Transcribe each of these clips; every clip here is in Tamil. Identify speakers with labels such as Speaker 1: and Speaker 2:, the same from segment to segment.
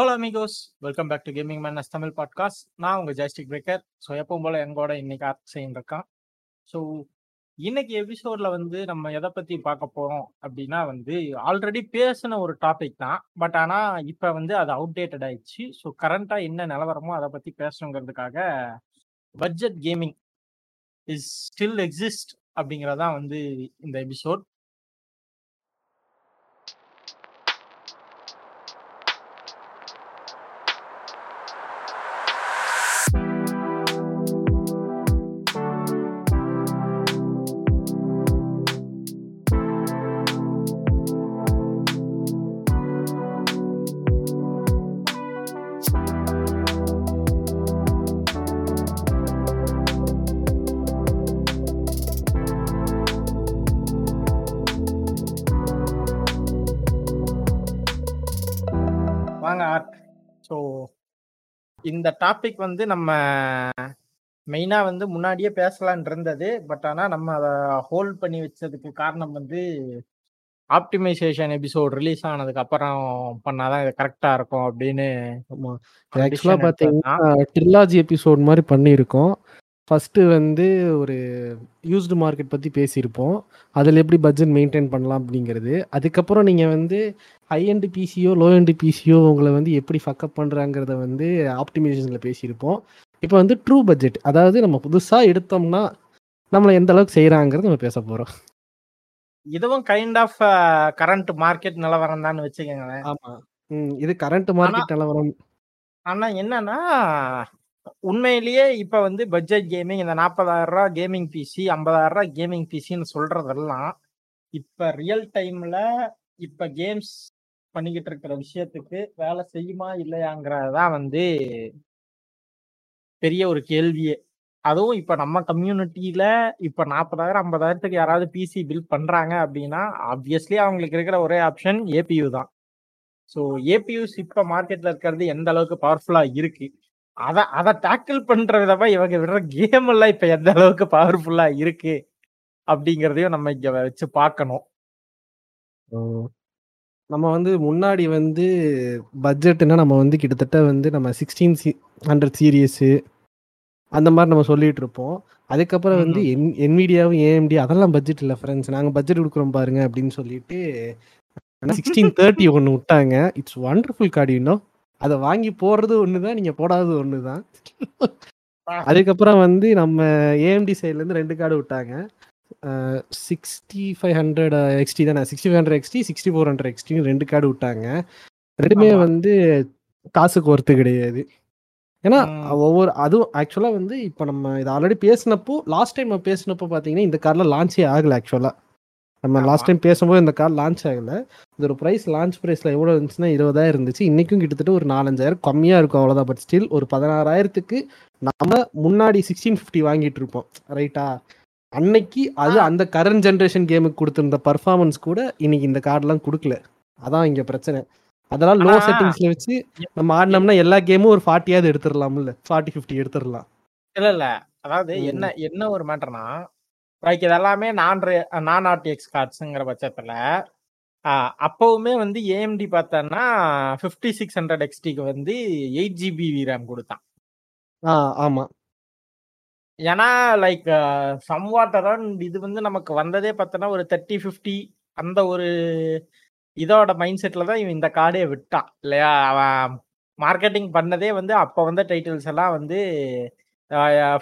Speaker 1: Hello amigos welcome back to gaming menace Tamil podcast நான் உங்கள் ஜாஸ்டிக் பிரேக்கர் ஸோ எப்பவும் போல் எங்கூட இன்னைக்கு ஆர்ட் இருக்கான் ஸோ இன்னைக்கு எபிசோடில் வந்து நம்ம எதை பற்றி பார்க்க போகிறோம் அப்படின்னா வந்து ஆல்ரெடி பேசின ஒரு டாபிக் தான். பட் ஆனால் இப்போ வந்து அது அவுடேட்டட் ஆயிடுச்சு. ஸோ கரண்ட்டாக என்ன நிலவரமோ அதை பற்றி பேசணுங்கிறதுக்காக budget gaming is still exist அப்படிங்கிறதான் வந்து இந்த எபிசோட் இந்த டாபிக் வந்து நம்ம மெயினா வந்து முன்னாடியே பேசலான் இருந்தது. பட் ஆனா நம்ம அதை ஹோல்ட் பண்ணி வச்சதுக்கு காரணம் வந்து ஆப்டிமைசேஷன் எபிசோட் ரிலீஸ் ஆனதுக்கு அப்புறம் பண்ணாதான் இது கரெக்டா இருக்கும் அப்படின்னு
Speaker 2: ஆக்சுவலா பாத்தீங்கன்னா. ட்ரிலாஜி எபிசோட் மாதிரி பண்ணியிருக்கோம். ஃபர்ஸ்ட் வந்து ஒரு யூஸ்டு மார்க்கெட் பத்தி பேசியிருப்போம். அதில் எப்படி பட்ஜெட் மெயின்டைன் பண்ணலாம் அப்படிங்கிறது. அதுக்கப்புறம் நீங்க வந்து ஹை எண்ட் பிசியோ லோ எண்ட் பிசியோ உங்களை வந்து எப்படி ஃபக்கப் பண்றாங்கிறத வந்து ஆப்டிமைசேஷன்ல பேசியிருப்போம். இப்போ வந்து ட்ரூ பட்ஜெட் அதாவது நம்ம புதுசா எடுத்தோம்னா நம்மளை எந்த அளவுக்கு செய்யறாங்கிறது நம்ம பேச போறோம்.
Speaker 1: இதுவும் கைண்ட் ஆஃப் கரண்ட் மார்க்கெட் நிலவரம் தான் வச்சுக்கோங்களேன்.
Speaker 2: ஆமா. ம், இது கரண்ட் மார்க்கெட் நிலவரம்.
Speaker 1: ஆனா என்னன்னா உண்மையிலேயே இப்ப வந்து பட்ஜெட் கேமிங் இந்த நாற்பதாயிரம் ரூபாய் கேமிங் பிசி ஐம்பதாயிரம் ரூபாய் கேமிங் பிசின்னு சொல்றதெல்லாம் இப்ப ரியல் டைம்ல இப்ப கேம்ஸ் பண்ணிக்கிட்டு இருக்கிற விஷயத்துக்கு வேலை செய்யுமா இல்லையாங்கிறதான் வந்து பெரிய ஒரு கேள்வியே. அதுவும் இப்ப நம்ம கம்யூனிட்டியில இப்ப நாற்பதாயிரம் ஐம்பதாயிரத்துக்கு யாராவது பிசி பில் பண்றாங்க அப்படின்னா ஆப்வியஸ்லி அவங்களுக்கு இருக்கிற ஒரே ஆப்ஷன் ஏபியூ தான். ஸோ ஏபியூஸ் இப்ப மார்க்கெட்ல இருக்கிறது எந்த அளவுக்கு பவர்ஃபுல்லா இருக்கு? அத அதை டேக்கிள் பண்ற விதமா இவங்க விடுற கேம் எல்லாம் இப்ப எந்த அளவுக்கு பவர்ஃபுல்லா இருக்கு அப்படிங்கறதையும் நம்ம இங்க வச்சு பார்க்கணும்.
Speaker 2: நம்ம வந்து முன்னாடி வந்து பட்ஜெட்னா நம்ம வந்து கிட்டத்தட்ட வந்து நம்ம சிக்ஸ்டீன் சி ஹண்ட்ரட் சீரியஸு அந்த மாதிரி நம்ம சொல்லிட்டு இருப்போம். அதுக்கப்புறம் வந்து என் என்விடியாவும் ஏஎம்டி அதெல்லாம் பட்ஜெட் இல்லை ஃப்ரெண்ட்ஸ் நாங்கள் பட்ஜெட் கொடுக்குறோம் பாருங்க அப்படின்னு சொல்லிட்டு சிக்ஸ்டீன் தேர்ட்டி ஒன்று விட்டாங்க. இட்ஸ் வண்டர்ஃபுல் கார்டு இன்னும் அதை வாங்கி போடுறது ஒன்று தான் நீங்கள் போடாதது ஒன்று தான் அதுக்கப்புறம் வந்து நம்ம ஏஎம்டி சைட்லேருந்து ரெண்டு கார்டு விட்டாங்க. சிக்ஸ்டி ஃபைவ் ஹண்ட்ரட் எக்ஸ்டி தானே? Sixty five hundred XT sixty four hundred எக்ஸ்டின்னு ரெண்டு கார்டு விட்டாங்க. ரெண்டுமே. வந்து காசுக்கு ஒர்த்து கிடையாது. ஏன்னா. ஒவ்வொரு அதுவும் ஆக்சுவலாக வந்து இப்போ நம்ம இது ஆல்ரெடி பேசினப்போ லாஸ்ட் டைம் நம்ம பேசினப்போ பார்த்தீங்கன்னா இந்த கார்டில் லான்ச்சே ஆகலை ஆக்சுவலாக நம்ம. லாஸ்ட் டைம் பேசும்போது இந்த கார் லான்ச் ஆகலை. இதோட ப்ரைஸ் லான்ச் ப்ரைஸில் எவ்வளோ இருந்துச்சுன்னா இருபதாயிரம் இருந்துச்சு. இன்றைக்கும் கிட்டத்தட்ட ஒரு நாலஞ்சாயிரம். கம்மியாக இருக்கும் அவ்வளோதான் பட் ஸ்டில் ஒரு பதினாறாயிரத்துக்கு நம்ம முன்னாடி சிக்ஸ்டீன் ஃபிஃப்டி வாங்கிட்டு இருப்போம். ரைட்டா அன்னைக்கு அது. அந்த கரண்ட் ஜென்ரேஷன் கேமுக்கு கொடுத்திருந்த பர்ஃபார்மன்ஸ் கூட இன்னைக்கு இந்த கார்டெலாம் கொடுக்கல. அதான் இங்க பிரச்சனை. அதெல்லாம் லோ செட்டிங்ஸ்ல வச்சு நம்ம ஆடினோம்னா எல்லா கேமும் ஒரு ஃபார்ட்டியாவது எடுத்துடலாம்ல. ஃபார்ட்டி ஃபிஃப்டி எடுத்துடலாம்.
Speaker 1: இல்ல இல்ல. அதாவது. என்ன என்ன ஒரு மேட்டர்னா லைக் இது எல்லாமே நான் நான் ஆர்டிஎக்ஸ் கார்ட்ஸுங்கிற பட்சத்துல அப்பவுமே வந்து ஏஎம்டி பார்த்தோன்னா ஃபிஃப்டி சிக்ஸ் ஹண்ட்ரட் எக்ஸ்டிக்கு வந்து எயிட் ஜிபி ரேம் கொடுத்தான்.
Speaker 2: ஆ ஆமா.
Speaker 1: ஏன்னா லைக் சம்வாட் அரௌண்ட் இது வந்து நமக்கு வந்ததே பார்த்தோன்னா ஒரு தேர்ட்டி ஃபிஃப்டி அந்த ஒரு இதோட மைண்ட் செட்ல தான் இவன் இந்த கார்டே விட்டான் இல்லையா? அவன் மார்க்கெட்டிங் பண்ணதே வந்து அப்போ வந்த டைட்டில்ஸ் எல்லாம் வந்து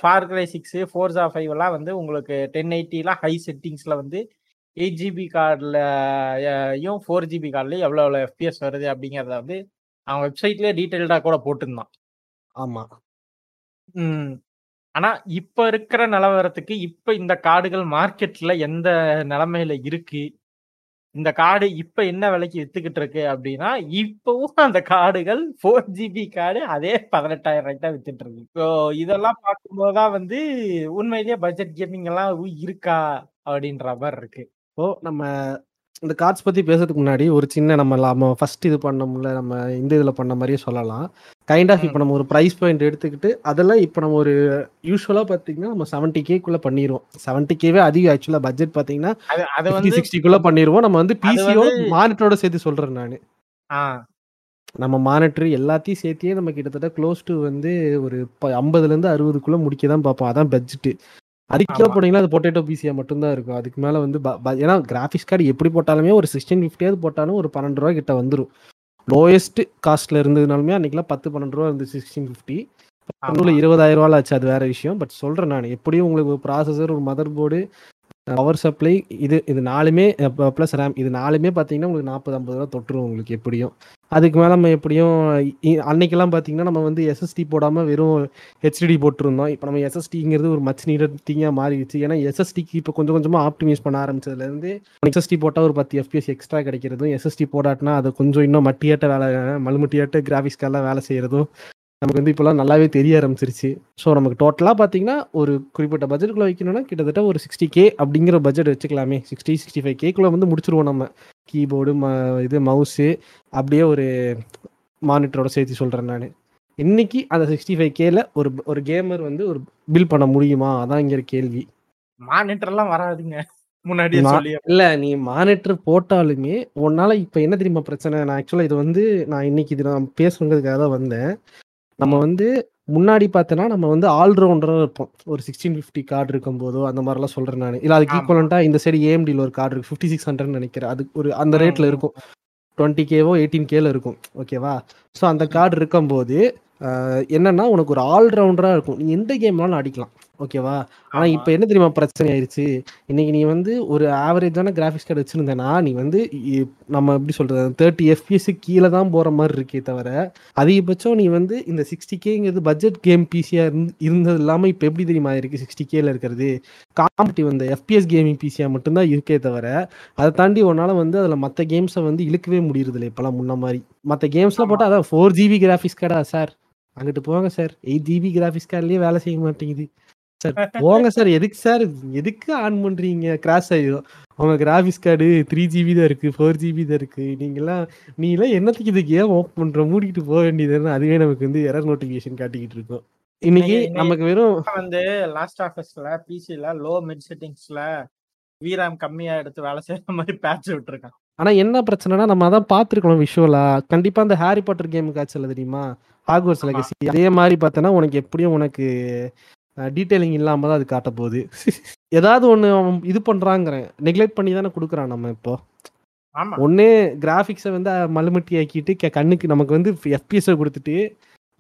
Speaker 1: Far Cry six Forza five எல்லாம் வந்து உங்களுக்கு டென் எயிட்டிலாம் ஹை செட்டிங்ஸ்ல வந்து எயிட் ஜிபி கார்டில் ஃபோர் ஜிபி கார்ட்லையும் எவ்வளோ எவ்வளோ எஃபிஎஸ் வருது அப்படிங்கிறத வந்து அவன் வெப்சைட்லேயே டீட்டெயில்டாக கூட போட்டிருந்தான்.
Speaker 2: ஆமா.
Speaker 1: ம். ஆனா இப்ப இருக்கிற நிலவரத்துக்கு இப்ப இந்த கார்டுகள் மார்க்கெட்ல எந்த நிலைமையில இருக்கு? இந்த கார்டு இப்ப என்ன விலைக்கு வித்துக்கிட்டு இருக்கு அப்படின்னா இப்பவும் அந்த கார்டுகள் ஃபோர் ஜிபி கார்டு அதே பதினெட்டாயிரம் ரூபாய்க்கு தான் வித்துட்டு இருக்கு. ஸோ இதெல்லாம் பார்க்கும்போதுதான் வந்து உண்மையிலேயே பட்ஜெட் கேமிங் எல்லாம் இருக்கா அப்படின்ற மாதிரி இருக்கு.
Speaker 2: இப்போ நம்ம இந்த கார்ட்ஸ் பத்தி பேசுறதுக்கு முன்னாடி ஒரு சின்ன நம்ம நம்ம ஃபர்ஸ்ட் இது பண்ணோம்ல நம்ம இந்த இதுல பண்ண மாதிரியே சொல்லலாம். கைண்ட் ஆஃப் இப்போ நம்ம ஒரு ப்ரைஸ் பாயிண்ட் எடுத்துக்கிட்டு அதெல்லாம் இப்போ நம்ம ஒரு யூஸ்வலா பாத்தீங்கன்னா நம்ம செவன்ட்டி கேக்குள்ள பண்ணிடுவோம் செவன்ட்டி கேவே அதிகம் ஆக்சுவலா பட்ஜெட் பாத்தீங்கன்னா
Speaker 1: அது வந்து
Speaker 2: சிக்ஸ்டிக்குள்ள பண்ணிடுவோம் நம்ம வந்து பிசியோ மானிட்டரோட சேர்த்து சொல்றேன் நான். நம்ம மானிட்டர் எல்லாத்தையும் சேர்த்தியே நம்ம கிட்டத்தட்ட க்ளோஸ் டு வந்து ஒரு ப- 50 ல இருந்து அறுபதுக்குள்ள முடிக்க தான் பார்ப்போம். அதான் பட்ஜெட் அதுக்கு கீழே. போனீங்கன்னா அது பொட்டேட்டோ பிசியா மட்டும்தான் இருக்கும். அதுக்கு மேல வந்து ஏன்னா கிராஃபிக்ஸ் கார்டு எப்படி போட்டாலுமே ஒரு சிக்ஸ்டீன் ஃபிஃப்டியாவது போட்டாலும் ஒரு பன்னெண்டு ரூபா கிட்ட வந்துடும் லோயஸ்ட் காஸ்ட்ல இருந்ததுனாலுமே அன்னைக்கெல்லாம் பத்து பன்னெண்டு ரூபா இருந்து சிக்ஸ்டீன் ஃபிஃப்டி இருபதாயிரம் ரூபாய் ஆச்சு அது வேற விஷயம். பட் சொல்றேன் நான் எப்படியும் உங்களுக்கு ஒரு ப்ராசஸர் ஒரு மதர் போர்டு பவர் சப்ளை இது இது நாலுமே ப்ளஸ் ரேம் இது நாலுமே பார்த்தீங்கன்னா உங்களுக்கு நாற்பது ஐம்பது ரூபா தொட்டுரும் உங்களுக்கு எப்படியும். அதுக்கு மேலே நம்ம எப்படியும் இ- அன்னைக்கெல்லாம் பார்த்தீங்கன்னா நம்ம வந்து எஸ்எஸ்டி போடாமல் வெறும் ஹெச்டிடி போட்டிருந்தோம். இப்போ நம்ம எஸ்எஸ்டிங்கிறது ஒரு மச் நீடட் திங்காக மாறிடுச்சு. ஏன்னா எஸ்எஸ்டிக்கு இப்போ கொஞ்சம் கொஞ்சமாக ஆப்டிமைஸ் பண்ண ஆரம்பிச்சதுலேருந்து எஸ்எஸ்டி போட்டால் ஒரு பத்து எஃபிஎஸ் எக்ஸ்ட்ரா கிடைக்கிறதும் எஸ்எஸ்டி போடாட்டினா அது கொஞ்சம் இன்னும் மட்டியாட்ட வேலை மலுமட்டியாட்ட கிராஃபிக்ஸ்க்கெல்லாம் வேலை செய்கிறதும் நமக்கு வந்து இப்போலாம் நல்லாவே தெரிய ஆரம்பிச்சிருச்சு. ஸோ நமக்கு டோட்டலாக பார்த்தீங்கன்னா ஒரு குறிப்பிட்ட பட்ஜெட்டுக்குள்ள வைக்கணும்னா கிட்டத்தட்ட ஒரு சிக்ஸ்டி கே அப்படிங்கிற பட்ஜெட் வச்சுக்கலாமே. சிக்ஸ்டி சிக்ஸ்டி ஃபைவ் கேக்குள்ள வந்து முடிச்சிருவோம் நம்ம. கீபோர்டு ம இது மவுஸு அப்படியே ஒரு மானிட்டரோட சேர்த்து சொல்கிறேன் நான். இன்னைக்கு அந்த சிக்ஸ்டி ஃபைவ் கேல ஒரு ஒரு கேமர் வந்து ஒரு பில் பண்ண முடியுமா? அதான் இங்கே கேள்வி.
Speaker 1: மானிட்டர் எல்லாம் வராதுங்க. சொல்லி
Speaker 2: இல்ல நீ மானிட்டர் போட்டாலுமே உன்னால இப்ப என்ன தெரியுமா பிரச்சனை? நான் ஆக்சுவலா இது வந்து நான் இன்னைக்கு இது நான் பேசுறதுக்காக தான் வந்தேன். நம்ம வந்து முன்னாடி பார்த்தோன்னா நம்ம வந்து ஆல்ரவுண்டரா இருப்போம். ஒரு சிக்ஸ்டீன் ஃபிஃப்டி கார்டு இருக்கும் போதோ அந்த மாதிரிலாம் சொல்றேன் நான். இல்ல அதுக்கு
Speaker 1: ஆமா.
Speaker 2: ஈக்குவலண்டா இந்த சைடு ஏஎம்டியில் ஒரு கார்டு இருக்கு. ஃபிஃப்டி சிக்ஸ் ஹண்ட்ரட் நினைக்கிறேன். அது ஒரு அந்த ரேட்ல
Speaker 1: ம்.
Speaker 2: இருக்கும். டுவெண்ட்டி கேவோ எயிட்டீன் கேல இருக்கும். ஓகேவா ஸோ அந்த கார்டு இருக்கும்போது என்னன்னா உனக்கு ஒரு ஆல்ரவுண்டரா இருக்கும். நீ எந்த கேம்னாலும் அடிக்கலாம் ஓகேவா? ஆனா
Speaker 1: ஆமா.
Speaker 2: இப்ப என்ன தெரியுமா பிரச்சனை ஆயிருச்சு? இன்னைக்கு நீ வந்து ஒரு ஆவரேஜான கிராஃபிக்ஸ் கார்டு வச்சிருந்தேன்னா நீ வந்து நம்ம எப்படி சொல்றது தேர்ட்டி எஃபிஎஸ் கீழே தான் போற மாதிரி இருக்கே தவிர அதிகபட்சம் நீ வந்து இந்த சிக்ஸ்டி கேங்கிறது பட்ஜெட் கேம் பிசியா இருந்தது இல்லாம இப்ப எப்படி தெரியுமா இருக்கு சிக்ஸ்டி கேல இருக்கிறது? காம்படிவ் இந்த எஃபிஎஸ் கேமிங் பிசியா மட்டும்தான் இருக்கே தவிர அதை தாண்டி உன்னால வந்து அதுல மத்த கேம்ஸை வந்து இழுக்கவே முடியுறது இல்லை இப்பெல்லாம் முன்ன மாதிரி. மத்த கேம்ஸ்ல
Speaker 1: ஆமா.
Speaker 2: போட்டா அதான் ஃபோர் ஜிபி கிராஃபிக்ஸ் கார்டா சார் அங்கிட்டு போங்க சார் எயிட் ஜிபி கிராஃபிக்ஸ் கார்ட்லயே வேலை செய்ய மாட்டேங்குது. சார் போங்க சார். எதுக்கு சார்? எதுக்கு ஆன் பண்றீங்க? கிராஷ் ஆயிடும் உங்க கிராஃபிக்ஸ் கார்டு த்ரீ ஜிபி தான் இருக்கு ஃபோர் ஜிபி தான் இருக்கு. நீங்களாம் நீலாம் என்னத்துக்கு இது கேம் ஓப்பன் பண்ற? மூடிட்டு போக வேண்டியதுன்னு அதுவே நமக்கு வந்து எரர் நோட்டிஃபிகேஷன் காட்டிக்கிட்டு இருக்கும். இன்னைக்கு நமக்கு வெறும்
Speaker 1: வந்து லாஸ்ட் ஆஃபீஸ்ல பிசில லோ மிட் செட்டிங்ஸ்ல விராம் கம்மியா எடுத்து வேலை செய்யற மாதிரி பேட்ச் விட்டுருக்கான்.
Speaker 2: ஆனா என்ன பிரச்சனைனா நம்ம அதான் பார்த்துருக்கணும் விஷுவலா கண்டிப்பா அந்த ஹாரி பாட்டர் கேமுக்கு ஆச்சுல தெரியுமா? ஹாக்வர்ட்ஸ்
Speaker 1: ஆமா.
Speaker 2: லெகசி அதே மாதிரி பார்த்தனா உனக்கு எப்படியும் உனக்கு டீடைலிங் இல்லாம தான் அது காட்ட போகுது ஏதாவது ஒண்ணு அவன் இது பண்றாங்கிறேன். நெக்லெக்ட் பண்ணி தானே கொடுக்குறான் நம்ம இப்போ. ஒண்ணு கிராஃபிக்ஸை வந்து மலுமட்டி ஆக்கிட்டு கண்ணுக்கு நமக்கு வந்து எஃபிஎஸை கொடுத்துட்டு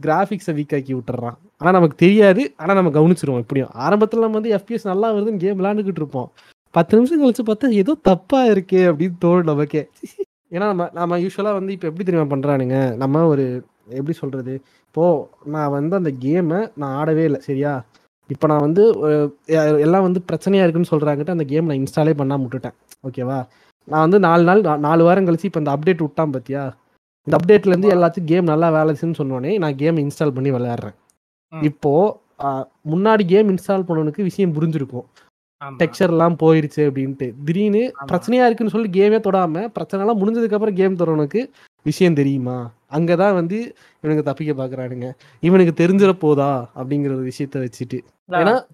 Speaker 2: கிராஃபிக்ஸை வீக் ஆக்கி விட்டுறான். ஆனா நமக்கு தெரியாது. ஆனா நம்ம கவனிச்சிருவோம் எப்படியும். ஆரம்பத்துல நம்ம வந்து எஃபிஎஸ் நல்லா வருதுன்னு கேம் விளையாண்டுக்கிட்டு இருப்போம். பத்து நிமிஷம் கழிச்சு பார்த்தா ஏதோ தப்பா இருக்கே அப்படின்னு தோணும் நமக்கே. ஏன்னா நம்ம நம்ம யூஸ்வலாக வந்து இப்போ எப்படி தெரியுமா பண்றானுங்க? நம்ம ஒரு எப்படி சொல்றது? இப்போ நான் வந்து அந்த கேமை நான் ஆடவே இல்லை. சரியா? இப்போ நான் வந்து எல்லாம் வந்து பிரச்சனையா இருக்குன்னு சொல்றாங்கிட்ட அந்த கேம் நான் இன்ஸ்டாலே பண்ணாம விட்டுட்டேன். ஓகேவா? நான் வந்து நாலு நாள் நாலு வாரம் கழிச்சு இப்போ இந்த அப்டேட் விட்டான் பாத்தியா? இந்த அப்டேட்ல இருந்து எல்லாத்தையும் கேம் நல்லா வேலை செய்யுன்னு சொன்னோடனே நான் கேம் இன்ஸ்டால் பண்ணி விளையாடுறேன். இப்போ முன்னாடி கேம் இன்ஸ்டால் பண்ணவனுக்கு விஷயம் புரிஞ்சிருக்கும். எல்லாம் போயிருச்சு அப்படின்ட்டு. திடீர்னு. பிரச்சனையா இருக்குன்னு சொல்லி கேமே தொடாம பிரச்சனை எல்லாம் முடிஞ்சதுக்கு அப்புறம் கேம் தொடரவனுக்கு விஷயம் தெரியுமா? அங்கதான் வந்து இவனுக்கு தப்பிக்க பாக்குறானுங்க. இவனுக்கு தெரிஞ்சிட போதா? அப்படிங்கிற ஒரு விஷயத்த வச்சுட்டு. ஏன்னா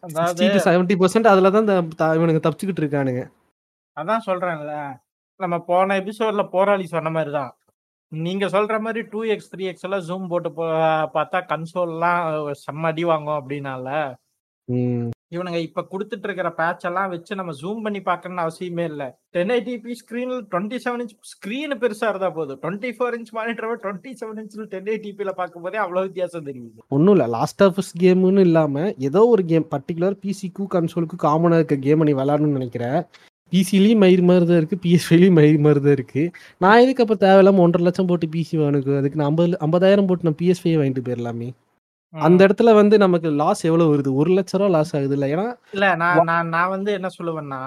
Speaker 2: செவன்டி பர்சன்ட் அதுல தான் இந்த த- இவனுக்கு தப்பிச்சுக்கிட்டு இருக்கானுங்க.
Speaker 1: அதான் சொல்றேன்ல. நம்ம போன எபிசோட்ல போராளி சொன்ன மாதிரி தான் நீங்க சொல்ற மாதிரி டூ எக்ஸ் த்ரீ எக்ஸ் எல்லாம் ஜூம் போட்டு பார்த்தா கன்சோல்லாம் செம்ம அடி வாங்கும் அப்படின்னால. இவனுங்க இப்ப கொடுத்துட்டு இருக்கிற பேட்ச் எல்லாம் வச்சு நம்ம ஜூம் பண்ணி பாக்கணும்னு அவசியமே இல்ல. டென் ஐடிபி ஸ்கிரீன்ல டுவெண்ட்டி செவன் இன்ச் ஸ்கிரீன் பெருசா இருந்தா போதும். Twenty four inch monitor twenty seven inch ten ஐடிபில பார்க்கும் போதே அவ்வளவு வித்தியாசம் தெரியுது.
Speaker 2: ஒன்றும் இல்லை. லாஸ்ட் ஆஃப் கேம்னு இல்லாமல் ஏதோ ஒரு கேம் பர்டிகுலர் பிசிக்கு கன்சோலுக்கு காமனாக இருக்க கேம் நீ விளாடணும்னு நினைக்கிறேன் பிசிலையும் மயிர் மாதிரி தான் இருக்குது பிஎஸ்ஃபைலையும் மயிர் மாதிரி தான் இருக்குது நான் எதுக்கு அப்போ தேவையில்லாம ஒன்றரை லட்சம் போட்டு பிசி வானுக்கு அதுக்கு நான் ஐம்பது ஐம்பதாயிரம் போட்டு நான் பிஎஸ்ஃபை வாங்கிட்டு போயிடலாமே. அந்த இடத்துல வந்து நமக்கு லாஸ் எவ்வளவு வருது? ஒரு லட்ச ரூபா லாஸ் ஆகுது இல்லை ஏன்னா
Speaker 1: இல்ல நான் நான் நான் வந்து என்ன சொல்லுவேன்னா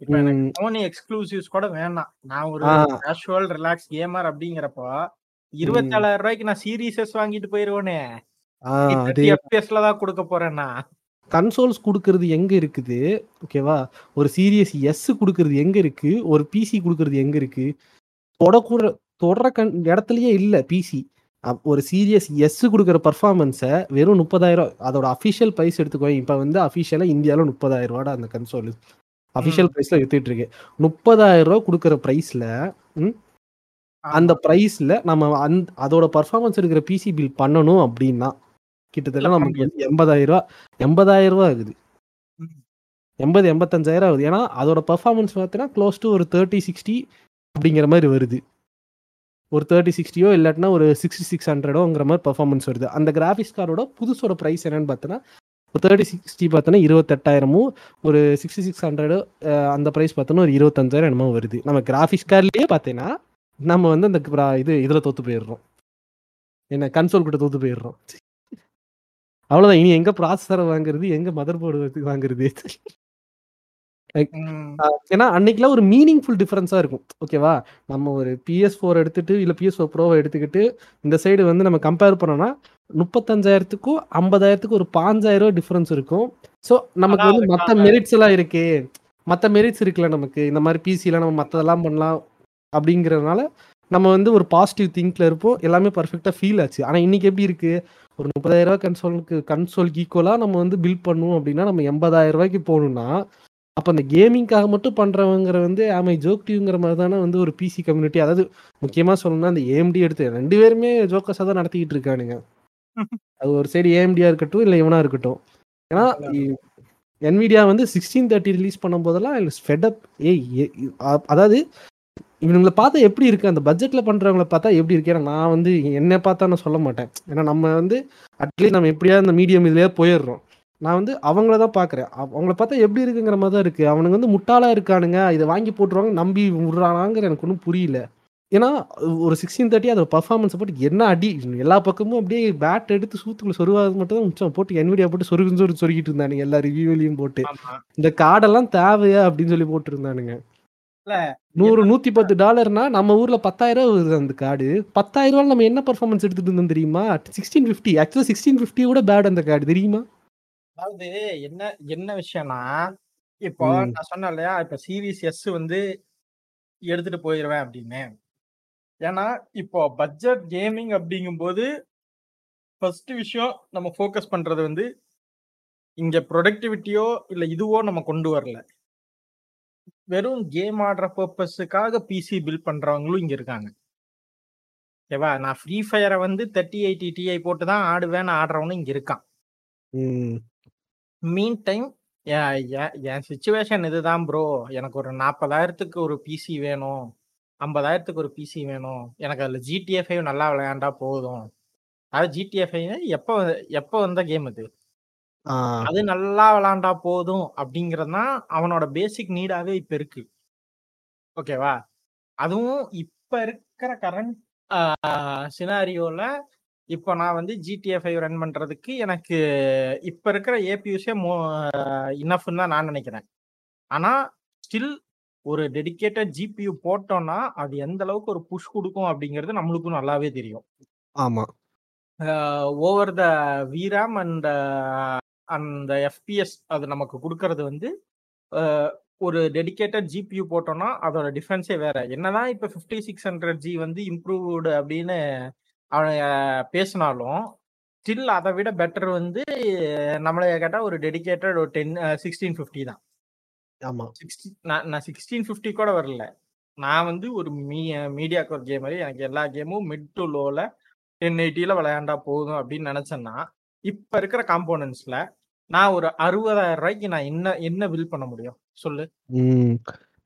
Speaker 1: இப்ப எனக்கு சோனி எக்ஸ்க்ளூசிவ்ஸ் கூட வேணாம். நான் ஒரு. கேஷுவல் ரிலாக்ஸ் கேமர் அப்படிங்கிறப்போ இருபத்தேழாயிரம் ரூபாய்க்கு நான் சீரியஸஸ் வாங்கிட்டு போயிருவேனே. எஃபிஎஸ்ல தான் கொடுக்க போறேன்னா
Speaker 2: கன்சோல்ஸ் கொடுக்கறது எங்க இருக்குது? ஓகேவா ஒரு சீரியஸ் எஸ் கொடுக்கறது எங்க இருக்கு? ஒரு பிசி கொடுக்கறது எங்க இருக்கு? தொடக்கூட தொடர கண் இடத்துலயே இல்ல பிசி ஒரு சீரியஸ் எஸ் கொடுக்குற பர்ஃபார்மன்ஸை வெறும் முப்பதாயிரம் அதோட அஃபிஷியல் ப்ரைஸ் எடுத்துக்கோ. இப்போ வந்து அஃபிஷியலாக இந்தியாவில் முப்பதாயிரம் ரூபாடா அந்த கன்சோல் அஃபிஷியல் ப்ரைஸில் வித்துட்டு இருக்கு. முப்பதாயிரம் ரூபா கொடுக்குற ப்ரைஸில் அந்த பிரைஸ்ல நம்ம அந்த அதோட பர்ஃபார்மன்ஸ் இருக்கிற பிசி பில் பண்ணணும் அப்படின்னா கிட்டத்தட்ட நமக்கு வந்து எண்பதாயிரம் ரூபா எண்பதாயிரம் ரூபா ஆகுது. எண்பது எண்பத்தஞ்சாயிரம் ஆகுது. ஏன்னா அதோட பர்ஃபார்மன்ஸ் பார்த்தீங்கன்னா க்ளோஸ் டு ஒரு தேர்ட்டி சிக்ஸ்டி அப்படிங்கிற மாதிரி வருது. ஒரு தேர்ட்டி சிக்ஸ்டியோ இல்லாட்டினா ஒரு சிக்ஸ்டி சிக்ஸ் ஹண்ட்ரடோங்கிற மாதிரி பர்ஃபார்மன்ஸ் வருது. அந்த கிராஃபிக்ஸ் கார்டோட புதுசோட ப்ரைஸ் என்னன்னு பார்த்தோன்னா ஒரு தேர்ட்டி சிக்ஸ்டி பார்த்தோன்னா இருபத்தெட்டாயிரமும் ஒரு சிக்ஸ்டி சிக்ஸ் ஹண்ட்ரடு அந்த ப்ரைஸ் பார்த்தோன்னா ஒரு இருபத்தஞ்சாயிரம் என்னமோ வருது. நம்ம கிராஃபிக்ஸ் கார்ட்லேயே பார்த்தீங்கன்னா நம்ம வந்து அந்த இது இதில் தோற்று போயிடுறோம். என்ன கன்சோல் கிட்ட தோத்து போயிடுறோம். அவ்வளோதான் இனி எங்கே ப்ராசஸரை வாங்குறது எங்கே மதர் போர்டு வாங்குறது? ஏன்னா அன்னைக்குலாம் ஒரு மீனிங்ஃபுல் டிஃபரன்ஸாக இருக்கும். ஓகேவா? நம்ம ஒரு பிஎஸ் ஃபோர் எடுத்துட்டு இல்லை பிஎஸ் ஃபோர் ப்ரோவை எடுத்துக்கிட்டு இந்த சைடு வந்து நம்ம கம்பேர் பண்ணோம்னா முப்பத்தஞ்சாயிரத்துக்கும் ஐம்பதாயிரத்துக்கும் ஒரு பாஞ்சாயிரம் டிஃபரன்ஸ் இருக்கும். ஸோ நமக்கு வந்து மற்ற மெரிட்ஸ் எல்லாம் இருக்கே. மற்ற மெரிட்ஸ் இருக்குல்ல நமக்கு. இந்த மாதிரி பிசியில் நம்ம மற்றதெல்லாம் பண்ணலாம் அப்படிங்கிறதுனால நம்ம வந்து ஒரு பாசிட்டிவ் திங்க்ல இருப்போம். எல்லாமே பர்ஃபெக்டாக ஃபீல் ஆச்சு. ஆனால் இன்னைக்கு எப்படி இருக்கு? ஒரு முப்பதாயிரம் ரூபாய் கன்சோலுக்கு கன்சோலுக்கு ஈக்குவலாக நம்ம வந்து பில் பண்ணுவோம் அப்படின்னா நம்ம எண்பதாயிரம் ரூபாய்க்கு போகணும்னா அப்போ அந்த கேமிங்காக மட்டும் பண்றவங்கிற வந்து ஆமை ஜோக் டியூங்கிற மாதிரி தானே வந்து ஒரு பிசி கம்யூனிட்டி அதாவது முக்கியமா சொல்லணும்னா அந்த ஏஎம்டி எடுத்து ரெண்டு பேருமே ஜோக்கஸாக தான் நடத்திக்கிட்டு இருக்கானுங்க. அது ஒரு சைடு ஏஎம்டியா இருக்கட்டும் இல்லை இவனா இருக்கட்டும். ஏன்னா என்விடியா வந்து சிக்ஸ்டீன் தேர்ட்டி ரிலீஸ் பண்ணும் போதெல்லாம் ஃபெடப் ஏய் அதாவது இவனுங்களை பார்த்தா எப்படி இருக்கு? அந்த பட்ஜெட்ல பண்றவங்கள பார்த்தா எப்படி இருக்கு? ஏன்னா நான் வந்து என்ன பார்த்தா நான் சொல்ல மாட்டேன். ஏன்னா நம்ம வந்து அட்லீஸ்ட் நம்ம எப்படியா இந்த மீடியம் இதுலயே போயிடுறோம். நான் வந்து அவங்கள தான் பார்க்குறேன். அவங்கள பார்த்தா எப்படி இருக்குங்கிற மாதிரி தான் இருக்கு. அவனுங்க வந்து முட்டாளா இருக்கானுங்க. இதை வாங்கி போட்டுருவாங்க. நம்பி விடுறானாங்கிற எனக்கு ஒன்றும் புரியல. ஏன்னா ஒரு சிக்ஸ்டீன் தேர்ட்டி அதோட பர்ஃபார்மன்ஸ் போட்டு என்ன அடி? எல்லா பக்கமும் அப்படியே பேட் எடுத்து சூத்துக்குள்ள சொருவாது மட்டும் தான் மிச்சம். போட்டு என்விடியா போட்டு சொருகு சொரு சொருகிட்டு இருந்தானுங்க. எல்லா ரிவ்யூலையும் போட்டு. இந்த கார்டெல்லாம் தேவையா அப்படின்னு சொல்லி போட்டு இருந்தானுங்க
Speaker 1: இல்ல,
Speaker 2: நூறு நூத்தி பத்து டாலர்னா நம்ம ஊர்ல பத்தாயிரம் வருது அந்த கார்டு. பத்தாயிரம் ரூபாய் நம்ம என்ன பர்ஃபார்மன்ஸ் எடுத்துட்டு இருந்தோம் தெரியுமா? சிக்ஸ்டீன் ஃபிஃப்டி ஆக்சுவலா சிக்ஸ்டீன் ஃபிஃப்டி கூட பேட் அந்த கார்டு. தெரியுமா?
Speaker 1: அதாவது என்ன என்ன விஷயம்னா இப்போ. நான் சொன்னேன் இல்லையா இப்ப சீரிஸ் எஸ் வந்து எடுத்துட்டு போயிடுவேன் அப்படின்னு ஏன்னா இப்போ பட்ஜெட் கேமிங் அப்படிங்கும்போது ஃபர்ஸ்ட் விஷயம் நம்ம ஃபோக்கஸ் பண்றது வந்து இங்க ப்ரொடக்டிவிட்டியோ இல்ல இதுவோ நம்ம கொண்டு வரல வெறும் கேம் ஆடுற பர்பஸுக்காக பிசி பில் பண்றவங்களும் இங்க இருக்காங்க ஓகேவா நான் ஃப்ரீ ஃபயரை வந்து தேர்ட்டி எயிட்டி டிஐ போட்டு தான் ஆடுவேன்னு ஆடுறவனும் இங்க இருக்கான். மீன் டைம் என் சுச்சுவேஷன் இதுதான் ப்ரோ எனக்கு ஒரு நாற்பதாயிரத்துக்கு ஒரு பிசி வேணும். ஐம்பதாயிரத்துக்கு ஒரு பிசி வேணும். எனக்கு அதில் ஜிடிஎஃப்ஐ நல்லா விளையாண்டா போதும். அது ஜிடிஎஃப்ஐ எப்போ எப்போ வந்த கேம்
Speaker 2: ஆ,
Speaker 1: அது நல்லா விளையாண்டா போதும் அப்படிங்கிறது தான் அவனோட பேசிக் நீடாவே இப்ப இருக்கு. ஓகேவா அதுவும் இப்ப இருக்கிற கரண்ட் சினாரியோல இப்போ நான் வந்து ஜிடிஎஃப்ஐ ரன் பண்றதுக்கு எனக்கு இப்ப இருக்கிற ஏபியூஸே மோ இனஃப்னு தான் நான் நினைக்கிறேன். ஆனா ஸ்டில் ஒரு டெடிகேட்டட் ஜிபியூ போட்டோம்னா அது எந்த அளவுக்கு ஒரு புஷ் கொடுக்கும் அப்படிங்கிறது நம்மளுக்கும் நல்லாவே தெரியும்.
Speaker 2: ஆமா.
Speaker 1: ஓவர் த விராம் அண்ட் அந்த எஃபிஎஸ் அது நமக்கு கொடுக்கறது வந்து ஒரு டெடிகேட்டட் ஜிபியூ போட்டோம்னா அதோட டிஃபரன்ஸே வேற. என்னதான் இப்போ ஃபிஃப்டி சிக்ஸ் ஹண்ட்ரட் ஜி வந்து இம்ப்ரூவ்டு அப்படின்னு அவன் பேசினாலும் ஸ்டில் அதை விட பெட்டர் வந்து நம்மளை கேட்டால் ஒரு டெடிகேட்டட் ஒரு டென் சிக்ஸ்டீன் ஃபிஃப்டி தான்.
Speaker 2: ஆமா.
Speaker 1: சிக்ஸ்டி நான் நான் சிக்ஸ்டீன் ஃபிஃப்டி கூட வரல. நான் வந்து ஒரு மீ மீடியா கோர் கேமரு எனக்கு எல்லா கேமும் மிட் டு லோவில் டென் எயிட்டியில் விளையாண்டா போதும் அப்படின்னு நினச்சேன்னா இப்போ இருக்கிற காம்போனன்ட்ஸில் நான் ஒரு அறுபதாயிரம் ரூபாய்க்கு நான் என்ன என்ன பில் பண்ண முடியும்? சொல்லு.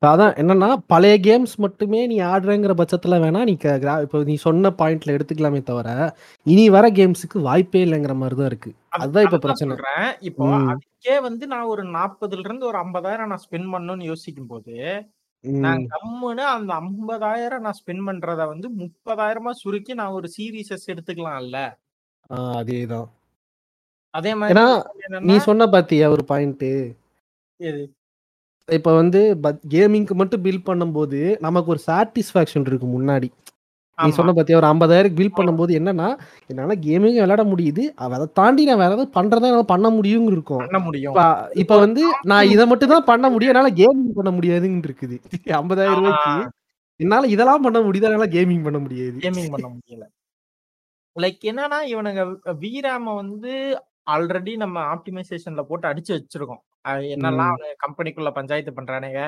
Speaker 2: அதான் என்னன்னா பழைய கேம்ஸ் மட்டுமே நீ ஆடுறங்கிற பட்சத்துல வேணா நீ க- gra- இப்போ நீ சொன்ன பாயிண்ட்ல எடுத்துக்கலாமே தவிர இனி வர கேம்ஸுக்கு வாய்ப்பே இல்லைங்கிற மாதிரி தான் இருக்கு.
Speaker 1: அது-
Speaker 2: அதுதான் இப்ப பிரச்சனை.
Speaker 1: இப்போ. அதுக்கே வந்து நான் ஒரு நாற்பதுல இருந்து ஒரு ஐம்பதாயிரம் நான் ஸ்பெண்ட் பண்ணணும்னு யோசிக்கும் போது நான். கம்முன்னு அந்த ஐம்பதாயிரம் நான் ஸ்பெண்ட் பண்றத வந்து முப்பதாயிரமா சுருக்கி நான் ஒரு சீரீஸஸ் எடுத்துக்கலாம்ல.
Speaker 2: அதேதான்.
Speaker 1: அதே மாதிரி
Speaker 2: நீ சொன்ன பாத்தியா ஒரு பாயிண்ட் இப்ப வந்து கேமிங்க்கு மட்டும் பில் பண்ணும்போது நமக்கு ஒரு சாட்டிஸ்ஃபேக்ஷன் இருக்கு முன்னாடி. நீ சொன்ன பாத்தியா ஒரு ஐம்பதாயிரம் பில் பண்ணும்போது என்னன்னா என்னால கேமிங் விளையாட முடியுது அதை தாண்டி நான் வேற ஏதாவது பண்றதா என்னால பண்ண முடியும் இருக்கும்.
Speaker 1: பண்ண முடியும்.
Speaker 2: இப்ப வந்து நான் இதை மட்டும் தான் பண்ண முடியும் என்னால கேமிங் பண்ண முடியாதுன்னு இருக்குது. ஐம்பதாயிரம் ரூபாய்க்கு என்னால இதெல்லாம் பண்ண முடியுது என்னால கேமிங் பண்ண முடியாது.
Speaker 1: கேமிங் பண்ண முடியல. லைக் என்னன்னா இவனுங்க விராம வந்து ஆல்ரெடி நம்ம ஆப்டிமைசேஷன்ல போட்டு அடிச்சு வச்சிருக்கோம். என்னெல்லாம். அவனுங்க கம்பெனிக்குள்ள பஞ்சாயத்து பண்றானுங்க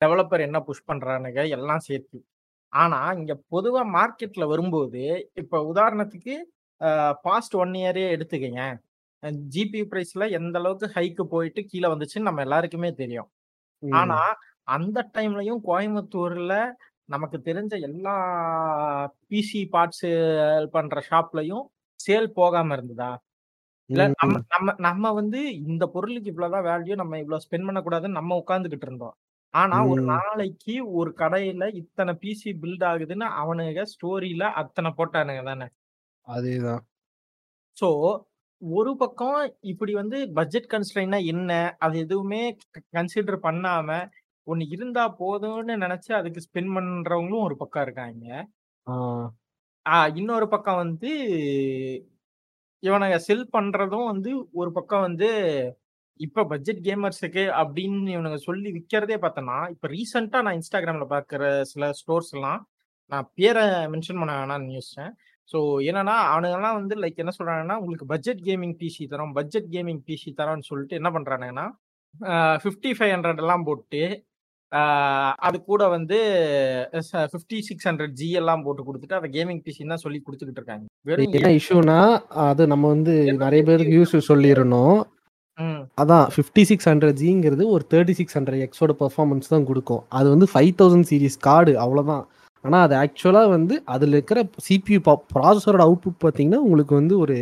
Speaker 1: டெவலப்பர் என்ன புஷ் பண்றானுங்க எல்லாம் சேர்த்து ஆனா இங்க பொதுவா மார்க்கெட்ல வரும்போது இப்ப உதாரணத்துக்கு பாஸ்ட் ஒன் இயரே எடுத்துக்கங்க ஜிபி பிரைஸ்ல எந்த அளவுக்கு ஹைக்கு போயிட்டு கீழே வந்துச்சுன்னு நம்ம எல்லாருக்குமே தெரியும். ஆனா அந்த டைம்லயும் கோயம்புத்தூர்ல நமக்கு தெரிஞ்ச எல்லா பிசி பார்ட்ஸ் பண்ற ஷாப்லயும் சேல் போகாம இருந்ததா இல்ல. நம்ம நம்ம நம்ம வந்து இந்த பொருளுக்கு இவ்வளவுதான் வேல்யூ நம்ம இவ்வளவு ஸ்பெண்ட் பண்ணக்கூடாதுன்னு நம்ம உட்கார்ந்துகிட்டு இருந்தோம் ஆனா ஒரு. நாளைக்கு ஒரு கடையில இத்தனை பிசி பில்ட் ஆகுதுன்னு அவனுங்க ஸ்டோரியில அத்தனை போட்டானுங்க தானே
Speaker 2: அதேதான்.
Speaker 1: சோ ஒரு பக்கம் இப்படி வந்து பட்ஜெட் கன்ஸ்ட்ரெயின்னா என்ன அது எதுவுமே கன்சிடர் பண்ணாம ஒண்ணு இருந்தா போதும்னு நினைச்சு அதுக்கு ஸ்பெண்ட் பண்றவங்களும் ஒரு பக்கம் இருக்காங்க இன்னொரு பக்கம் வந்து இவனுங்க செல் பண்றதும் வந்து ஒரு பக்கம் வந்து இப்ப பட்ஜெட் கேமர்ஸுக்கு அப்படின்னு இவனுங்க சொல்லி விற்கிறதே பார்த்தோன்னா இப்ப ரீசெண்டா நான் இன்ஸ்டாகிராம்ல பாக்குற சில ஸ்டோர்ஸ் எல்லாம் நான் பேரை மென்ஷன் பண்ண வேணாம்னு யோசிச்சேன். ஸோ என்னன்னா அவனுங்கெல்லாம் வந்து லைக் என்ன சொல்றாங்கன்னா உங்களுக்கு பட்ஜெட் கேமிங் பிசி தரோம் பட்ஜெட் கேமிங் பிசி தரோம்னு சொல்லிட்டு என்ன பண்றானுங்கன்னா ஃபிஃப்டி ஃபைவ் ஹண்ட்ரட் எல்லாம் போட்டு அது கூட வந்து ஃபிஃப்டி சிக்ஸ் ஹண்ட்ரட் ஜி எல்லாம் போட்டு கொடுத்துட்டு அதை கேமிங் பிசி தான் சொல்லி கொடுத்துக்கிட்டு இருக்காங்க.
Speaker 2: என்ன இஷ்யூனா அது நம்ம வந்து நிறைய பேருக்கு யூஸ் சொல்லிடணும். அதான் ஃபிஃப்டி சிக்ஸ் ஹண்ட்ரட் ஜிங்கிறது ஒரு தேர்ட்டி சிக்ஸ் ஹண்ட்ரட் எக்ஸோட பர்ஃபார்மன்ஸ் தான் கொடுக்கும். அது வந்து ஃபைவ் தௌசண்ட் சீரிஸ் கார்டு அவ்வளோதான் ஆனால் அது ஆக்சுவலாக வந்து அதில் இருக்கிற சிபியூ ப்ராசஸரோட அவுட்புட் பார்த்தீங்கன்னா உங்களுக்கு வந்து ஒரு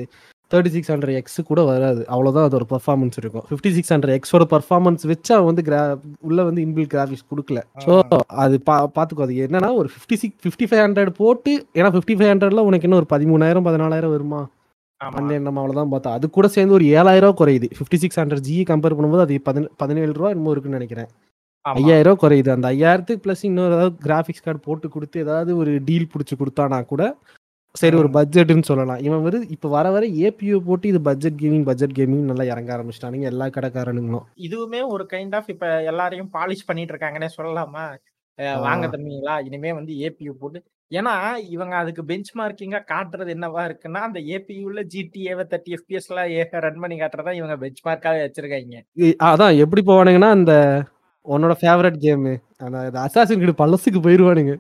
Speaker 2: தேர்ட்டி சிக்ஸ் ஹண்ட்ரட் எக்ஸ் கூட வராது. அவ்வளோதான் அதோட பர்ஃபார்மன்ஸ் இருக்கும். ஃபிஃப்டி சிக்ஸ் ஹண்ட்ரட் எக்ஸோட பர்ஃபார்மன்ஸ் வச்சு அவன் வந்து கிரா உள்ள வந்து இன்பில் கிராஃபிக்ஸ் கொடுக்கல. ஸோ அது பா பார்த்துக்கோ அது என்னன்னா ஒரு fifty six fifty five hundred போட்டு ஏன்னா ஃபிஃப்டி ஃபைவ் ஹண்ட்ரட்ல உனக்கு என்ன ஒரு பதிமூணாயிரம் பதினாலாயிரம் வருமா. பன்னெண்டு நம்ம அவ்வளோதான் பார்த்தோம் அது கூட சேர்ந்து ஒரு ஏழாயிரம் ரூபா குறையுது. Fifty six hundred G compare பண்ணும்போது அது பதின பதினேழு ரூபா என்னமோ இருக்குன்னு நினைக்கிறேன். ஐயாயிரம் ரூபா குறையுது. அந்த ஐயாயிரத்துக்கு ப்ளஸ் இன்னொரு ஏதாவது கிராஃபிக்ஸ் கார்டு போட்டு கொடுத்து ஏதாவது ஒரு டீல் பிடிச்சி கொடுத்தானா கூட சரி ஒரு. பட்ஜெட்னு சொல்லலாம். இவன் வந்து இப்போ வர வர ஏபியூ போட்டு இது பட்ஜெட் கேமிங் பட்ஜெட் கேமிங் நல்லா இறங்க ஆரம்பிச்சிட்டானுங்க எல்லா கடைக்காரனுங்களும்.
Speaker 1: இதுவுமே ஒரு கைண்ட் ஆஃப் இப்ப எல்லாரையும் பாலிஷ் பண்ணிட்டு இருக்காங்கன்னே சொல்லலாமா. வாங்க தம்பிங்களா இனிமே வந்து ஏபியு போட்டு. ஏன்னா இவங்க அதுக்கு பெஞ்ச் மார்க்கிங்கா காட்டுறது என்னவா இருக்குன்னா அந்த ஏபியூல ஜிடிஏவை தேர்ட்டி எஃபிஎஸ் எல்லாம் ரன் பண்ணி காட்டுறதா இவங்க பெஞ்ச் மார்க்காவே வச்சிருக்காங்க
Speaker 2: அதான் எப்படி போவானுங்கன்னா அந்த உன்னோட ஃபேவரட் கேமு அந்த அசாசின் கிட்ட பழசுக்கு போயிருவானுங்க.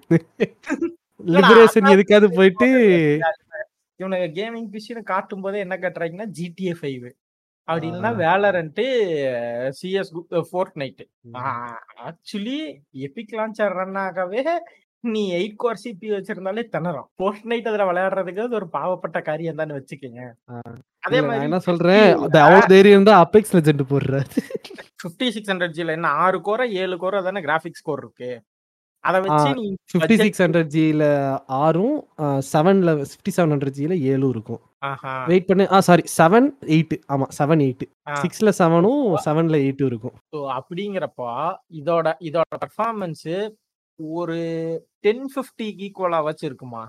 Speaker 2: லிபரேஷன் எதுக்காவது போயிட்டு
Speaker 1: இவனுங்க கேமிங் பிசின்னு காட்டும் போதே என்ன காட்டுறாங்கன்னா ஜிடிஏ ஃபைவ் அப்படி இல்லைன்னா
Speaker 2: ஆ.
Speaker 1: Valorant CS Fortnite actually Epic launcher run ஆகவே நீ எயிட் கோர் சிபி வச்சிருந்தாலே திணறும். ஃபோர்ட் நைட் அதுல விளையாடுறதுக்கு அது ஒரு பாவப்பட்ட காரியம் தான் வச்சுக்கோங்க. அதே மாதிரி
Speaker 2: என்ன சொல்றேன்? அவ்வளவு தைரியம் தான் அபெக்ஸ் லெஜெண்ட் போடுறாரு
Speaker 1: ஃபிஃப்டி சிக்ஸ் ஹண்ட்ரட் ஜில என்ன ஆறு கோர ஏழு கோர தானே கிராபிக்ஸ் கோர் இருக்கு. அதை வச்சு
Speaker 2: ஃபிஃப்டி சிக்ஸ் ஹண்ட்ரட் ஜியில் ஆறும் செவனில் ஃபிஃப்டி செவன் ஹண்ட்ரட் ஜியில் ஏழும் இருக்கும். வெயிட் பண்ணு ஆ சாரி செவன் எயிட் ஆமாம் செவன் எயிட். சிக்ஸில் செவனும் செவனில் எயிட்டும் இருக்கும்.
Speaker 1: ஸோ அப்படிங்கிறப்போ இதோட இதோட பர்ஃபார்மன்ஸ் ஒரு டென் ஃபிஃப்டிக்கு ஈக்குவலா வச்சு இருக்குமா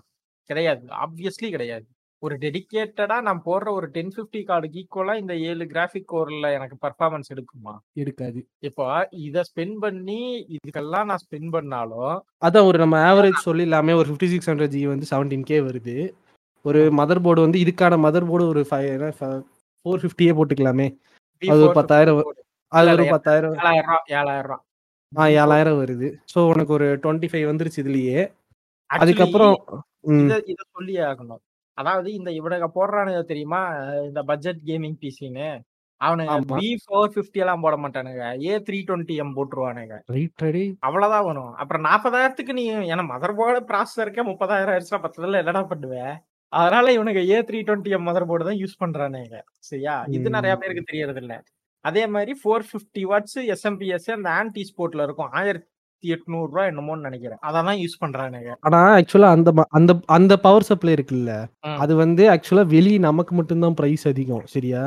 Speaker 1: கிடையாது ஆப்வியஸ்லி கிடையாது. ஒரு டெடிகேட்டடா நான் போடுற ஒரு டென் ஃபிஃப்டி கார்டுக்கு ஈக்குவலா இந்த ஏழு கிராஃபிக் கோர்ல எனக்கு பர்ஃபார்மன்ஸ் எடுக்குமா?
Speaker 2: இருக்காது
Speaker 1: இப்போ இதை ஸ்பெண்ட் பண்ணி இதுக்கெல்லாம் நான் ஸ்பெண்ட் பண்ணாலும்
Speaker 2: அதான் ஒரு நம்ம ஆவரேஜ் சொல்லிடலாமே ஒரு ஃபிஃப்டி சிக்ஸ் ஹண்ட்ரட் ஜி வந்து செவன்டீன் கே வருது. ஒரு மதர் போர்டு வந்து இதுக்கான மதர் போர்டு ஒரு ஃபைவ் ஃபோர் ஃபிஃப்டியே போட்டுக்கலாமே. அது ஒரு பத்தாயிரம் அது ஒரு பத்தாயிரம்.
Speaker 1: ஏழாயிரம் ஏழாயிரம்.
Speaker 2: ஆ ஏழாயிரம் வருது. ஸோ உனக்கு ஒரு டுவெண்ட்டி ஃபைவ் வந்துருச்சு இதுலயே. அதுக்கப்புறம்
Speaker 1: இத சொல்லியே ஆகணும். அதாவது இந்த இவனுங்க போடுறானுங்க தெரியுமா? இந்த பட்ஜெட் கேமிங் பிசின்னு அவனுங்க. பி ஃபோர் ஃபிஃப்டி எல்லாம் போட மாட்டானுங்க. ஏ த்ரீ டுவெண்ட்டி எம் போட்டுருவானுங்க. அவ்வளவுதான் வரும். அப்புறம் நாற்பதாயிரத்துக்கு நீ ஏன்னா மதர் போர்டு ப்ராசஸருக்கே முப்பதாயிரம் ஆயிடுச்சுனா பத்ததுல என்னடா பண்ணுவேன் அதனால இவனுங்க A three twenty M motherboard தான் யூஸ் பண்றானுங்க. சரியா? இது. நிறைய பேருக்கு தெரியறது இல்ல அதே மாதிரி ஃபோர் ஃபிஃப்டி வாட்ஸ் எஸ்எம்பிஎஸ் அந்த ஆன்டி ஸ்போர்ட்ல இருக்கும். ஆயிரத்தி எட்நூறு ரூபாய் என்னமோன்னு நினைக்கிறேன். அதான் யூஸ் பண்றானுங்க
Speaker 2: ஆனா ஆக்சுவலா அந்த அந்த அந்த பவர் சப்ளை இருக்குல்ல. அது வந்து ஆக்சுவலா வெளி நமக்கு மட்டும்தான் பிரைஸ் அதிகம் சரியா.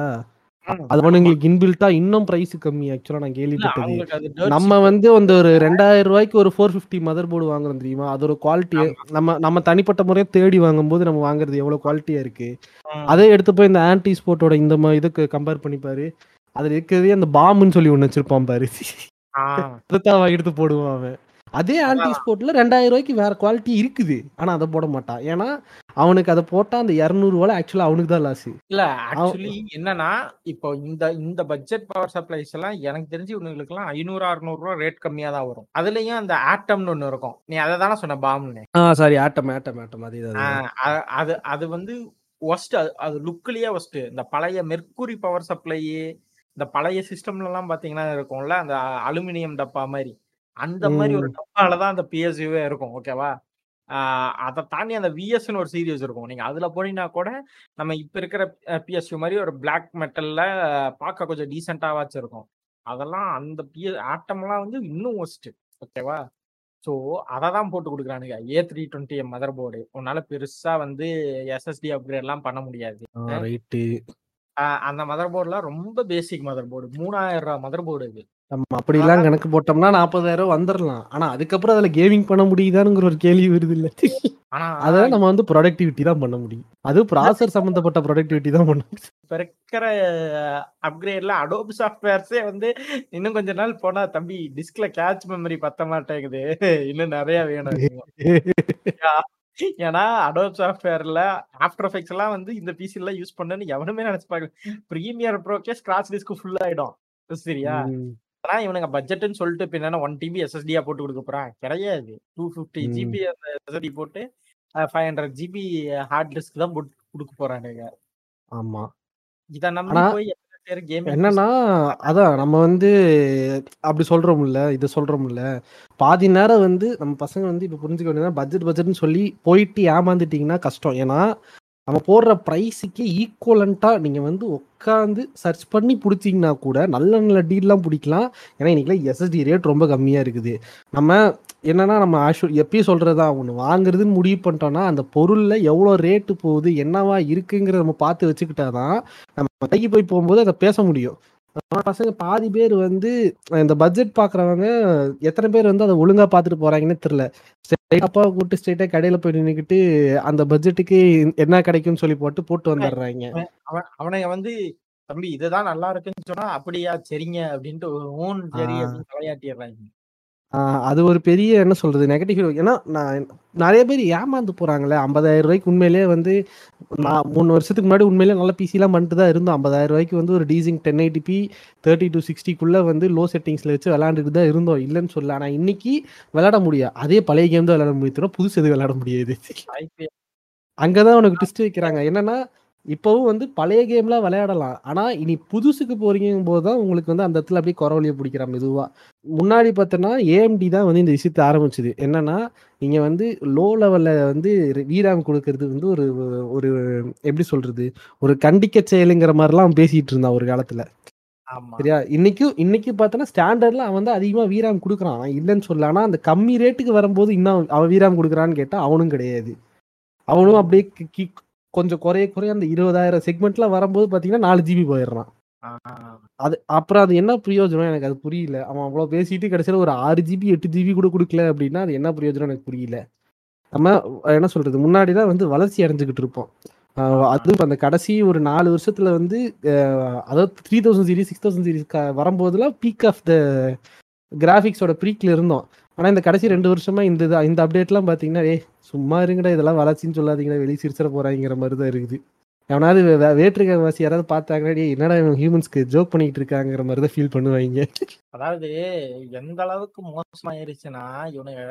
Speaker 2: அது அவனுங்களுக்கு இன்பில்ட்டா இன்னும் பிரைஸ் கம்மி ஆக்சுவலா நான் கேள்விப்பட்டது.
Speaker 1: அது
Speaker 2: நம்ம வந்து அந்த ஒரு ரெண்டாயிரம் ரூபாய்க்கு ஒரு ஃபோர் ஃபிஃப்டி மதர் போர்டு வாங்குறோம் தெரியுமா? அதோட குவாலிட்டி நம்ம நம்ம தனிப்பட்ட முறையா தேடி வாங்கும்போது நம்ம வாங்குறது எவ்வளவு குவாலிட்டியா இருக்கு. அதே எடுத்து போய் இந்த ஆன்டி ஸ்போர்ட்டோட இந்த இதுக்கு கம்பேர் பண்ணி பாரு அதுல இருக்கிறதே அந்த பாம்புன்னு சொல்லி ஒண்ணு வச்சிருப்பான் பாரு. எடுத்து போடுவான் அவன். அதே ஆன்டி ஸ்போர்ட்ல ரெண்டாயிரம் ரூபாய்க்கு வேற குவாலிட்டி இருக்குது. ஆனா அதை போட மாட்டான். ஏன்னா அவனுக்கு அதை போட்டா அந்த இரநூறு ரூபாய் ஆக்சுவலா அவனுக்கு தான் லாஸ்
Speaker 1: இல்ல ஆக்சுவலி என்னன்னா இப்போ இந்த இந்த பட்ஜெட் பவர் சப்ளைஸ் எல்லாம் எனக்கு தெரிஞ்சு இவங்களுக்கு எல்லாம் ஐநூறு அறுநூறு ரூபா ரேட் கம்மியா தான் வரும். அதுலயும் அந்த ஆட்டம்னு ஒண்ணு இருக்கும். நீ அதை தானே சொன்ன பாம்னு
Speaker 2: சாரி ஆட்டம் ஆட்டம் ஆட்டம் அதே
Speaker 1: அது அது. வந்து ஒஸ்ட் அது லுக்லயே ஒஸ்ட் இந்த பழைய மெர்க்குரி பவர் சப்ளை இந்த பழைய சிஸ்டம்ல எல்லாம் பாத்தீங்கன்னா இருக்கும்ல அந்த அலுமினியம் டப்பா மாதிரி அந்த மாதிரி ஒரு
Speaker 2: ம்.
Speaker 1: டப்பால தான் அந்த பிஎஸ்யூவே இருக்கும் ஓகேவா? அதை தாண்டி அந்த விஎஸ்ன்னு ஒரு சீரியஸ் இருக்கும். நீங்க அதுல போனீங்கன்னா கூட நம்ம இப்ப இருக்கிற பிஎஸ்யூ மாதிரி ஒரு பிளாக் மெட்டல்ல பார்க்க கொஞ்சம் டீசெண்டா வச்சிருக்கும் அதெல்லாம் அந்த பிஎ ஆட்டம்லாம் வந்து இன்னும் ஒஸ்ட் ஓகேவா? ஸோ அதை தான் போட்டு கொடுக்குறானுங்க. A three twenty motherboard உன்னால பெருசா வந்து எஸ்எஸ்டி அப்கிரேட்லாம் பண்ண முடியாது. அந்த மதர் போர்டுலாம் ரொம்ப பேசிக் மதர் போர்டு மூணாயிரம் ரூபாய் மதர் போர்டு இது.
Speaker 2: நம்ம அப்படிலாம் கணக்கு போட்டோம்னா நாற்பதாயிரம் வந்துடலாம் ஆனா அதுக்கப்புறம் அதுல கேமிங் பண்ண முடியுதானுங்கிற ஒரு கேள்வி வருது இல்ல.
Speaker 1: ஆனா
Speaker 2: அதான் நம்ம வந்து ப்ரொடக்டிவிட்டி தான் பண்ண முடியும். அது ப்ராசர் சம்பந்தப்பட்ட ப்ரொடக்டிவிட்டி தான் பண்ண
Speaker 1: இப்ப இருக்கிற அப்கிரேட்ல அடோப் சாஃப்ட்வேர்ஸே வந்து இன்னும் கொஞ்ச நாள் போனா தம்பி டிஸ்க்ல கேட்ச் மெமரி பத்த மாட்டேங்குது. இன்னும் நிறைய வேணும். ஏன்னா அடோப் சாஃப்ட்வேர்ல ஆஃப்டர் எஃபெக்ட்ஸ் எல்லாம் வந்து இந்த பிசி எல்லாம் யூஸ் பண்ணனு எவனுமே நினைச்சு பார்க்கல. ப்ரீமியர் ப்ரோக்கே ஸ்கிராச் டிஸ்க் ஃபுல் ஆயிடும். சரியா. ஆனா இவனுங்க பட்ஜெட்னு சொல்லிட்டு இப்ப என்னன்னா ஒன் டிபி எஸ்எஸ்டியா போட்டு கொடுக்க போறான். கிடையாது. Two fifty. ஜிபி அந்த எஸ்எஸ்டி போட்டு five hundred GB hard disk தான் போட்டு கொடுக்க போறானுங்க.
Speaker 2: ஆமா.
Speaker 1: இத
Speaker 2: ஆனா
Speaker 1: போய்
Speaker 2: என்னன்னா அதான் நம்ம வந்து அப்படி சொல்றோம்ல இதை சொல்றோம்ல. பாதி நேரம் வந்து நம்ம பசங்க வந்து இப்போ புரிஞ்சுக்க வேண்டியது பட்ஜெட் பட்ஜெட்னு சொல்லி போயிட்டு ஏமாந்துட்டீங்கன்னா கஷ்டம். ஏன்னா நம்ம போடுற ப்ரைஸுக்கு ஈக்குவலண்ட்டாக நீங்கள் வந்து உட்காந்து சர்ச் பண்ணி பிடிச்சிங்கன்னா கூட நல்ல நல்ல டீல்லாம் பிடிக்கலாம். ஏன்னா இன்றைக்கி எஸ்எஸ்டி ரேட் ரொம்ப கம்மியாக இருக்குது. நம்ம என்னன்னா நம்ம ஆஷு எப்பயும் சொல்கிறதா ஒன்று வாங்குறதுன்னு முடிவு பண்ணிட்டோம்னா அந்த பொருளில் எவ்வளோ ரேட்டு போகுது என்னவா இருக்குங்கிறத நம்ம பார்த்து வச்சுக்கிட்டாதான் நம்ம கைக்கு போய் போகும்போது அதை பேச முடியும். பசங்க பாதி பேர் வந்து இந்த பட்ஜெட் பாக்குறவங்க எத்தனை பேர் வந்து அதை ஒழுங்கா பார்த்துட்டு போறாங்கன்னு தெரியல. அப்பாவை கூப்பிட்டு ஸ்ட்ரைட்டா கடையில போய் நின்னுக்கிட்டு அந்த பட்ஜெட்டுக்கு என்ன கிடைக்கும்னு சொல்லி போட்டு போட்டு வந்துடுறாங்க.
Speaker 1: அவன் அவனுங்க வந்து தம்பி இதுதான் நல்லா இருக்குன்னு சொன்னா அப்படியா சரிங்க அப்படின்ட்டு ஓன் சரி
Speaker 2: ஆ.
Speaker 1: அப்படின்னு தலையாட்டிடுறாங்க.
Speaker 2: ஆஹ் அது ஒரு பெரிய என்ன சொல்றது நெகட்டிவ் ஏன்னா நான் நிறைய பேர் ஏமாந்து போறாங்களே ஐம்பதாயிரம் ரூபாய்க்கு உண்மையிலேயே வந்து நான் மூணு வருஷத்துக்கு முன்னாடி உண்மையிலேயே நல்ல பிசிலாம் பண்ணிட்டு தான் இருந்தோம். ஐம்பதாயிரம் ரூபாய்க்கு வந்து ஒரு teasing ten eighty p thirty to சிக்ஸ்டிக்குள்ள வந்து லோ செட்டிங்ஸ்ல வச்சு விளையாண்டுட்டு தான் இருந்தோம். இல்லைன்னு சொல்ல ஆனா இன்னைக்கு விளையாட முடியாது அதே பழைய கேம் தான் விளையாட முடியும் புதுசு எதுவும் விளையாட முடியாது. அங்கதான் உனக்கு ட்விஸ்ட் வைக்கிறாங்க. என்னன்னா இப்போவும் வந்து பழைய கேம்லாம் விளையாடலாம். ஆனா இனி புதுசுக்கு போறீங்கும் போது தான் உங்களுக்கு வந்து அந்த இடத்துல அப்படியே குறவழியை பிடிக்கிற மெதுவா. முன்னாடி பார்த்தோன்னா ஏஎம்டி தான் வந்து இந்த விஷயத்தை ஆரம்பிச்சது. என்னன்னா நீங்க வந்து லோ லெவல்ல வந்து வீராம் கொடுக்கறது வந்து ஒரு ஒரு எப்படி சொல்றது? ஒரு கண்டிக்க செயலுங்கிற மாதிரிலாம் பேசிட்டு இருந்தான் ஒரு காலத்துல. சரியா? இன்னைக்கும் இன்னைக்கு பார்த்தோன்னா ஸ்டாண்டர்ட்ல அவன் வந்து அதிகமா வீராம் கொடுக்குறான். அவன் இல்லைன்னு சொல்லல. ஆனா அந்த கம்மி ரேட்டுக்கு வரும்போது இன்னும் அவன் வீராம் கொடுக்குறான்னு கேட்டா அவனும் கிடையாது. அவனும் அப்படியே கி- கி- கொஞ்சம் குறைய குறைய அந்த இருபதாயிரம் செக்மெண்ட்லாம் வரும்போது பாத்தீங்கன்னா நாலு ஜிபி போயிடுறான். அது அப்புறம் அது என்ன பிரயோஜனம்? எனக்கு அது புரியல. அவன் அவ்வளோ பேசிட்டு கடைசியில் ஒரு ஆறு ஜிபி எட்டு ஜிபி கூட கொடுக்கல அப்படின்னா அது என்ன பிரயோஜனம்? எனக்கு புரியல. நம்ம என்ன சொல்றது? முன்னாடி தான் வந்து வளர்ச்சி அடைஞ்சுக்கிட்டு இருப்போம். இப்ப அந்த கடைசி ஒரு நாலு வருஷத்துல வந்து அதாவது three thousand series six thousand series வரும்போதுலாம் peak of the கிராஃபிக்ஸோட ப்ரீக்ல இருந்தோம். ஆனா இந்த கடைசி ரெண்டு வருஷமா இந்த இது- இந்த அப்டேட்லாம் பாத்தீங்கன்னா ஏய் சும்மா இருங்கடா இதெல்லாம் வளர்ச்சின்னு சொல்லாதீங்கடா வெளியே சிரிச்சிட போறாங்கிற மாதிரி தான் இருக்குது. எவனாவது வேற்றுக்க வாசி யாராவது பார்த்தாங்கன்னா என்னடா இவன் ஹியூமன்ஸ்க்கு ஜோக் பண்ணிட்டு இருக்காங்கிற மாதிரி தான் ஃபீல் பண்ணுவாங்க.
Speaker 1: அதாவது எந்த அளவுக்கு மோசமாயிருச்சுன்னா இவனுங்க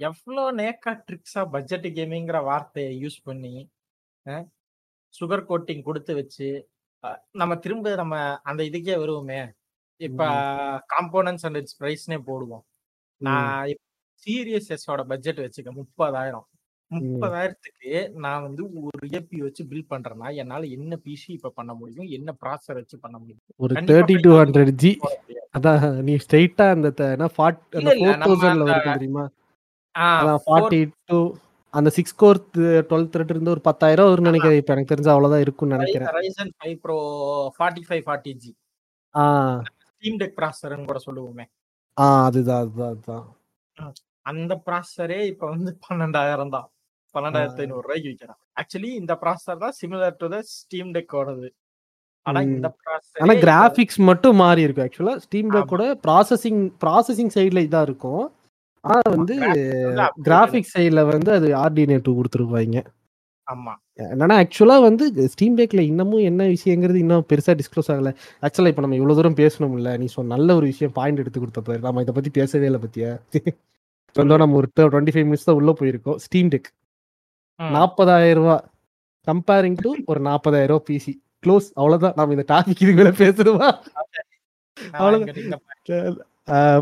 Speaker 1: எவ்வளவு நேக்கா ட்ரிக்ஸா பட்ஜெட் கேமிங்கிற வார்த்தையை யூஸ் பண்ணி சுகர் கோட்டிங் கொடுத்து வச்சு நம்ம திரும்ப நம்ம அந்த இதுக்கே வருவோமே. இப்ப காம்போனன்ட்ஸ் அண்ட் இட்ஸ் பிரைஸ்னே போடுவோம். நான் சீரியஸ் எஸ்ஸோட பட்ஜெட் வச்சுக்க முப்பதாயிரம். முப்பதாயிரத்துக்கு நான் வந்து ஒரு ஏபி வச்சு பில் பண்றேன்னா என்னால என்ன பிசி இப்ப பண்ண முடியும்? என்ன ப்ராசர் வச்சு பண்ண முடியும்?
Speaker 2: ஒரு தேர்ட்டி டூ ஹண்ட்ரட் ஜி. அதான் நீ ஸ்ட்ரைட்டா அந்த தெரியுமா? ஃபார்ட்டி டூ அந்த சிக்ஸ் கோர் டுவெல் த்ரெட் இருந்து ஒரு பத்தாயிரம் வரும்னு நினைக்கிறேன். இப்ப எனக்கு தெரிஞ்ச அவ்வளவுதான் இருக்கும்னு நினைக்கிறேன்.
Speaker 1: Ryzen 5 Pro 45 40G
Speaker 2: ஆ.
Speaker 1: ஸ்டீம் டெக் ப்ராசர்னு கூட சொல்லுவோமே.
Speaker 2: ஆ அதுதான் அதுதான் அதுதான்.
Speaker 1: அந்த ப்ராசரே இப்ப வந்து பன்னெண்டாயிரம் தான். பன்னெண்டாயிரத்தி ஐநூறு ரூபாய்க்கு விற்கிறான் ஆக்சுவலி இந்த ப்ராசர் தான் similar to the Steam Deck ஓடுது. ஆனா. இந்த
Speaker 2: ஆனா கிராபிக்ஸ் மட்டும் மாறி இருக்கும் ஆக்சுவலா ஸ்டீம் டேக்கோட ப்ராசஸிங் ப்ராசஸிங் சைடுல இதா இருக்கும். ஆனா வந்து கிராஃபிக்ஸ் சைடுல வந்து அது ஆர்டினே டூ கொடுத்துருப்பாங்க
Speaker 1: ஆமா.
Speaker 2: என்னன்னா ஆக்சுவலா வந்து ஸ்டீம் டேக்ல இன்னமும் என்ன விஷயங்கிறது இன்னும் பெருசா டிஸ்க்ளோஸ் ஆகல. ஆக்சுவலா இப்ப நம்ம இவ்வளவு தூரம் பேசணும்ல நீ சொன்ன நல்ல ஒரு விஷயம் பாயிண்ட் எடுத்து கொடுத்த பாரு. நம்ம இதை பத்தி பேசவே இல்லை பத்தியா? வந்தோம் நம்ம ஒரு டுவெண்ட்டி ஃபைவ் மினிட்ஸ் தான் உள்ள போயிருக்கோம். Steam Deck. நாற்பதாயிரம் ரூபாய் கம்பேரிங் டு ஒரு நாற்பதாயிரம் ரூபாய் பிசி க்ளோஸ் அவ்வளவுதான். நம்ம இந்த டாபிக் இது மேல பேசுறோமா அவ்வளவுதான்.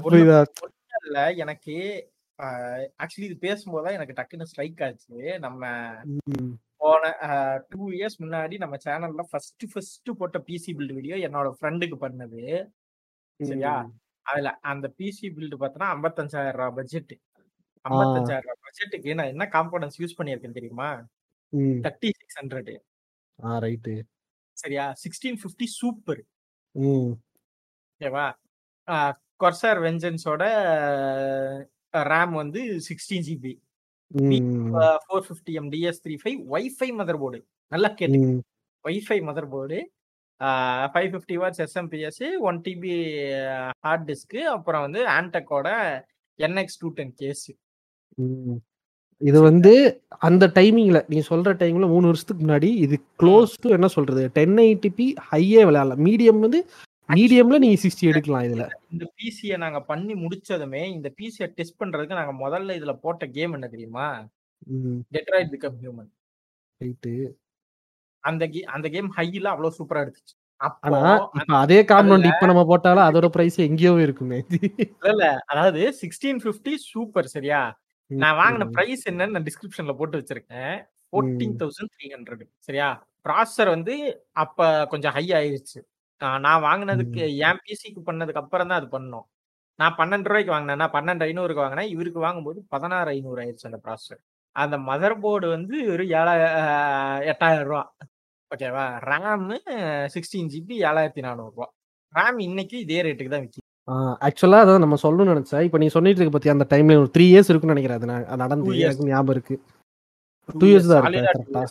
Speaker 2: புரியுதா?
Speaker 1: இல்ல. எனக்கு ஆக்சுவலி இது பேசும்போதுதான் எனக்கு டக்குன்னு ஸ்ட்ரைக் ஆச்சு. நம்ம போன டூ இயர்ஸ் முன்னாடி நம்ம சேனல்ல ஃபர்ஸ்ட் ஃபர்ஸ்ட் போட்ட பிசி பில்ட் வீடியோ என்னோட ஃப்ரெண்டுக்கு பண்ணது. சரியா? அதுல அந்த பிசி பில்டு பார்த்தோன்னா ஐம்பத்தஞ்சாயிரம் ரூபாய் பட்ஜெட் ஐம்பத்தஞ்சாயிரம் ரூபாய் பட்ஜெட்டுக்கு நான் என்ன காம்பனன்ஸ் யூஸ் பண்ணியிருக்கேன் தெரியுமா. தேர்ட்டி சிக்ஸ் ஹண்ட்ரட்
Speaker 2: ஆ ரைட்டு
Speaker 1: சரியா? சிக்ஸ்டீன் ஃபிஃப்டி சூப்பர் ஓகேவா? கொர்சர் வெஞ்சன்ஸோட ரேம் வந்து sixteen GB four fifty M DS three five WiFi motherboard நல்லா கேட்டு WiFi motherboard five fifty watts SMPS one TB hard disc அப்புறம் வந்து ஆன்டெக்கோட என்எக்ஸ் டூ டென் கேஸ்.
Speaker 2: இது வந்து அந்த டைமிங்ல நீ சொல்ற டைம்ல மூணு வருஷத்துக்கு முன்னாடி இது க்ளோஸ் டு என்ன சொல்றது? டென் ஐடிபி ஹையே விளையாடலாம். மீடியம் வந்து மீடியம்ல நீங்க சிக்ஸ்டி எடுக்கலாம் இதுல.
Speaker 1: இந்த பிசியை நாங்க பண்ணி முடிச்சதுமே இந்த பிசியை டெஸ்ட் பண்றதுக்கு நாங்க முதல்ல இதுல போட்ட கேம் என்ன தெரியுமா? டெட்ராய்ட் பிகம் ஹியூமன் அந்த அந்த கேம் ஹைல அவ்வளவு சூப்பரா எடுத்துச்சு. அப்போ
Speaker 2: ஆனா இப்ப அதே காம்பவுண்ட் இப்ப நம்ம போட்டாலும் அதோட பிரைஸ் எங்கேயோ இருக்குமே.
Speaker 1: இல்ல அதாவது சிக்ஸ்டீன் பிப்டி சூப்பர் சரியா? நான் வாங்கின பிரைஸ் என்னன்னு நான் டிஸ்கிரிப்ஷன்ல போட்டு வச்சிருக்கேன். ஃபோர்டீன் தௌசண்ட் த்ரீ ஹண்ட்ரட் சரியா? ப்ராசர் வந்து அப்ப கொஞ்சம் ஹை ஆயிருச்சு. நான் வாங்கினதுக்கு என் பிசிக்கு பண்ணதுக்கு அப்புறம் தான் அது பண்ணோம். நான் பன்னெண்டு ரூபாய்க்கு வாங்கினேன். பன்னெண்டு ஐநூறுக்கு வாங்கினேன். இவருக்கு வாங்கும்போது பதினாறு ஐநூறு ஆயிருச்சு அந்த ப்ராசர் அந்த மதர் போர்டு வந்து ஒரு ஏழாயிரம் எட்டாயிரம் ரூபா. ஓகேவா ரேம் சிக்ஸ்டீன் ஜிபி ஏழாயிரத்தி நானூறு ரூபா. ரேம் இன்னைக்கு இதே ரேட்டுக்கு தான் விற்கும்
Speaker 2: ஆக்சுவலா அதான் நம்ம சொல்லணும்னு நினைச்சேன். இப்ப நீ சொல்லிட்டு இருக்க பத்தி அந்த டைம்ல ஒரு த்ரீ இயர்ஸ் இருக்குன்னு நினைக்கிறேன். அது நடந்து. எனக்கு ஞாபகம் இருக்கு. டூ இயர்ஸ் தான் இருக்கு.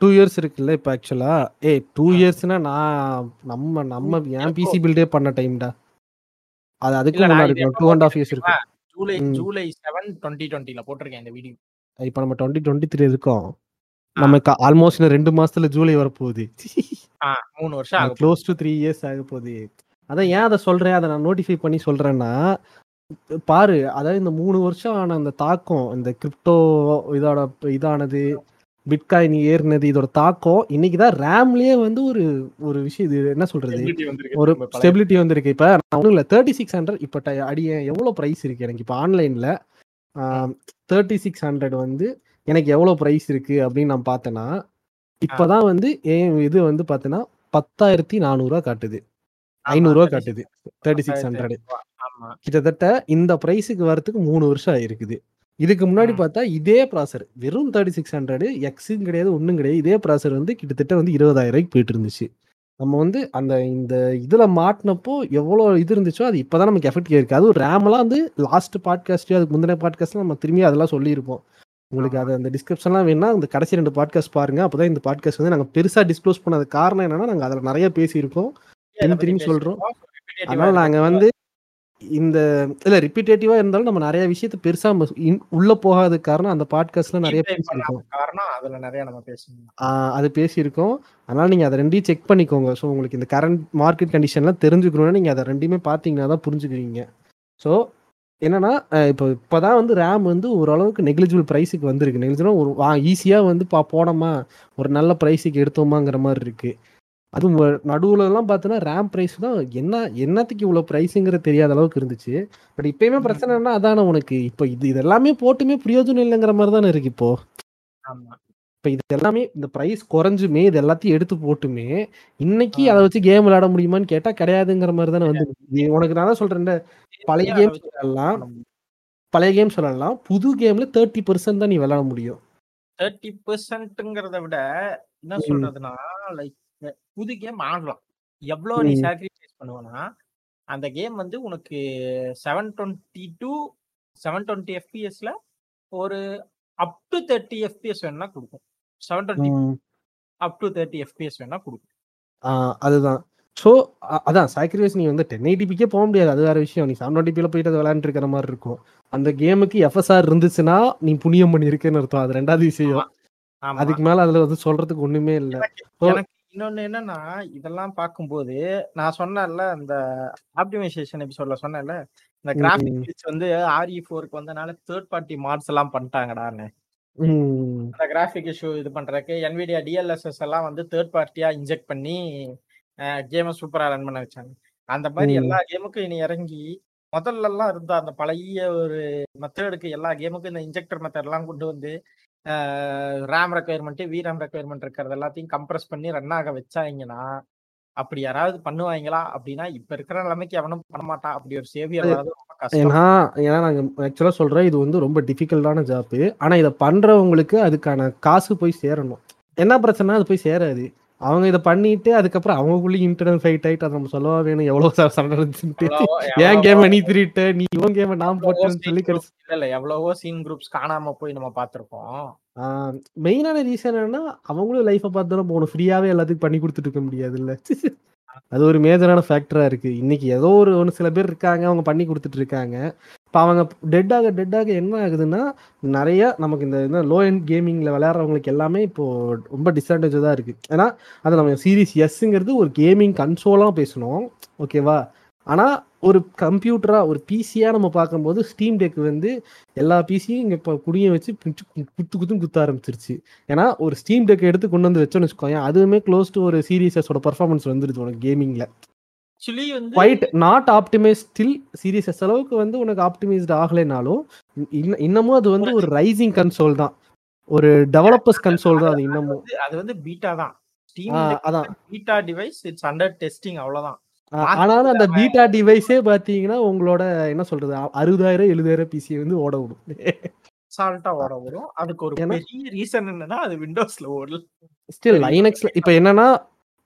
Speaker 2: டூ இயர்ஸ் இருக்குல்ல இப்ப ஆக்சுவலா ஏ டூ இயர்ஸ்னா நான் நம்ம நம்ம என் பிசி பில்டே பண்ண டைம்டா அது அதுக்கு முன்னாடி டூ அண்ட் ஆஃப் இயர்ஸ்? இருக்கும்
Speaker 1: ஜூலை. ஜூலை செவன் டுவெண்ட்டி டுவெண்ட்டில போட்டிருக்கேன் இந்த வீடியோ
Speaker 2: இப்ப நம்ம டுவெண்ட்டி டுவெண்ட்டி த்ரீ இருக்கோம் நமக்கு ஆல்மோஸ்ட் இன்னும் ரெண்டு மாசத்துல ஜூலை வரப்போகுது.
Speaker 1: மூணு வருஷம்
Speaker 2: க்ளோஸ் டு த்ரீ இயர்ஸ் ஆக போகுது. அதான் ஏன் அதை சொல்றேன்? அதை நான் நோட்டிஃபை பண்ணி சொல்றேன்னா பாரு அதாவது இந்த மூணு வருஷம் ஆன அந்த தாக்கம் இந்த கிரிப்டோ இதோட இதானது பிட்காயின் ஏறினது இதோட தாக்கம் இன்னைக்கு தான் ரேம்லயே வந்து ஒரு ஒரு விஷயம் இது என்ன சொல்றது? ஒரு ஸ்டெபிலிட்டி வந்திருக்கு. இப்ப நான் ஒன்றும் இல்லை தேர்ட்டி சிக்ஸ் ஹண்ட்ரட் இப்போ அடிய எவ்வளோ ப்ரைஸ் இருக்கு எனக்கு? இப்போ ஆன்லைன்ல தேர்ட்டி சிக்ஸ் ஹண்ட்ரட் வந்து எனக்கு எவ்வளோ ப்ரைஸ் இருக்கு அப்படின்னு நான் பார்த்தேன்னா இப்போதான் வந்து என் இது வந்து பார்த்தீங்கன்னா பத்தாயிரத்தி நானூறுரூவா காட்டுது. ஐநூறுரூவா காட்டுது. தேர்ட்டி சிக்ஸ் ஹண்ட்ரட் கிட்டத்தட்ட இந்த ப்ரைஸுக்கு வரதுக்கு மூணு வருஷம் ஆயிருக்குது. இதுக்கு முன்னாடி. பார்த்தா இதே ப்ராசர் வெறும் தேர்ட்டி சிக்ஸ் ஹண்ட்ரட் எக்ஸும் கிடையாது ஒன்றும் கிடையாது. இதே ப்ராசர் வந்து கிட்டத்தட்ட வந்து இருபதாயிரம் ரூபாய்க்கு போயிட்டு இருந்துச்சு. நம்ம வந்து அந்த இந்த இதுல மாட்டினப்போ எவ்வளோ இது இருந்துச்சோ அது இப்போதான் நமக்கு எஃபெக்ட் இருக்கு அதுவும் ரேம்லாம் வந்து லாஸ்ட் பாட்காஸ்ட்லயோ அதுக்கு முந்தின பாட்காஸ்ட்ல நம்ம திரும்பி அதெல்லாம் சொல்லியிருப்போம். உங்களுக்கு. அது அந்த டிஸ்கிரிப்ஷன்லாம் வேணா இந்த கடைசி ரெண்டு பாட்காஸ்ட் பாருங்க. அப்பதான் இந்த பாட்காஸ்ட் வந்து நாங்கள் பெருசா டிஸ்க்ளோஸ் பண்ணது காரணம் என்னன்னா நாங்கள் அதில் நிறைய பேசியிருக்கோம். திரும்பி சொல்றோம். அதனால நாங்க வந்து இந்த இல்ல ரிப்பீட்டேட்டிவா இருந்தாலும் நம்ம நிறைய விஷயத்த பெருசா உள்ள போகாத காரணம் அந்த பாட்காஸ்ட்ல நிறைய பேசியிருக்கோம்.
Speaker 1: காரணம் அதுல நிறைய நம்ம பேசணும்
Speaker 2: அது பேசியிருக்கோம். அதனால நீங்க அதை ரெண்டையும் செக் பண்ணிக்கோங்க. ஸோ உங்களுக்கு இந்த கரண்ட் மார்க்கெட் கண்டிஷன்லாம் தெரிஞ்சுக்கணும்னா நீங்க அதை ரெண்டையுமே பார்த்தீங்கன்னா தான் புரிஞ்சுக்குவீங்க. ஸோ என்னன்னா இப்போ இப்போதான் வந்து ரேம் வந்து ஓரளவுக்கு நெக்லிஜிபிள் ப்ரைஸுக்கு வந்திருக்கு. நெக்லிஜிபிள் ஒரு ஈஸியாக வந்து பா போனோமா ஒரு நல்ல ப்ரைஸுக்கு எடுத்தோமாங்கிற மாதிரி இருக்கு. அதுவும் நடுவுல எல்லாம் பார்த்தோன்னா ரேம் ப்ரைஸ் தான் என்ன என்னத்துக்கு இவ்வளோ ப்ரைஸுங்கிற தெரியாத அளவுக்கு இருந்துச்சு. பட் இப்பயுமே பிரச்சனைனா அதானே உனக்கு. இப்போ இது இது எல்லாமே போட்டுமே பிரயோஜனம் இல்லைங்கிற மாதிரி தானே இருக்கு இப்போ.
Speaker 1: ஆமா.
Speaker 2: இப்போ இது எல்லாமே இந்த ப்ரைஸ் குறைஞ்சுமே இது எல்லாத்தையும் எடுத்து போட்டுமே இன்னைக்கு. அதை வச்சு கேம் விளையாட முடியுமான்னு கேட்டா கிடையாதுங்கிற மாதிரி தானே வந்து உனக்கு நான் தான் சொல்றேன் பழைய கேம் சொல்லலாம். பழைய கேம் சொல்லலாம். புது கேம்ல தேர்ட்டி பர்சன்ட் தான் நீ விளையாட முடியும்.
Speaker 1: தேர்ட்டி பெர்சன்ட்ங்கிறத விட என்ன. சொல்றதுன்னா லைக் புது கேம் ஆடலாம். எவ்வளவு நீ. சாக்ரிஃபைஸ் பண்ணுவனா அந்த கேம் வந்து உனக்கு seven twenty two seven twenty எஃபிஎஸ்ல ஒரு அப் டு தேர்ட்டி எஃபிஎஸ் வேணா கொடுக்கும். Seven twenty. Up to thirty FPS வேணா கொடுக்கும்.
Speaker 2: அதுதான். ஸோ அதான் சாக்ரிஃபைஸ் நீ வந்து டென் எயிட்டிபிக்கே போக முடியாது. அது வேற விஷயம். நீ செவன் டுவெண்ட்டிபியில் போயிட்டு அது விளையாண்டு இருக்கிற மாதிரி இருக்கும். அந்த கேமுக்கு எஃப்எஸ்ஆர் இருந்துச்சுன்னா நீ புண்ணியம் பண்ணியிருக்கேன்னு அர்த்தம். அது ரெண்டாவது விஷயம். அதுக்கு மேல அதுல வந்து சொல்றதுக்கு ஒண்ணுமே இல்ல.
Speaker 1: எனக்கு இன்னொன்னு என்னன்னா இதெல்லாம் பார்க்கும்போது நான் சொன்னேன்ல இந்த ஆப்டிமைசேஷன் எபிசோட்ல சொன்னேன்ல இந்த. கிராபிக்ஸ் வந்து ஆர்இ ஃபோருக்கு வந்தனால தேர்ட் பார்ட்டி மாட்ஸ் எல்லாம் பண்ணிட்டாங்கடான்னு அந்த கிராஃபிக் இஷ்யூ இது பண்றதுக்கு NVIDIA டிஎல்எஸ்எஸ் எல்லாம் வந்து தேர்ட் பார்ட்டியா இன்ஜெக்ட் பண்ணி கேமை சூப்பரா ரன் பண்ண வச்சாங்க அந்த மாதிரி. எல்லா கேமுக்கும் இனி இறங்கி முதல்ல எல்லாம் இருந்த அந்த பழைய ஒரு மெத்தடுக்கு எல்லா கேமுக்கும் இந்த இன்ஜெக்டர் மெத்தட் எல்லாம் கொண்டு வந்து ரேம் ரெக்குயர்மெண்ட் விராம் ரெக்குயர்மெண்ட் இருக்கிறது எல்லாத்தையும் கம்ப்ரஸ் பண்ணி ரன் ஆக வச்சாங்கன்னா அப்படி யாராவது பண்ணுவாங்களா? அப்படின்னா இப்ப இருக்கிற நிலைமைக்கு எவனும் பண்ண மாட்டான். அப்படி ஒரு சேவியர்
Speaker 2: ஏன்னா ஏன்னா நாங்க ஆக்சுவலா சொல்றேன் இது வந்து ரொம்ப டிஃபிகல்ட்டான ஜாப் ஆனா இதை பண்றவங்களுக்கு அதுக்கான காசு போய் சேரணும். என்ன பிரச்சனை அது போய் சேராது. அவங்க இதை பண்ணிட்டு அதுக்கப்புறம் அவங்களுக்குள்ளேயும் இன்டர்னல் ஃபைட் ஆயிட்டு அதை நம்ம சொல்லவா வேணும்? எவ்வளவு சண்டை
Speaker 1: எவ்வளவோ-
Speaker 2: ஏன் கேம் நீ திருட்ட நீ இவன் கேம் நான் போட்டேன்னு சொல்லி
Speaker 1: இல்ல இல்ல எவ்வளவோ சீன் குரூப்ஸ் காணாம போய் நம்ம பார்த்திருக்கோம்.
Speaker 2: மெயினான ரீசன் என்னன்னா அவங்களும் லைஃப்பை பார்த்து தானே போகணும். ஃப்ரீயாவே எல்லாத்துக்கும் பண்ணி கொடுத்துட்டு இருக்க முடியாதுல்ல. அது ஒரு மேஜரான ஃபேக்டரா இருக்கு. இன்னைக்கு ஏதோ ஒரு ஒன்று சில பேர் இருக்காங்க அவங்க பண்ணி கொடுத்துட்டு இருக்காங்க. இப்போ அவங்க டெட்டாக டெட்டாக என்ன ஆகுதுன்னா நிறைய நமக்கு இந்த லோ எண்ட் கேமிங்ல விளையாடுறவங்களுக்கு எல்லாமே இப்போ ரொம்ப டிஸ்அட்வான்டேஜ் தான் இருக்கு. ஏன்னா அது நம்ம சீரிஸ் எஸ்ங்கிறது ஒரு கேமிங் கன்சோலாக பேசணும். ஓகேவா ஆனா ஒரு கம்ப்யூட்டரா ஒரு பிசியா நம்ம பார்க்கும்போது ஸ்டீம் டெக் வந்து எல்லா பிசியும் இங்க இப்போ குடிய வச்சு குத்து குத்துன்னு குத்த ஆரம்பிச்சிருச்சு. ஏன்னா ஒரு ஸ்டீம் டெக் எடுத்து கொண்டு வந்து வச்சோன்னு வச்சுக்கோங்க அதுவுமே க்ளோஸ் டு ஒரு சீரியஸோட பர்ஃபார்மன்ஸ் வந்துருது உனக்கு கேமிங்ல
Speaker 1: ஆக்சுவலி வந்து
Speaker 2: quite not optimize still series அளவுக்கு வந்து உனக்கு ஆப்டிமைஸ்ட் ஆகலைனாலும் இன்ன- இன்னமும் அது வந்து ஒரு ரைசிங் கன்சோல் தான். ஒரு டெவலப்பர்ஸ் கன்சோல் தான் அது இன்னமும்.
Speaker 1: அது வந்து பீட்டா தான்.
Speaker 2: அதான்.
Speaker 1: Beta device it's under testing அவ்வளவுதான்.
Speaker 2: ஆனாலும் அந்த பீட்டா டிவைஸே பாத்தீங்கன்னா உங்களோட என்ன சொல்றது அறுபதாயிரம் எழுபதாயிரம் பிசி வந்து ஓட விடும்.
Speaker 1: சால்ட்டா ஓட வரும் அதுக்கு ஒரு பெரிய ரீசன் என்னன்னா அது விண்டோஸ்ல ஓடல.
Speaker 2: ஸ்டில். லைனக்ஸ்ல இப்போ என்னன்னா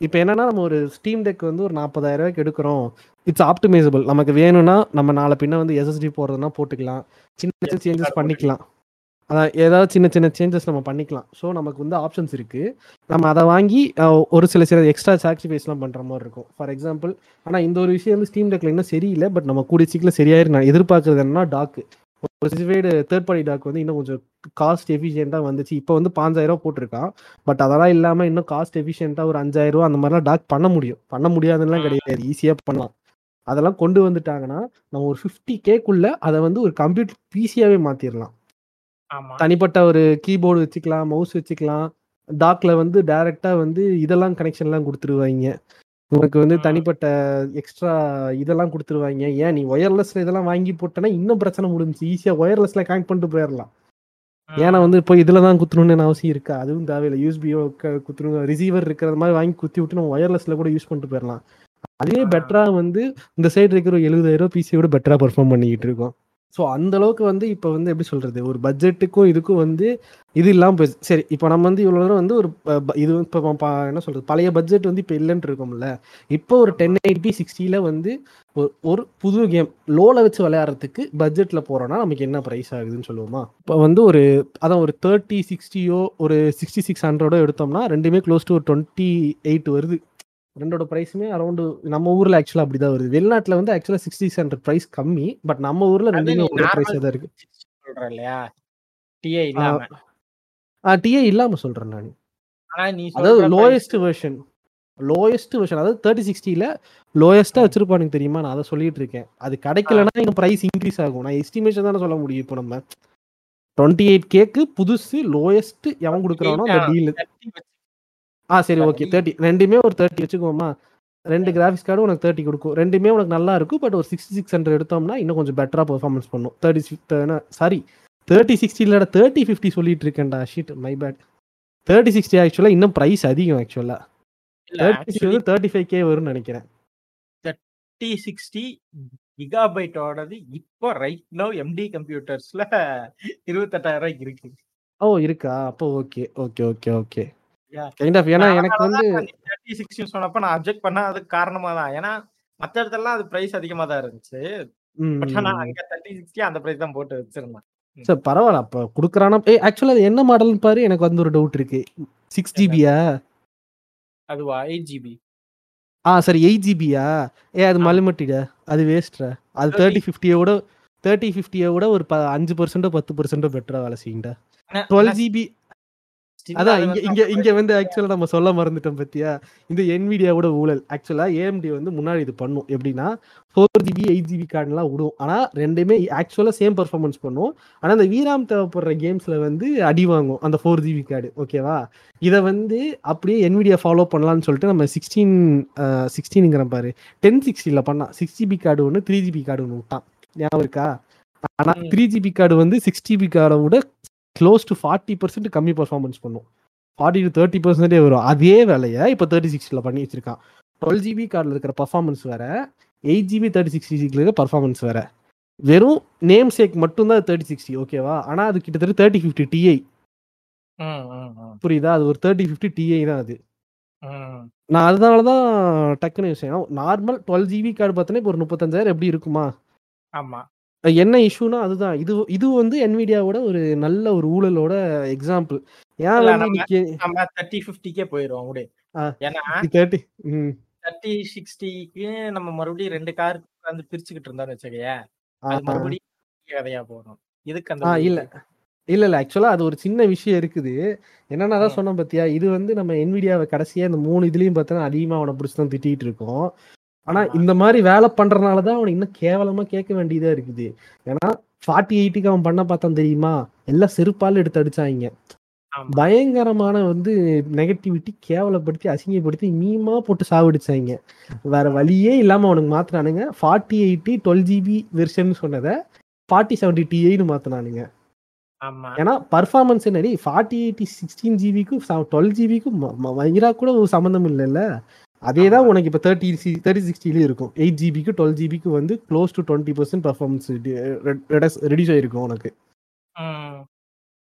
Speaker 2: இப்போ என்னன்னா நம்ம ஒரு ஸ்டீம் டெக் வந்து ஒரு நாற்பதாயிரம் ரூபாய்க்கு எடுக்கிறோம். இட்ஸ் ஆப்டிமைசபிள் நமக்கு வேணும்னா நம்ம நாளை பின்ன வந்து எஸ்எஸ்டி போடுறதுனா போட்டுக்கலாம். சின்ன சின்ன சேஞ்சஸ் பண்ணிக்கலாம். அதான் ஏதாவது சின்ன சின்ன சேஞ்சஸ் நம்ம பண்ணிக்கலாம். ஸோ நமக்கு வந்து ஆப்ஷன்ஸ் இருக்கு. நம்ம அதை வாங்கி ஒரு சில சில எக்ஸ்ட்ரா சாக்ரிஃபைஸ்லாம் பண்ற மாதிரி இருக்கும். ஃபார் எக்ஸாம்பிள் ஆனால் இந்த ஒரு விஷயம் வந்து ஸ்டீம் டெக்ல இன்னும் சரியில்லை பட் நம்ம கூடிய சீக்கிரம் சரியாயிரு நான் எதிர்பார்க்கறது என்னன்னா டாக்கு ஒரு ஸ்பெசிஃபைடு தேர்ட் பார்ட்டி டாக் வந்து இன்னும் கொஞ்சம் காஸ்ட் எஃபிஷியண்டாக வந்துச்சு. இப்போ வந்து பாஞ்சாயிரம் போட்டிருக்கான். பட் அதெல்லாம் இல்லாமல் இன்னும் காஸ்ட் எஃபிஷியண்டாக ஒரு அஞ்சாயிரம் ரூபா அந்த மாதிரிலாம் டாக் பண்ண முடியும். பண்ண முடியாதுன்னுலாம் கிடையாது. ஈஸியாக பண்ணலாம். அதெல்லாம் கொண்டு வந்துட்டாங்கன்னா நம்ம ஒரு ஃபிஃப்டி கேக்குள்ள அதை வந்து ஒரு கம்ப்யூட்டர் பிசியாவே மாத்திரலாம். தனிப்பட்ட ஒரு கீபோர்டு வச்சுக்கலாம் மவுஸ் வச்சுக்கலாம். டாக்ல வந்து டைரக்டா வந்து இதெல்லாம் கனெக்ஷன்லாம் கொடுத்துருவாங்க. உனக்கு வந்து. தனிப்பட்ட எக்ஸ்ட்ரா இதெல்லாம் கொடுத்துருவாங்க. ஏன்? நீ ஒயர்லெஸ்ல இதெல்லாம் வாங்கி போட்டனா இன்னும் பிரச்சனை முடிஞ்சுச்சு. ஈஸியா ஒயர்லெஸ்ல கனெக்ட் பண்ணிட்டு போயிடலாம் ஏன்னா வந்து இப்போ இதுல தான் குத்தணும்னு அவசியம் இருக்கா? அதுவும் தேவையில்லை. யூஎஸ்பியோ குத்தணும். ரிசீவர் இருக்கிற மாதிரி வாங்கி குத்தி விட்டு நம்ம ஒயர்லெஸ்ல கூட யூஸ் பண்ணிட்டு போயிடலாம் அதே
Speaker 1: ஆ.
Speaker 2: பெட்டரா வந்து இந்த சைடு இருக்கிற எழுபதாயிரம் பிசியோட பெட்டரா பெர்ஃபார்ம் பண்ணிக்கிட்டு இருக்கோம். ஸோ அந்த அளவுக்கு வந்து இப்போ வந்து எப்படி சொல்றது? ஒரு பட்ஜெட்டுக்கும் இதுக்கும் வந்து இது இல்லாமல் போய் சரி இப்போ நம்ம வந்து இவ்வளோ நேரம் வந்து ஒரு ப- இது இப்போ என்ன சொல்றது? பழைய பட்ஜெட் வந்து இப்போ இல்லைன்ட்டு இருக்கோம்ல. இப்போ ஒரு டென் எயிட்டி சிக்ஸ்டியில் வந்து ஒரு ஒரு புது கேம் லோல வச்சு விளையாடுறதுக்கு பட்ஜெட்டில் போகிறோன்னா நமக்கு என்ன ப்ரைஸ் ஆகுதுன்னு சொல்லுவோமா? இப்போ வந்து ஒரு அதான் ஒரு தேர்ட்டி சிக்ஸ்டியோ ஒரு சிக்ஸ்டி சிக்ஸ் ஹண்ட்ரடோ எடுத்தோம்னா ரெண்டுமே க்ளோஸ் டு ஒரு டுவெண்ட்டி எயிட் வருது. ரெண்டோட ப்ரைஸுமே அரௌண்டு நம்ம ஊர்ல ஆக்சுவலா அப்படிதான் வருது. வெளிநாட்டுல வந்து ஆக்சுவலா சிக்ஸ்டி ஹண்ட்ரட் ப்ரைஸ் கம்மி. பட் நம்ம ஊர்ல ரெண்டுமே ஒரே ப்ரைஸா தான் இருக்கு.
Speaker 1: சொல்ற இல்லையா? டிஏ இல்லாம.
Speaker 2: டிஏ இல்லாம சொல்றேன் நான். அதாவது லோயஸ்ட் வெர்ஷன் லோயஸ்ட் வெர்ஷன் அதாவது தேர்ட்டி சிக்ஸ்டியில் லோயஸ்ட்டாக வச்சிருப்பானுங்க தெரியுமா? நான் அதை சொல்லிட்டு இருக்கேன். அது கிடைக்கலன்னா இன்னும் ப்ரைஸ் இன்க்ரீஸ் ஆகும். நான் எஸ்டிமேஷன் தானே சொல்ல முடியும் இப்போ நம்ம. டுவெண்ட்டி எயிட் கேக்கு புதுசு லோயஸ்ட் எவன் கொடுக்குறானோ அந்த டீல் ஆ சரி ஓகே தேர்ட்டி ரெண்டுமே ஒரு தேர்ட்டி வச்சுக்கோமா ரெண்டு கிராஃபிக்ஸ் கார்டு உனக்கு தேர்ட்டி கொடுக்கும். ரெண்டுமே உனக்கு நல்லா இருக்கும் பட் ஒரு சிக்ஸ்டி சிக்ஸ் ஹண்ட்ரட் எடுத்தோம்னா இன்னும் கொஞ்சம் பெட்டராக பெர்ஃபார்மன்ஸ் பண்ணும். Thirty six sorry thirty sixty இல்லடா தேர்ட்டி ஃபிஃப்டி சொல்லிட்டு இருக்கேன்டா. Shit my bad thirty sixty ஆக்சுவலாக இன்னும் ப்ரைஸ் அதிகம் ஆக்சுவலாக தேர்ட்டி வந்து தேர்ட்டி ஃபைவ் கே வரும்னு நினைக்கிறேன்.
Speaker 1: டி சிக்ஸ்டி கிகாபைட்டோடது இப்போ ரைட் நோ எம்டி கம்ப்யூட்டர்ஸ்ல இருபத்தெட்டாயிரம் ரூபாய்க்கு இருக்கு.
Speaker 2: ஓ இருக்கா? அப்போ okay okay okay okay. Kind of ஏன்னா எனக்கு வந்து
Speaker 1: தேர்ட்டி சிக்ஸ்டி சொன்னப்ப நான் அப்ஜெக்ட் பண்ண அதுக்கு காரணமா தான். ஏன்னா மத்த இடத்துலலாம் அது பிரைஸ் அதிகமா தான் இருந்துச்சு. பட். அங்க தேர்ட்டி சிக்ஸ்டி அந்த பிரைஸ் தான் போட்டு வச்சிருந்தேன்.
Speaker 2: சரி பரவாயில்ல. அப்போ கொடுக்குறானா? ஏ அது என்ன மாடல்னு பாரு. எனக்கு வந்து ஒரு டவுட் இருக்கு. சிக்ஸ் ஜிபியா
Speaker 1: அதுவா? எயிட் ஜிபி
Speaker 2: ஆ சரி எயிட் ஜிபியா ஏ அது. மலுமட்டிடா அது வேஸ்ட்ரா அது
Speaker 1: 30
Speaker 2: தேர்ட்டி ஃபிஃப்டியை விட தேர்ட்டி ஃபிஃப்டியை விட ஒரு அஞ்சு பர்சன்டோ பத்து பர்சன்டோ பெட்டரா வேலை செய்யுங்கடா
Speaker 1: ஆனா
Speaker 2: டுவெல் ஜிபி அதான்
Speaker 1: அது
Speaker 2: இங்க இங்க வந்து ஆக்சுவலா நம்ம சொல்ல மறந்துட்டோம் பத்தியா? இந்த என்விடியாவோட ஊழல். ஆக்சுவலா ஏஎம்டி வந்து முன்னாடி இது பண்ணும். எப்படின்னா ஃபோர் ஜிபி எயிட் ஜிபி கார்டுலாம் விடும். ஆனா ரெண்டுமே ஆக்சுவலா சேம் பர்ஃபார்மன்ஸ் பண்ணும். ஆனா இந்த வீராம் தேவைப்படுற கேம்ஸ்ல வந்து அடி வாங்கும். அந்த ஃபோர் ஜிபி கார்டு ஓகேவா இதை வந்து அப்படியே என்விடியா ஃபாலோ பண்ணலாம்னு சொல்லிட்டு நம்ம சிக்ஸ்டீன் சிக்ஸ்டீனுங்கிற பாரு. டென் சிக்ஸ்டியில் பண்ணான். சிக்ஸ் ஜிபி கார்டு ஒன்று த்ரீ ஜிபி கார்டு ஒன்று விட்டான். ஞாபகம் இருக்கா? ஆனா. த்ரீ ஜிபி கார்டு வந்து சிக்ஸ் ஜிபி கார்டை விட க்ளோஸ் டு ஃபார்ட்டி பர்சன்ட் கம்மி பர்ஃபார்மன்ஸ் பண்ணும். ஃபார்ட்டி டு தேர்ட்டி பர்சன்டே வரும். அதே வேலையை இப்போ தேர்ட்டி சிக்ஸ்டியில் பண்ணி வச்சிருக்கான். டுவெல் ஜிபி கார்டில் இருக்கிற பர்ஃபார்மன்ஸ் வேற எயிட் ஜிபி தேர்ட்டி சிக்ஸ் ஜிபியில் இருக்கிற பர்ஃபார்மன்ஸ் வேற. வெறும் நேம் சேக் மட்டும்தான் தேர்ட்டி சிக்ஸ்டி ஓகேவா ஆனால் அது கிட்டத்தட்ட தேர்ட்டி ஃபிஃப்டி டிஐ புரியுதா? அது ஒரு தேர்ட்டி ஃபிஃப்டி டிஐ தான் அது. நான் அதனால தான் டக்குன்னு விஷயம் நார்மல் டுவெல் ஜிபி கார்டு பார்த்தோன்னா இப்போ ஒரு முப்பத்தஞ்சாயிரம் எப்படி இருக்குமா?
Speaker 1: ஆமா.
Speaker 2: என்ன இஷ்யூனா அதுதான். இது இது வந்து என்விடியாவோட ஒரு நல்ல ஒரு ஊழலோட எக்ஸாம்பிள் ஏன்
Speaker 1: நம்ம- தேர்ட்டி ஃபிஃப்டிக்கே விடு.
Speaker 2: ஆ.
Speaker 1: ஏன்னா
Speaker 2: தேர்ட்டி
Speaker 1: தேர்ட்டி சிக்ஸ்டிக்கு நம்ம மறுபடியும் ரெண்டு கார் வந்து பிரிச்சுக்கிட்டு இருந்தோம்னு வச்சுக்கோயேன்
Speaker 2: ஆ,
Speaker 1: அது மறுபடியும் கதையா போகணும். இதுக்கு அந்த
Speaker 2: இல்ல. இல்ல இல்ல. ஆக்சுவலா அது ஒரு சின்ன விஷயம் இருக்குது. என்னன்னா தான்
Speaker 1: ம்.
Speaker 2: சொன்னேன் பாத்தியா? இது வந்து நம்ம என்விடியாவை கடைசியா இந்த மூணு இதுலயும் பார்த்தோன்னா அதிகமா அவனை பிடிச்சி தான் திட்டிட்டு இருக்கோம். ஆனா. இந்த மாதிரி வேலை பண்றதுனால தான் அவனை இன்னும் கேவலமா கேட்க வேண்டியதா இருக்குது. ஏன்னா ஃபார்ட்டி எயிட்டுக்கு அவன் பண்ண பார்த்தான் தெரியுமா? எல்லாம் செருப்பால் எடுத்து அடிச்சாங்க. பயங்கரமான வந்து நெகட்டிவிட்டி கேவலப்படுத்தி அசிங்கப்படுத்தி மீமா போட்டு சாவடிச்சாங்க. வேற வழியே இல்லாம அவனுக்கு மாத்துறானுங்க forty eighty twelve GB version சொன்னதை ஃபார்ட்டி செவன்டி டிஐன்னு மாத்தினானுங்க. ஏன்னா பர்ஃபார்மன்ஸ் என்னடி? ஃபார்ட்டி எயிட்டி சிக்ஸ்டீன் ஜிபிக்கும் டுவெல் ஜிபிக்கும் வயிறா கூட ஒரு சம்மந்தம் இல்லைல்ல? அதே தான் உனக்கு இப்போ தேர்ட்டி சி தேர்ட்டி சிக்ஸ்டிலையும் இருக்கும். எயிட் ஜிபிக்கு டுவெல் ஜிபிக்கு வந்து close to twenty percent performance reduce ஆயிருக்கும் உனக்கு.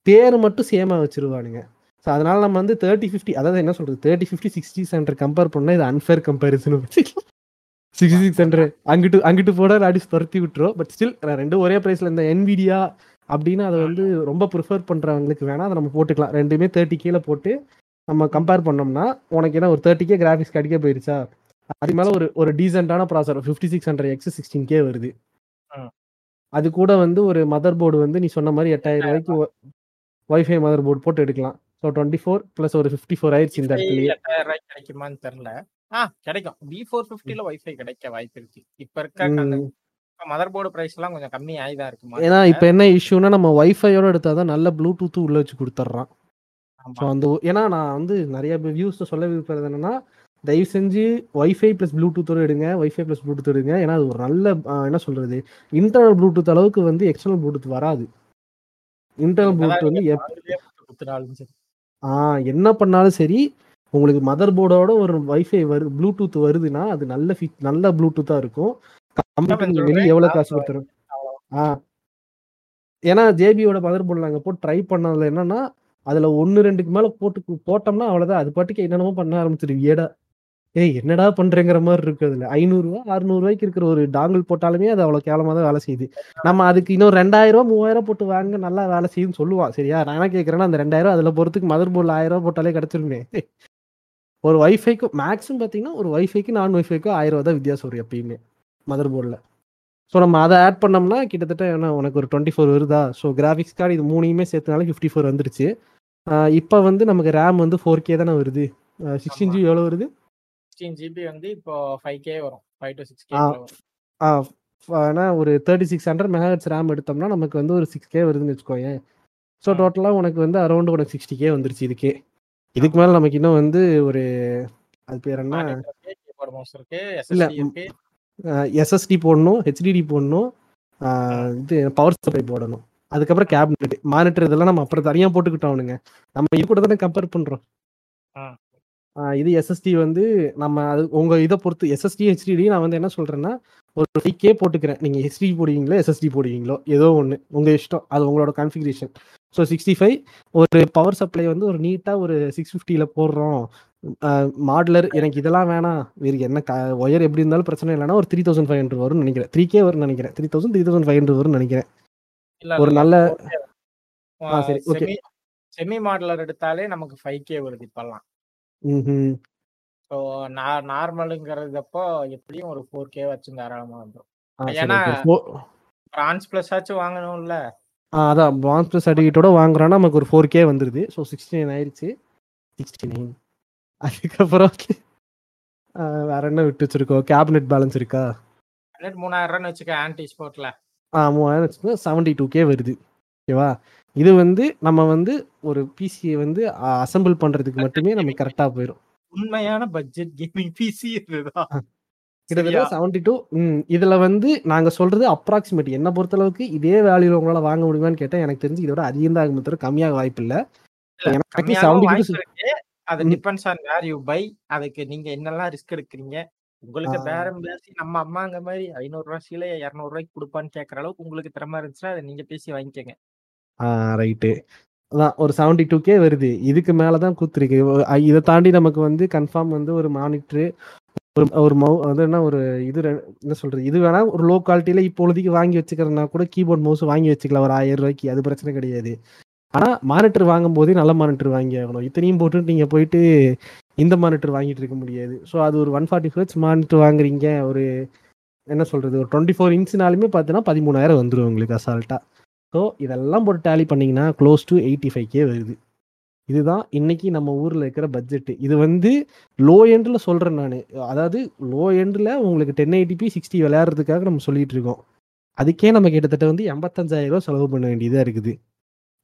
Speaker 2: பேர் மட்டும் சேமா வச்சிருவானுங்க. ஸோ அதனால நம்ம வந்து தேர்ட்டி ஃபிஃப்டி அதாவது என்ன சொல்றது? Thirty fifty sixty center compare பண்ணா இது unfair comparison sixty six center அங்கிட்டு அங்கிட்டு போட அடிச்சு துரத்தி விட்டுரும். பட் ஸ்டில் ரெண்டும் ஒரே பிரைஸ்ல இந்த என்விடியா அப்படின்னு அதை வந்து ரொம்ப ப்ரிஃபர் பண்றவங்களுக்கு வேணா அதை நம்ம போட்டுக்கலாம். ரெண்டுமே தேர்ட்டி கீழே போட்டு நம்ம கம்பேர் பண்ணோம்னா உனக்கு என்ன ஒரு தேர்ட்டி கே கிராஃபிக்ஸ் கிடைக்க போயிருச்சா? அது மேல ஒரு ஒரு டீசென்டான processor fifty six hundred X sixteen K வருது. அது கூட வந்து ஒரு மதர் போர்டு வந்து நீ சொன்ன மாதிரி எட்டாயிரம் ரூபாய்க்கு வைஃபை மதர் போர்டு போட்டு எடுக்கலாம். ஸோ டுவெண்ட்டி ஃபோர் ப்ளஸ் ஒரு ஃபிஃப்டி ஃபோர் ஆயிடுச்சு இந்த
Speaker 1: ரூபாய்க்கு கிடைக்குமான்னு தெரியல. ஆ கிடைக்கும். பி ஃபோர் ஃபிஃப்டில வைஃபை கிடைக்க வாய்ப்பு இருக்கு. இப்ப இருக்க. மதர் போர்டு பிரைஸ் எல்லாம் கொஞ்சம் கம்மி ஆயிதான் இருக்குமா
Speaker 2: ஏன்னா இப்போ என்ன இஷ்யூனா நம்ம வைஃபையோட எடுத்தால் தான் நல்ல ப்ளூடூத் உள்ள வச்சு கொடுத்துட்றான் ஸோ அந்த ஏன்னா நான் வந்து நிறைய வியூஸ் சொல்ல விருப்பது என்னன்னா தயவு செஞ்சு வைஃபை ப்ளஸ் ப்ளூடூத்தோட எடுங்க வைஃபை ப்ளஸ் ப்ளூடூத் எடுங்க. ஏன்னா அது ஒரு நல்ல என்ன சொல்றது இன்டர்னல் ப்ளூடூத் அளவுக்கு வந்து எக்ஸ்டர்னல் ப்ளூடூத் வராது. இன்டர்னல் ப்ளூடூத் வந்து ஆ என்ன பண்ணாலும் சரி உங்களுக்கு மதர் போர்டோட ஒரு வைஃபை வரு ப்ளூடூத் வருதுன்னா அது நல்ல ஃபீ- நல்ல ப்ளூடூத்தா இருக்கும். கம்பெனி வெளியே எவ்வளவு காசு கொடுத்துரும்? ஆ. ஏன்னா ஜேபியோட மதர் போர்டு நாங்கள் போட்டு ட்ரை பண்ணதுல என்னன்னா அதுல ஒன்னு ரெண்டுக்கு மேல போட்டு போட்டோம்னா அவ்வளவுதான். அது பாட்டுக்கு என்னென்னமோ பண்ண ஆரம்பிச்சிரு ஏடா ஏய் என்னடா பண்றேங்கிற மாதிரி இருக்கு அதுல. ஐநூறுரூவா அறுநூறுவாய்க்கு இருக்கிற ஒரு டாங்கிள் போட்டாலுமே அது அவ்வளவு கேவலமா தான் வேலை செய்யுது. நம்ம அதுக்கு இன்னும் ரெண்டாயிரம் ரூபா மூவாயிரம் போட்டு வாங்க நல்லா வேலை செய்யுன்னு சொல்லுவான். சரியா? நான் என்ன கேட்கறேன்னா அந்த ரெண்டாயிரம் ரூபா அதுல போறதுக்கு மதர் போர்டில் ஆயிரம் ரூபா போட்டாலே கிடைச்சிருமே. ஒரு வைஃபைக்கு மேக்ஸிமம் பார்த்தீங்கன்னா ஒரு வைஃபைக்கு நான் ஒய்ஃபைக்கும் ஆயிரம் ரூபா தான் வித்தியாசம் வரும் எப்பயுமே மதர் போர்டில். ஸோ நம்ம அதை ஆட் பண்ணோம்னா கிட்டத்தட்ட என்ன உனக்கு ஒரு டுவெண்ட்டி ஃபோர் வருதா? ஸோ கிராஃபிக்ஸ் கார்டு இது மூணையுமே சேர்த்தனால ஃபிஃப்டி ஃபோர் வந்துருச்சு. இப்போ வந்து நமக்கு ரேம் வந்து ஃபோர் கே தானே வருது? சிக்ஸ்டீன் ஜிபி எவ்வளோ வருது?
Speaker 1: சிக்ஸ்டீன் ஜிபி வந்து இப்போ ஃபைவ் கே வரும். ஃபைவ் டு சிக்ஸ் கே
Speaker 2: ஆ. ஆனால் ஒரு thirty six hundred megahertz RAM எடுத்தோம்னா நமக்கு வந்து ஒரு சிக்ஸ் கே வருதுன்னு வச்சுக்கோயேன். ஸோ. டோட்டலாக உனக்கு வந்து அரௌண்ட் உனக்கு சிக்ஸ்டி கே வந்துருச்சு இதுக்கே. இதுக்கு மேலே நமக்கு இன்னும் வந்து ஒரு அது பேர் என்ன? இல்ல,
Speaker 1: எஸ்எஸ்டி
Speaker 2: போடணும் ஹெச்டிடி போடணும் இது பவர் சப்ளை போடணும். அதுக்கப்புறம் கேபினெட் மானிட்டர் இதெல்லாம் நம்ம அப்புறம் தனியாக போட்டுக்கிட்டோம் நம்ம இது கூட தானே கம்பேர் பண்ணுறோம்
Speaker 1: ஆ.
Speaker 2: இது எஸ்எஸ்டி வந்து நம்ம அது உங்க இதை பொறுத்து எஸ்எஸ்டி ஹெச்டிடி நான் வந்து என்ன சொல்றேன்னா ஒரு ஃபைவ் கே போட்டுக்கிறேன். நீங்க ஹெச்டி போடுவீங்களோ எஸ்எஸ்டி போடுவீங்களோ ஏதோ ஒன்று உங்க இஷ்டம். அது உங்களோட கான்ஃபிகரேஷன் ஸோ சிக்ஸ்டி ஃபைவ் ஒரு பவர் சப்ளை வந்து ஒரு நீட்டாக ஒரு சிக்ஸ் ஃபிஃப்டியில் போடுறோம். மாடலர் எனக்கு இதெல்லாம் வேணாம். வேறு என்ன க ஒயர் எப்படி இருந்தாலும் பிரச்சனை இல்லைன்னா ஒரு த்ரீ தௌசண்ட் ஃபைவ் ஹண்ட்ரட் வரும்னு நினைக்கிறேன். த்ரீ கே வரும்னு நினைக்கிறேன். Three thousand three thousand five hundred வரும்னு நினைக்கிறேன். ஒரு நல்ல-
Speaker 1: 4K வரும்.
Speaker 2: ஆ, சரி, okay.
Speaker 1: செமி மாடலர் எடுத்தாலே நமக்கு ஃபைவ் கே வருது இப்பெல்லாம். ஸோ நான் நார்மலுங்கிறதப்போ எப்படியும் ஒரு ஃபோர் கே வச்சு தாராளமா வந்துடும் ஏன்னா பிரான்ஸ் பிளஸ் ஆச்சும் வாங்கணும்ல.
Speaker 2: அதான். பிரான்ஸ் ப்ளஸ் சர்டிஃபிகேட்டோட வாங்குறோன்னா நமக்கு ஒரு ஃபோர் கே வந்துருது. ஸோ சிக்ஸ்டி நைன் ஆயிடுச்சு சிக்ஸ்டி நைன் அதுக்கப்புறம் வேற என்ன விட்டு வச்சிருக்கோம்? கேபினெட் பேலன்ஸ் இருக்கா?
Speaker 1: மூணாயிரம் ரூபான்னு வச்சுக்க ஆன்டி ஸ்போர்ட்ல
Speaker 2: மூவாயிரம் வச்சுக்கோங்க செவன்டி டூ கே வருது. ஓகேவா? இது வந்து நம்ம வந்து ஒரு பிசியை வந்து அசெம்பிள் பண்றதுக்கு மட்டுமே நமக்கு கரெக்டாக போயிடும்
Speaker 1: உண்மையான பட்ஜெட் கேமிங் பிசி இதுதான்.
Speaker 2: கிட்டத்தட்ட? செவன்டி டூ இதுல வந்து நாங்க சொல்றது அப்ராக்சிமேட் என்ன பொறுத்தளவுக்கு இதே வேல்யூல உங்களால வாங்க முடியுமான்னு கேட்டா எனக்கு தெரிஞ்சு இதோட அதிகம் தான் ஆகும் தவிர கம்மியாக வாய்ப்பு இல்ல. எனக்கு
Speaker 1: கம்மியாகவும்
Speaker 2: 72
Speaker 1: வாய்ப்பு இருக்கு. அது. Depends on where you buy அதுக்கு நீங்க என்னெல்லாம் ரிஸ்க் எடுக்கிறீங்க உங்களுக்கு. பேரம் பேசி நம்ம அம்மாங்க மாதிரி ஐநூறு ரூபாய் சீலை இரநூறு ரூபாய்க்கு கொடுப்பான்னு கேட்கற அளவுக்கு உங்களுக்கு திறமை இருந்துச்சுன்னா அதை நீங்க பேசி வாங்கிக்கோங்க.
Speaker 2: ரைட்டு. அதான் ஒரு செவன்டி டூ கே வருது. இதுக்கு மேல தான் கூத்துருக்கு. இதை தாண்டி நமக்கு வந்து கன்ஃபார்ம் வந்து ஒரு மானிட்ரு ஒரு ஒரு மவு அது என்ன ஒரு இது என்ன சொல்றது? இது வேணா ஒரு லோ குவாலிட்டியில இப்பொழுதைக்கு வாங்கி வச்சுக்கிறதுனா கூட கீபோர்ட் மவுஸ் வாங்கி வச்சுக்கலாம். ஒரு ஆயிரம் ரூபாய்க்கு. அது பிரச்சனை கிடையாது. ஆனால் மானிட்டர் வாங்கும் போதே நல்ல மானிட்டர் வாங்கி ஆகணும் இத்தனையும் போட்டு நீங்கள் போயிட்டு இந்த மானிட்டர் வாங்கிட்டு இருக்க முடியாது. ஸோ அது ஒரு ஒன் ஃபார்ட்டி ஹெர்ட்ஸ் மானிட்டர் வாங்குறீங்க. ஒரு என்ன சொல்கிறது ஒரு டுவெண்ட்டி ஃபோர் இன்ச்னாலுமே பார்த்தீங்கன்னா பதிமூணாயிரம் வந்துடும் உங்களுக்கு அசால்ட்டாக ஸோ இதெல்லாம் போட்டு டேலி பண்ணிங்கன்னா close to eighty five K வருது. இதுதான் இன்னைக்கு நம்ம ஊரில் இருக்கிற பட்ஜெட்டு இது வந்து லோ எண்டில் சொல்கிறேன் நான். அதாவது லோ எண்டில் உங்களுக்கு டென் எயிட்டிபி சிக்ஸ்டி விளையாடுறதுக்காக நம்ம சொல்லிகிட்டு இருக்கோம். அதுக்கே நம்ம கிட்டத்தட்ட வந்து எண்பத்தஞ்சாயிரம் ரூபா செலவு பண்ண வேண்டியதாக இருக்குது.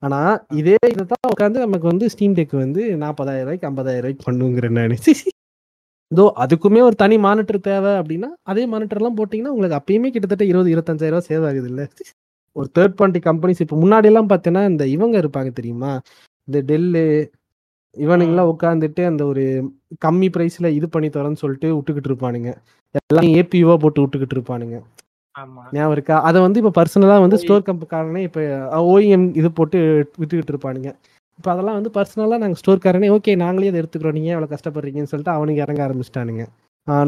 Speaker 2: ஆனா இதே இதை தான் உட்காந்து நமக்கு வந்து ஸ்டீம் டெக் வந்து நாற்பதாயிரம் ரூபாய்க்கு ஐம்பதாயிரம் ரூபாய்க்கு பண்ணுங்கிறேன் நான் இதோ அதுக்குமே ஒரு தனி மானிட்டர் தேவை அப்படின்னா அதே மானிட்டர்லாம் போட்டிங்கன்னா உங்களுக்கு அப்பயுமே கிட்டத்தட்ட இருபது இருபத்தஞ்சாயிரம் ரூபாய் சேவ் ஆகுது இல்ல ஒரு தேர்ட் பார்ட்டி கம்பெனிஸ் இப்போ முன்னாடி எல்லாம் பார்த்தீங்கன்னா இந்த இவங்க இருப்பாங்க தெரியுமா? இந்த டெல்லு இவனுங்கெல்லாம் உட்காந்துட்டு அந்த ஒரு கம்மி பிரைஸ்ல இது பண்ணி தரேன்னு சொல்லிட்டு விட்டுக்கிட்டு இருப்பானுங்க. எல்லாம் ஏபிஓ போட்டு விட்டுக்கிட்டு இருப்பானுங்க. ஞாபகம் இருக்கா? அதை வந்து இப்போ பர்சனலாக வந்து. ஸ்டோர் கம்பெனிக்காரனே இப்போ ஓஇஎம் இது போட்டு விட்டுக்கிட்டு இருப்பானுங்க. இப்போ அதெல்லாம் வந்து பர்சனலாக நாங்கள் ஸ்டோர்காரனே ஓகே நாங்களே அதை எடுத்துக்கிறோம். நீங்கள் எவ்வளோ கஷ்டப்படுறீங்கன்னு சொல்லிட்டு அவனுங்க இறங்க ஆரம்பிச்சிட்டானுங்க.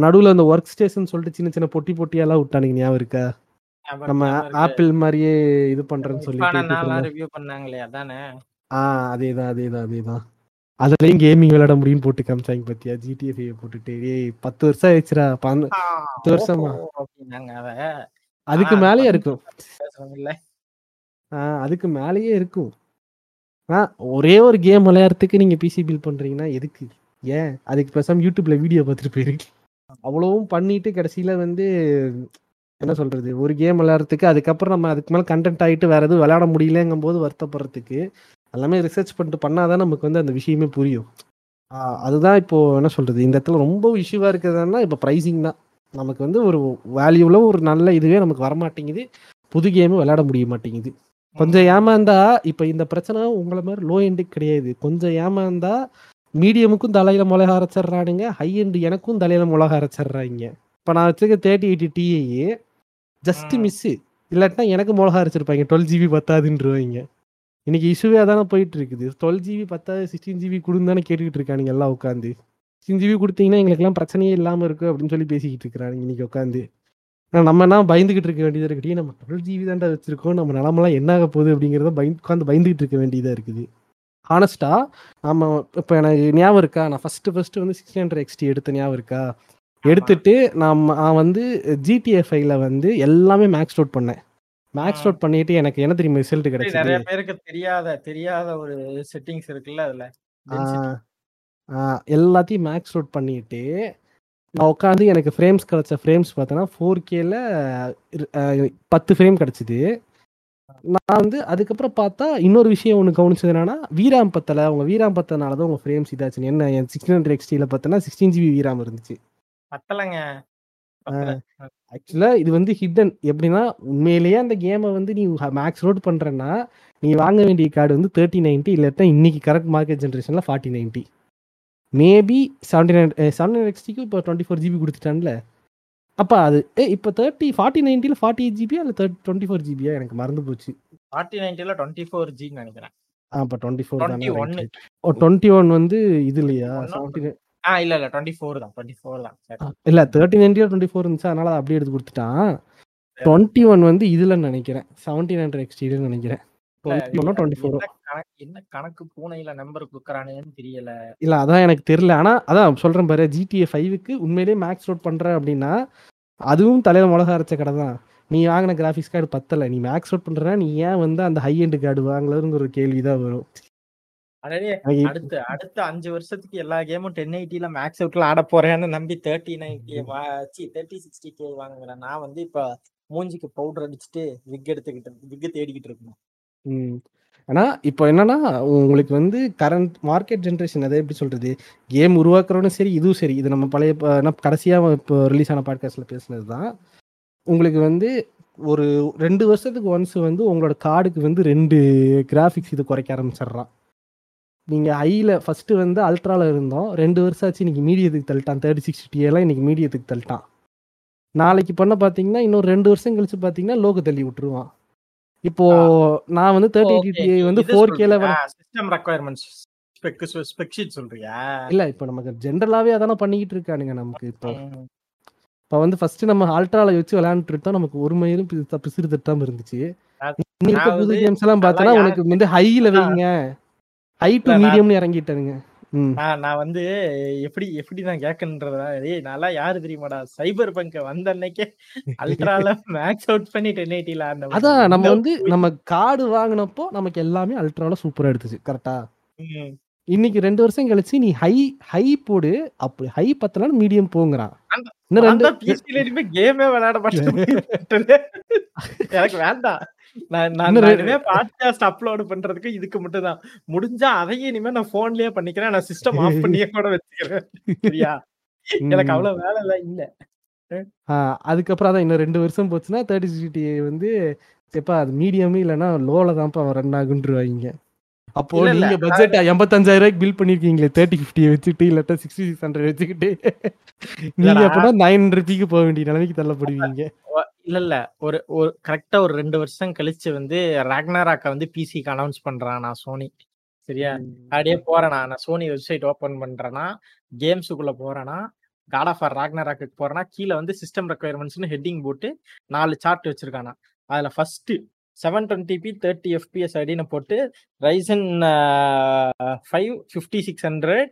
Speaker 2: நடுவில் அந்த ஒர்க் ஸ்டேஷன் சொல்லிட்டு சின்ன சின்ன பொட்டி பொட்டியெல்லாம் விட்டானுங்க. ஞாபகம் இருக்கா? நம்ம. ஆப்பிள் மாதிரியே இது பண்றேன்னு.
Speaker 1: ரிவ்யூ பண்ணாங்களே அதானே?
Speaker 2: ஆ அதேதான் அதேதான் அதேதான். அதுலயும் கேமிங் விளையாட முடியும்னு போட்டு காமிச்சாங்க பத்தியா? ஜிடிஎஃப் போட்டுட்டு. ஏய் பத்து வருஷம் ஆயிடுச்சுடா. பத்து வருஷமா? அதுக்கு மேலேயே இருக்கும். அதுக்கு மேலேயே இருக்கும். ஆ ஒரே ஒரு கேம் விளையாடுறதுக்கு நீங்க பிசி பில் பண்றீங்கன்னா எதுக்கு? ஏன்? அதுக்கு பேசாம யூடியூப்ல வீடியோ பார்த்துட்டு போயிருக்கு அவ்வளவும் பண்ணிட்டு கடைசியில வந்து என்ன சொல்றது? ஒரு கேம் விளையாடுறதுக்கு அதுக்கப்புறம் நம்ம அதுக்கு மேல கண்டென்ட் ஆயிட்டு வேற எதுவும் விளையாட முடியலங்கும் போது வருத்தப்படுறதுக்கு எல்லாமே ரிசர்ச் பண்ணிட்டு பண்ணாதான் நமக்கு வந்து அந்த விஷயமே புரியும். அதுதான் இப்போ என்ன சொல்றது? இந்த இடத்துல ரொம்ப இஷ்யூவா இருக்கிறதுனா இப்போ ப்ரைசிங் தான். நமக்கு வந்து ஒரு வேல்யூல ஒரு நல்ல இதுவே நமக்கு வரமாட்டேங்குது. புது கேமும் விளையாட முடிய மாட்டேங்குது. கொஞ்சம் ஏமாந்தா இப்ப இந்த பிரச்சனை உங்களை மாதிரி லோ எண்டுக்கு கிடையாது. கொஞ்சம் ஏமாந்தா மீடியமுக்கும் தலையில மிளகா அரைச்சிடுறானுங்க ஹை எண்டு எனக்கும் தலையில மிளகா அரைச்சிடுறாங்க. இப்ப நான் வச்சிருக்க தேர்ட்டி எயிட்டி டிஏ ஜஸ்ட்
Speaker 1: ம்.
Speaker 2: மிஸ் இல்லாட்டினா எனக்கு மிளகா அரைச்சிருப்பாங்க டுவெல் ஜிபி பத்தாதுன்றவாங்க. இன்னைக்கு இஷ்யூவே அதானே போயிட்டு இருக்குது. டுவெல் ஜிபி பத்தாது சிக்ஸ்டீன் ஜிபி கொடுந்தானே கேட்டுக்கிட்டு இருக்கானுங்க எல்லாம் உட்காந்து சிக்ஸ்டீன் ஜிபி கொடுத்தீங்கன்னா எங்களுக்கெல்லாம் பிரச்சனையே இல்லாம இருக்கு அப்படின்னு சொல்லி பேசிக்கிட்டு இருக்கிறானுங்க இன்னைக்கு உட்காந்து ஆனா நம்ம என்ன பயந்துகிட்டு இருக்க வேண்டியதா இருக்கு? டேய், நம்ம டுவெல் ஜிபி தான்டா வச்சிருக்கோம். நம்ம நிலமெல்லாம் என்ன ஆக போகுது அப்படிங்கிறத பயந்து உட்காந்து பயந்துகிட்டு இருக்க வேண்டியதா இருக்குது. ஹானஸ்டா நம்ம இப்போ எனக்கு ஞாபகம் இருக்கா? நான் ஃபர்ஸ்ட் ஃபர்ஸ்ட் வந்து சிக்ஸ் ஹண்ட்ரட் எக்ஸ்டி எடுத்த ஞாபகம் இருக்கா? எடுத்துட்டு நான் நான் வந்து ஜிடிஎஃப்ஐல வந்து எல்லாமே மேக்ஸ் அவுட் பண்ணேன். மேக்ஸ். அவுட் பண்ணிட்டு எனக்கு என்ன தெரியுமா? ரிசல்ட் கிடைச்சது?
Speaker 1: நிறைய பேருக்கு தெரியாத தெரியாத ஒரு செட்டிங்ஸ் இருக்குல்ல அதுல.
Speaker 2: எல்லாத்தையும் மேக்ஸ் அவுட் பண்ணிட்டு நான் உட்காந்து எனக்கு ஃப்ரேம்ஸ் கிடைச்ச ஃப்ரேம்ஸ் பார்த்தோன்னா ஃபோர் கேல பத்து ஃப்ரேம் கிடைச்சிது. நான் வந்து அதுக்கப்புறம் பார்த்தா இன்னொரு விஷயம் ஒன்று கவனிச்சது என்னன்னா வீராம் பத்தல. அவங்க வீராம் பத்தனால தான் உங்க ஃப்ரேம்ஸ் இதாச்சு. என்ன என் சிக்ஸ்டீன் ஹண்ட்ரட் எக்ஸ்டியில் பார்த்தோன்னா சிக்ஸ்டீன் ஜிபி வீராம் இருந்துச்சு.
Speaker 1: பத்தலைங்க. பத்தல.
Speaker 2: ஆக்சுவலாக இது வந்து ஹிடன் எப்படின்னா உண்மையிலேயே அந்த கேமை வந்து நீ மேக்ஸ் ரோட் பண்ணுறேன்னா நீ வாங்க வேண்டிய கார்டு வந்து தேர்ட்டி நைன்ட்டி இல்லாட்டா இன்னைக்கு கரெக்ட் மார்க்கெட் ஜென்ரேஷனில் forty ninety maybe seventy nine seventy nine எக்ஸ்டிக்கு இப்போ டுவெண்ட்டி ஃபோர் ஜிபி கொடுத்துட்டான்ல. அப்போ அது ஏ இப்போ தேர்ட்டி ஃபார்ட்டி நைன்ட்டியில் ஃபார்ட்டி எயிட் ஜிபியா இல்லை தேர்ட்டி டுவெண்ட்டி ஃபோர் ஜிபியா எனக்கு மறந்து போச்சு.
Speaker 1: 4090 டுவெண்ட்டி ஃபோர் ஜின்னு நினைக்கிறேன்.
Speaker 2: ஆ இப்போ டுவெண்ட்டி ஃபோர் தானே
Speaker 1: 21.
Speaker 2: ஓ டுவெண்ட்டி ஒன் வந்து இது இல்லையா?
Speaker 1: 21
Speaker 2: செவன்ட்டி
Speaker 1: ஆ இல்ல இல்ல டுவெண்ட்டி ஃபோர் தான் டுவெண்ட்டி ஃபோர் தான். சரி
Speaker 2: இல்லை தேர்ட்டி நைன்ட்டியில் டுவெண்ட்டி ஃபோர் இருந்துச்சு அதனால அதை அப்படியே எடுத்து கொடுத்துட்டான். டுவெண்ட்டி ஒன் வந்து இதில் நினைக்கிறேன். செவன்டீன் ஹண்ட்ரட் எக்ஸ்டின்னு நினைக்கிறேன்.
Speaker 1: என்ன கணக்கு பூனையில நம்பர் குடுக்கறானுன்னு தெரியல.
Speaker 2: இல்ல அதான் எனக்கு தெரியல. ஆனா அதான் சொல்றேன் பாரு ஜிடிஏ ஃபைவுக்கு உண்மையிலேயே மேக்ஸ் ரோட் பண்ற அப்படின்னா அதுவும் தலையில மிளகா அரைச்ச கடை தான். நீ வாங்கின கிராஃபிக்ஸ் கார்டு பத்தல. நீ மேக்ஸ் ரோட் பண்றனா நீ ஏன் வந்து அந்த ஹை எண்ட் கார்டு வாங்கலங்கிற ஒரு கேள்விதான் வரும்.
Speaker 1: அடுத்த அடுத்த அஞ்சு வருஷத்துக்கு எல்லா கேமும் டென் எயிட்டில மேக்ஸ் அவுட்ல ஆட போறேன்னு நம்பி thirty ninety thirty sixty K வாங்குறேன். நான் வந்து இப்ப மூஞ்சிக்கு பவுடர் அடிச்சுட்டு விக் எடுத்துக்கிட்டு விக் தேடிக்கிட்டு இருக்கணும்.
Speaker 2: ம். ஆனா இப்போ என்னன்னா உங்களுக்கு வந்து கரண்ட் மார்க்கெட் ஜென்ரேஷன் அதை எப்படி சொல்றது? கேம் உருவாக்குறவனும் சரி இதுவும் சரி. இது நம்ம பழைய ப- கடைசியா இப்போ ரிலீஸ் ஆன பாட்காஸ்ட்ல பேசுனது தான். உங்களுக்கு வந்து ஒரு ரெண்டு வருஷத்துக்கு ஒன்ஸ் வந்து உங்களோட கார்டுக்கு வந்து ரெண்டு கிராஃபிக்ஸ் இது குறைக்க ஆரம்பிச்சிடுறான். நீங்க ஹைல ஃபஸ்ட்டு வந்து அல்ட்ரால இருந்தோம். ரெண்டு வருஷம் ஆச்சு இன்னைக்கு மீடியத்துக்கு தள்ளிட்டான். தேர்ட்டி சிக்ஸ்டி எல்லாம் இன்னைக்கு மீடியத்துக்கு தள்ளிட்டான். நாளைக்கு பண்ண பார்த்தீங்கன்னா இன்னும் ரெண்டு வருஷம் கழிச்சு பார்த்தீங்கன்னா லோக்கு தள்ளி விட்டுருவான். இப்போ நான் வந்து தேர்ட்டி டிஐ வந்து ஃபோர் கேல
Speaker 1: system requirements spec spec sheet சொல்றியா?
Speaker 2: இல்ல இப்போ நமக்கு ஜென்ரலாவே அதானே பண்ணிக்கிட்டு இருக்கானுங்க நமக்கு இப்போ. இப்போ வந்து ஃபர்ஸ்ட் நம்ம அல்ட்ரால வச்சு விளையாண்டுட்டு இருந்தோம். நமக்கு ஒரு மயிலும் பிசு- பிசிறு தட்டாம இருந்துச்சு. புது கேம்ஸ் எல்லாம் பார்த்தனா உனக்கு வந்து ஹைல வைங்க. ஹை டு மீடியம்னு இறங்கிட்டானுங்க.
Speaker 1: நான் நான் வந்து எப்படி எப்படி நான் கேட்கன்றதா ஏய் நல்லா யாரு தெரியுமாடா? சைபர் பங்க் வந்த அன்னைக்கே அல்ட்ரால மேக்ஸ் அவுட் பண்ணி டென் எயிட்டில
Speaker 2: அதான் நம்ம வந்து நம்ம கார்டு வாங்கினப்போ நமக்கு எல்லாமே அல்ட்ரால சூப்பரா எடுத்துச்சு கரெக்டா? இன்னைக்கு ரெண்டு வருஷம் கழிச்சு நீ ஹை ஹை போடு அப்படி ஹை பத்தலாம் மீடியம் போங்கிறான். இன்னும் ரெண்டு
Speaker 1: பிசில இனிமே கேமே விளையாட மாட்டேன். எனக்கு வேண்டாம். நான் இனிமே பாட்காஸ்ட் அப்லோட் பண்றதுக்கு இதுக்கு மட்டும் தான் முடிஞ்சா அதையும் இனிமே நான் போன்லயே பண்ணிக்கிறேன். நான் சிஸ்டம் ஆஃப் பண்ணியே கூட வச்சுக்கிறேன். சரியா? எனக்கு. அவ்வளவு வேலை எல்லாம் இல்ல.
Speaker 2: அதுக்கப்புறம் அதான் இன்னும் ரெண்டு வருஷம் போச்சுன்னா தேர்ட்டி சிக்ஸ்டி வந்து எப்பா அது மீடியம் இல்லைன்னா லோல தான்ப்பா ரன் ஆகுன்றுவாங்க. அப்போ நீங்க பட்ஜெட் எண்பத்தஞ்சாயிரம் ரூபாய்க்கு பில் பண்ணிருக்கீங்களே? தேர்ட்டி ஃபிஃப்டியை வச்சுக்கிட்டு இல்லாட்டா சிக்ஸ்டி சிக்ஸ் ஹண்ட்ரட் வச்சுக்கிட்டு. நீங்க. அப்படின்னா நைன் ஹண்ட்ரட் பிக்கு போக வேண்டிய நிலைமைக்கு தள்ளப்படுவீங்க.
Speaker 1: இல்ல இல்ல. ஒரு ஒரு கரெக்டா ஒரு ரெண்டு வருஷம் கழிச்சு வந்து ராக்னாராக்க வந்து பிசிக்கு அனௌன்ஸ் பண்றான் நான் சோனி சரியா அப்படியே போறேனா. நான் சோனி வெப்சைட் ஓபன் பண்றேன்னா கேம்ஸுக்குள்ள போறேன்னா காட் ஆஃப் ஆர் ராக்னராக்கு போறேன்னா கீழே வந்து சிஸ்டம் ரெக்குயர்மெண்ட்ஸ்னு ஹெட்டிங் போட்டு நாலு சார்ட் வச்சிருக்கானா. அதுல first seven twenty B thirty FPS அப்படின்னு போட்டு Ryzen five fifty six hundred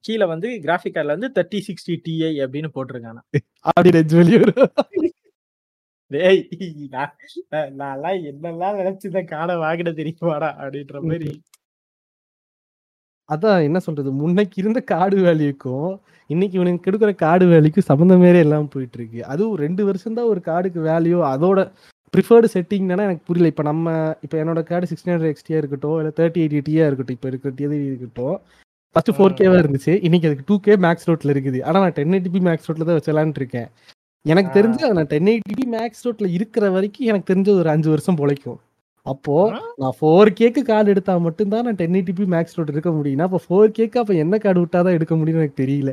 Speaker 1: கீழே வந்து கிராஃபிக் கார்டில் வந்து தேர்ட்டி சிக்ஸ்டி டிஐ அப்படின்னு போட்டிருக்கானா
Speaker 2: அப்படி ரெஜ் வெளியே வரும்.
Speaker 1: டேய் நான் நான்- நான்லாம் என்னெல்லாம் நினைச்சுதான் காடை வாங்கிட தெரியுமாடா அப்படின்ற மாதிரி.
Speaker 2: அதான் என்ன சொல்றது முன்னைக்கு இருந்த கார்டு வேல்யூக்கும் இன்னைக்கு இவனுக்கு கொடுக்குற கார்டு வேல்யூக்கும் சம்மந்தமே இல்லாம போயிட்டு இருக்கு. அதுவும் ரெண்டு வருஷம் தான் ஒரு கார்டுக்கு வேல்யூ அதோட ப்ரிஃபர்டு செட்டிங்னா எனக்கு புரியல. இப்போ நம்ம இப்போ என்னோட கார்டு சிக்ஸ்டி ஹண்ட்ரட் எக்ஸ்டியா இருக்கட்டும் இல்லை தேர்ட்டி எயிட்டி டியா இருக்கட்டும் இப்போ இருக்கிற டிஏ இருக்கட்டும் ஃபர்ஸ்ட் ஃபோர் கேவா இருந்துச்சு. இன்னைக்கு அதுக்கு டூ கே மேக்ஸ் ரோட்ல இருக்குது. ஆனால் நான் டென் எயிட்டி மேக்ஸ் ரோட்ல தான் வச்சலான்ட்டு இருக்கேன். எனக்கு. தெரிஞ்சு நான் டென் எயிட்டி மேக்ஸ் ரோட்ல இருக்கிற வரைக்கும் எனக்கு தெரிஞ்ச ஒரு அஞ்சு வருஷம் பொழைக்கும். அப்போ. நான் ஃபோர் கேக்கு கார்டு எடுத்தா மட்டும்தான் நான் டென் எயிட்டி மேக்ஸ் ரோட் எடுக்க முடியும்னா அப்போ ஃபோர் கேக்கு அப்போ என்ன கார்டு விட்டாதான் எடுக்க முடியும்னு எனக்கு தெரியல.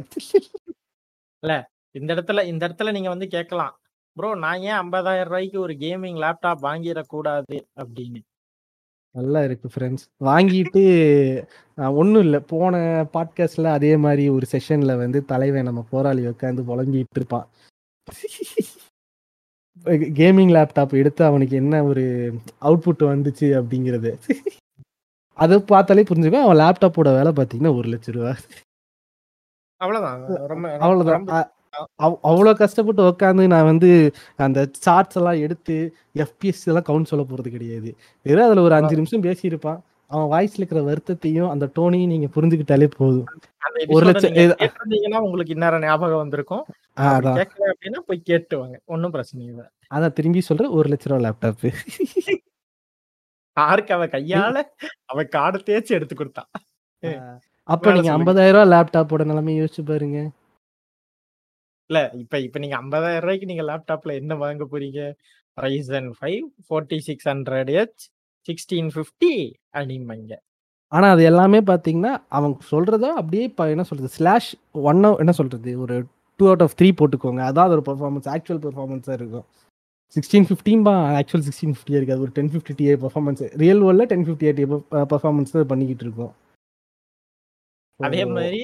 Speaker 1: இந்த இடத்துல இந்த இடத்துல நீங்க வந்து கேட்கலாம். ப்ரோ நான் ஏன் ஐம்பதாயிரம் ரூபாய்க்கு ஒரு கேமிங் லேப்டாப் வாங்கிடக்கூடாது அப்படின்னு?
Speaker 2: நல்லா இருக்கு ஃப்ரெண்ட்ஸ் வாங்கிட்டு ஒன்றும் இல்லை. போன பாட்காஸ்ட்ல அதே மாதிரி ஒரு செஷன்ல வந்து தலைவன் நம்ம போராளி உட்காந்து புலம்பிட்டு இருப்பான். கேமிங் லேப்டாப் எடுத்து அவனுக்கு என்ன ஒரு அவுட்புட் வந்துச்சு அப்படிங்கிறது. அதை பார்த்தாலே புரிஞ்சுக்கோ அவன் லேப்டாப்போட வேலை பார்த்தீங்கன்னா ஒரு லட்ச ரூபா.
Speaker 1: அவ்வளவுதான். ரொம்ப
Speaker 2: அவ்வளவுதான்.
Speaker 1: ரொம்ப-
Speaker 2: அ- அவ்- அவ்வளோ கஷ்டப்பட்டு உட்காந்து நான் வந்து அந்த சார்ட்ஸ் எல்லாம் எடுத்து எஃபிஎஸ் எல்லாம் கவுண்ட் சொல்ல போறது கிடையாது. வெறும் அதுல ஒரு அஞ்சு நிமிஷம் பேசியிருப்பான். அவன் வாய்ஸ்ல இருக்கிற வருத்தத்தையும் அந்த டோனையும் நீங்க புரிஞ்சுக்கிட்டாலே போதும். ஒரு லட்சம்
Speaker 1: உங்களுக்கு இந்நேரம் ஞாபகம் வந்திருக்கும். அப்படின்னா போய் கேட்டுவாங்க. ஒன்னும் பிரச்சனை இல்லை.
Speaker 2: அதான் திரும்பி சொல்றேன் ஒரு லட்ச ரூபா லேப்டாப்
Speaker 1: யாருக்கு அவ கையால அவ காடை தேய்ச்சி எடுத்து கொடுத்தான்.
Speaker 2: அப்ப நீங்க. ஐம்பதாயிரம் ரூபா லேப்டாப்போட நிலைமை யோசிச்சு பாருங்க.
Speaker 1: இல்ல இப்ப இப்ப நீங்க ஐம்பதாயிரம் ரூபாய்க்கு நீங்க லேப்டாப்ல என்ன வாங்க போறீங்க? Ryzen five forty six hundred H sixteen fifty அப்படிம்பாங்க
Speaker 2: ஆனா அது எல்லாமே பாத்தீங்கன்னா அவங்க சொல்றதோ அப்படியே இப்போ என்ன சொல்றது? ஸ்லாஷ் ஒன் என்ன சொல்றது? ஒரு டூ அவுட் ஆஃப் த்ரீ போட்டுக்கோங்க. அதான் ஒரு பெர்ஃபார்மன்ஸ் ஆக்சுவல் பெர்ஃபார்மன்ஸாக இருக்கும். சிக்ஸ்டீன் ஃபிஃப்டீன் பா ஆக்சுவல் சிக்ஸ்டீன் ஃபிஃப்டியாக இருக்காது. ஒரு ten fifty Ti performance real வேர்ல்டில் டென் ஃபிஃப்டி எயிட் பர்ஃபார்மன்ஸ் பண்ணிக்கிட்டு இருக்கோம்.
Speaker 1: அதே மாதிரி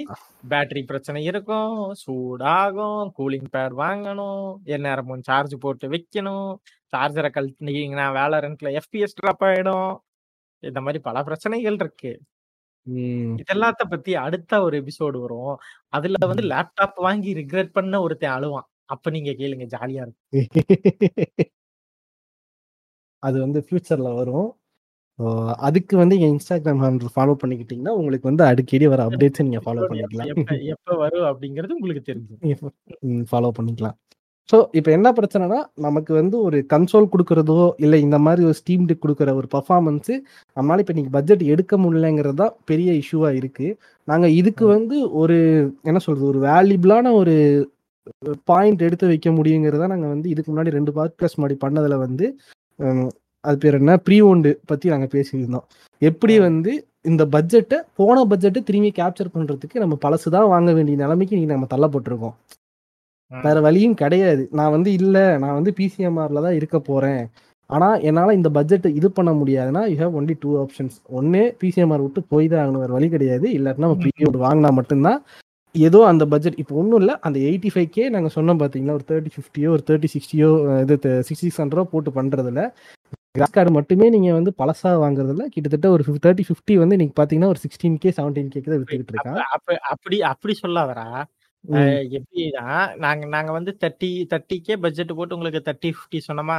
Speaker 1: பேட்டரி பிரச்சனை இருக்கும். சூடாகும். கூலிங் பேட் வாங்கணும். எந்நேரமும் சார்ஜ் போட்டு வைக்கணும். சார்ஜரை கழட்டினீங்கன்னா வேலரண்ட்ல எஃபிஎஸ் ட்ராப் ஆயிடும். இந்த மாதிரி பல பிரச்சனைகள் இருக்கு. இதெல்லாத்த பத்தி அடுத்த ஒரு எபிசோடு வரும் அதுல வந்து. லேப்டாப் வாங்கி ரிக்ரெட் பண்ண ஒருத்தன் அழுவான். அப்ப நீங்க கேளுங்க ஜாலியா இருக்கும்.
Speaker 2: அது வந்து ஃபியூச்சர்ல வரும். அதுக்கு வந்து என் இன்ஸ்டாகிராம் ஹேண்டில் ஃபாலோ பண்ணிக்கிட்டீங்கன்னா உங்களுக்கு வந்து அடிக்கடி வர அப்டேட்ஸை நீங்க ஃபாலோ பண்ணிக்கலாம்.
Speaker 1: எப்ப வரும் அப்படிங்கிறது உங்களுக்கு தெரிஞ்சு
Speaker 2: ஃபாலோ பண்ணிக்கலாம். ஸோ இப்போ என்ன பிரச்சனைனா நமக்கு வந்து ஒரு கன்சோல் கொடுக்குறதோ இல்லை இந்த மாதிரி ஒரு ஸ்டீம் டிக் கொடுக்குற ஒரு பர்ஃபார்மன்ஸு நம்மளால இப்போ இன்னைக்கு பட்ஜெட் எடுக்க முடியலங்கிறது தான் பெரிய இஷ்யூவாக இருக்கு. நாங்கள் இதுக்கு வந்து ஒரு என்ன சொல்றது ஒரு வேல்யூபிளான ஒரு பாயிண்ட் எடுத்து வைக்க முடியுங்கிறத நாங்கள் வந்து இதுக்கு முன்னாடி ரெண்டு பாட்காஸ்ட் முன்னாடி பண்ணதில் வந்து அது பேர் என்ன? ப்ரீ ஓண்டு பற்றி நாங்கள் பேசியிருந்தோம். எப்படி வந்து இந்த பட்ஜெட்டை போன பட்ஜெட்டை திரும்பி கேப்சர் பண்ணுறதுக்கு நம்ம பழசு தான் வாங்க வேண்டிய நிலைமைக்கு நீ நம்ம தள்ளப்பட்டிருக்கோம். வேற வழியும் கிடையாது. நான் வந்து இல்ல நான் வந்து பிசிஎம்ஆர்ல தான் இருக்க போறேன். ஆனா என்னால இந்த பட்ஜெட் இது பண்ண முடியாதுன்னா you have only two options ஒன்னு பிசிஎம்ஆர் விட்டு போய் தான் ஆகணும். வேற வழி கிடையாது. இல்லாட்டினா நம்ம ப்ரீமியம் வாங்கினா மட்டும்தான். ஏதோ அந்த பட்ஜெட் இப்போ ஒன்றும் இல்லை. அந்த எயிட்டி ஃபைவ் கே நாங்கள் சொன்னோம் பார்த்தீங்களா ஒரு தேர்ட்டி ஃபிஃப்டியோ ஒரு தேர்ட்டி சிக்ஸ்டியோ இது சிக்ஸ்டி சிக்ஸ் ஹண்ட்ரடோ போட்டு பண்ணுறதுல கிராஸ் கார்டு மட்டுமே நீங்கள் வந்து பழசாக வாங்குறதுல கிட்டத்தட்ட ஒரு தேர்ட்டி ஃபிஃப்டி வந்து நீங்கள் பார்த்தீங்கன்னா ஒரு சிக்ஸ்டீன் கே செவன்டீன் கேக்கு தான் வித்துக்கிட்டு
Speaker 1: அப்ப- அப்படி அப்படி. அஹ் எப்படின்னா நாங்க நாங்க வந்து தேர்ட்டி தேர்ட்டி கே பட்ஜெட் போட்டு உங்களுக்கு தேர்ட்டி ஃபிஃப்டி சொன்னோமா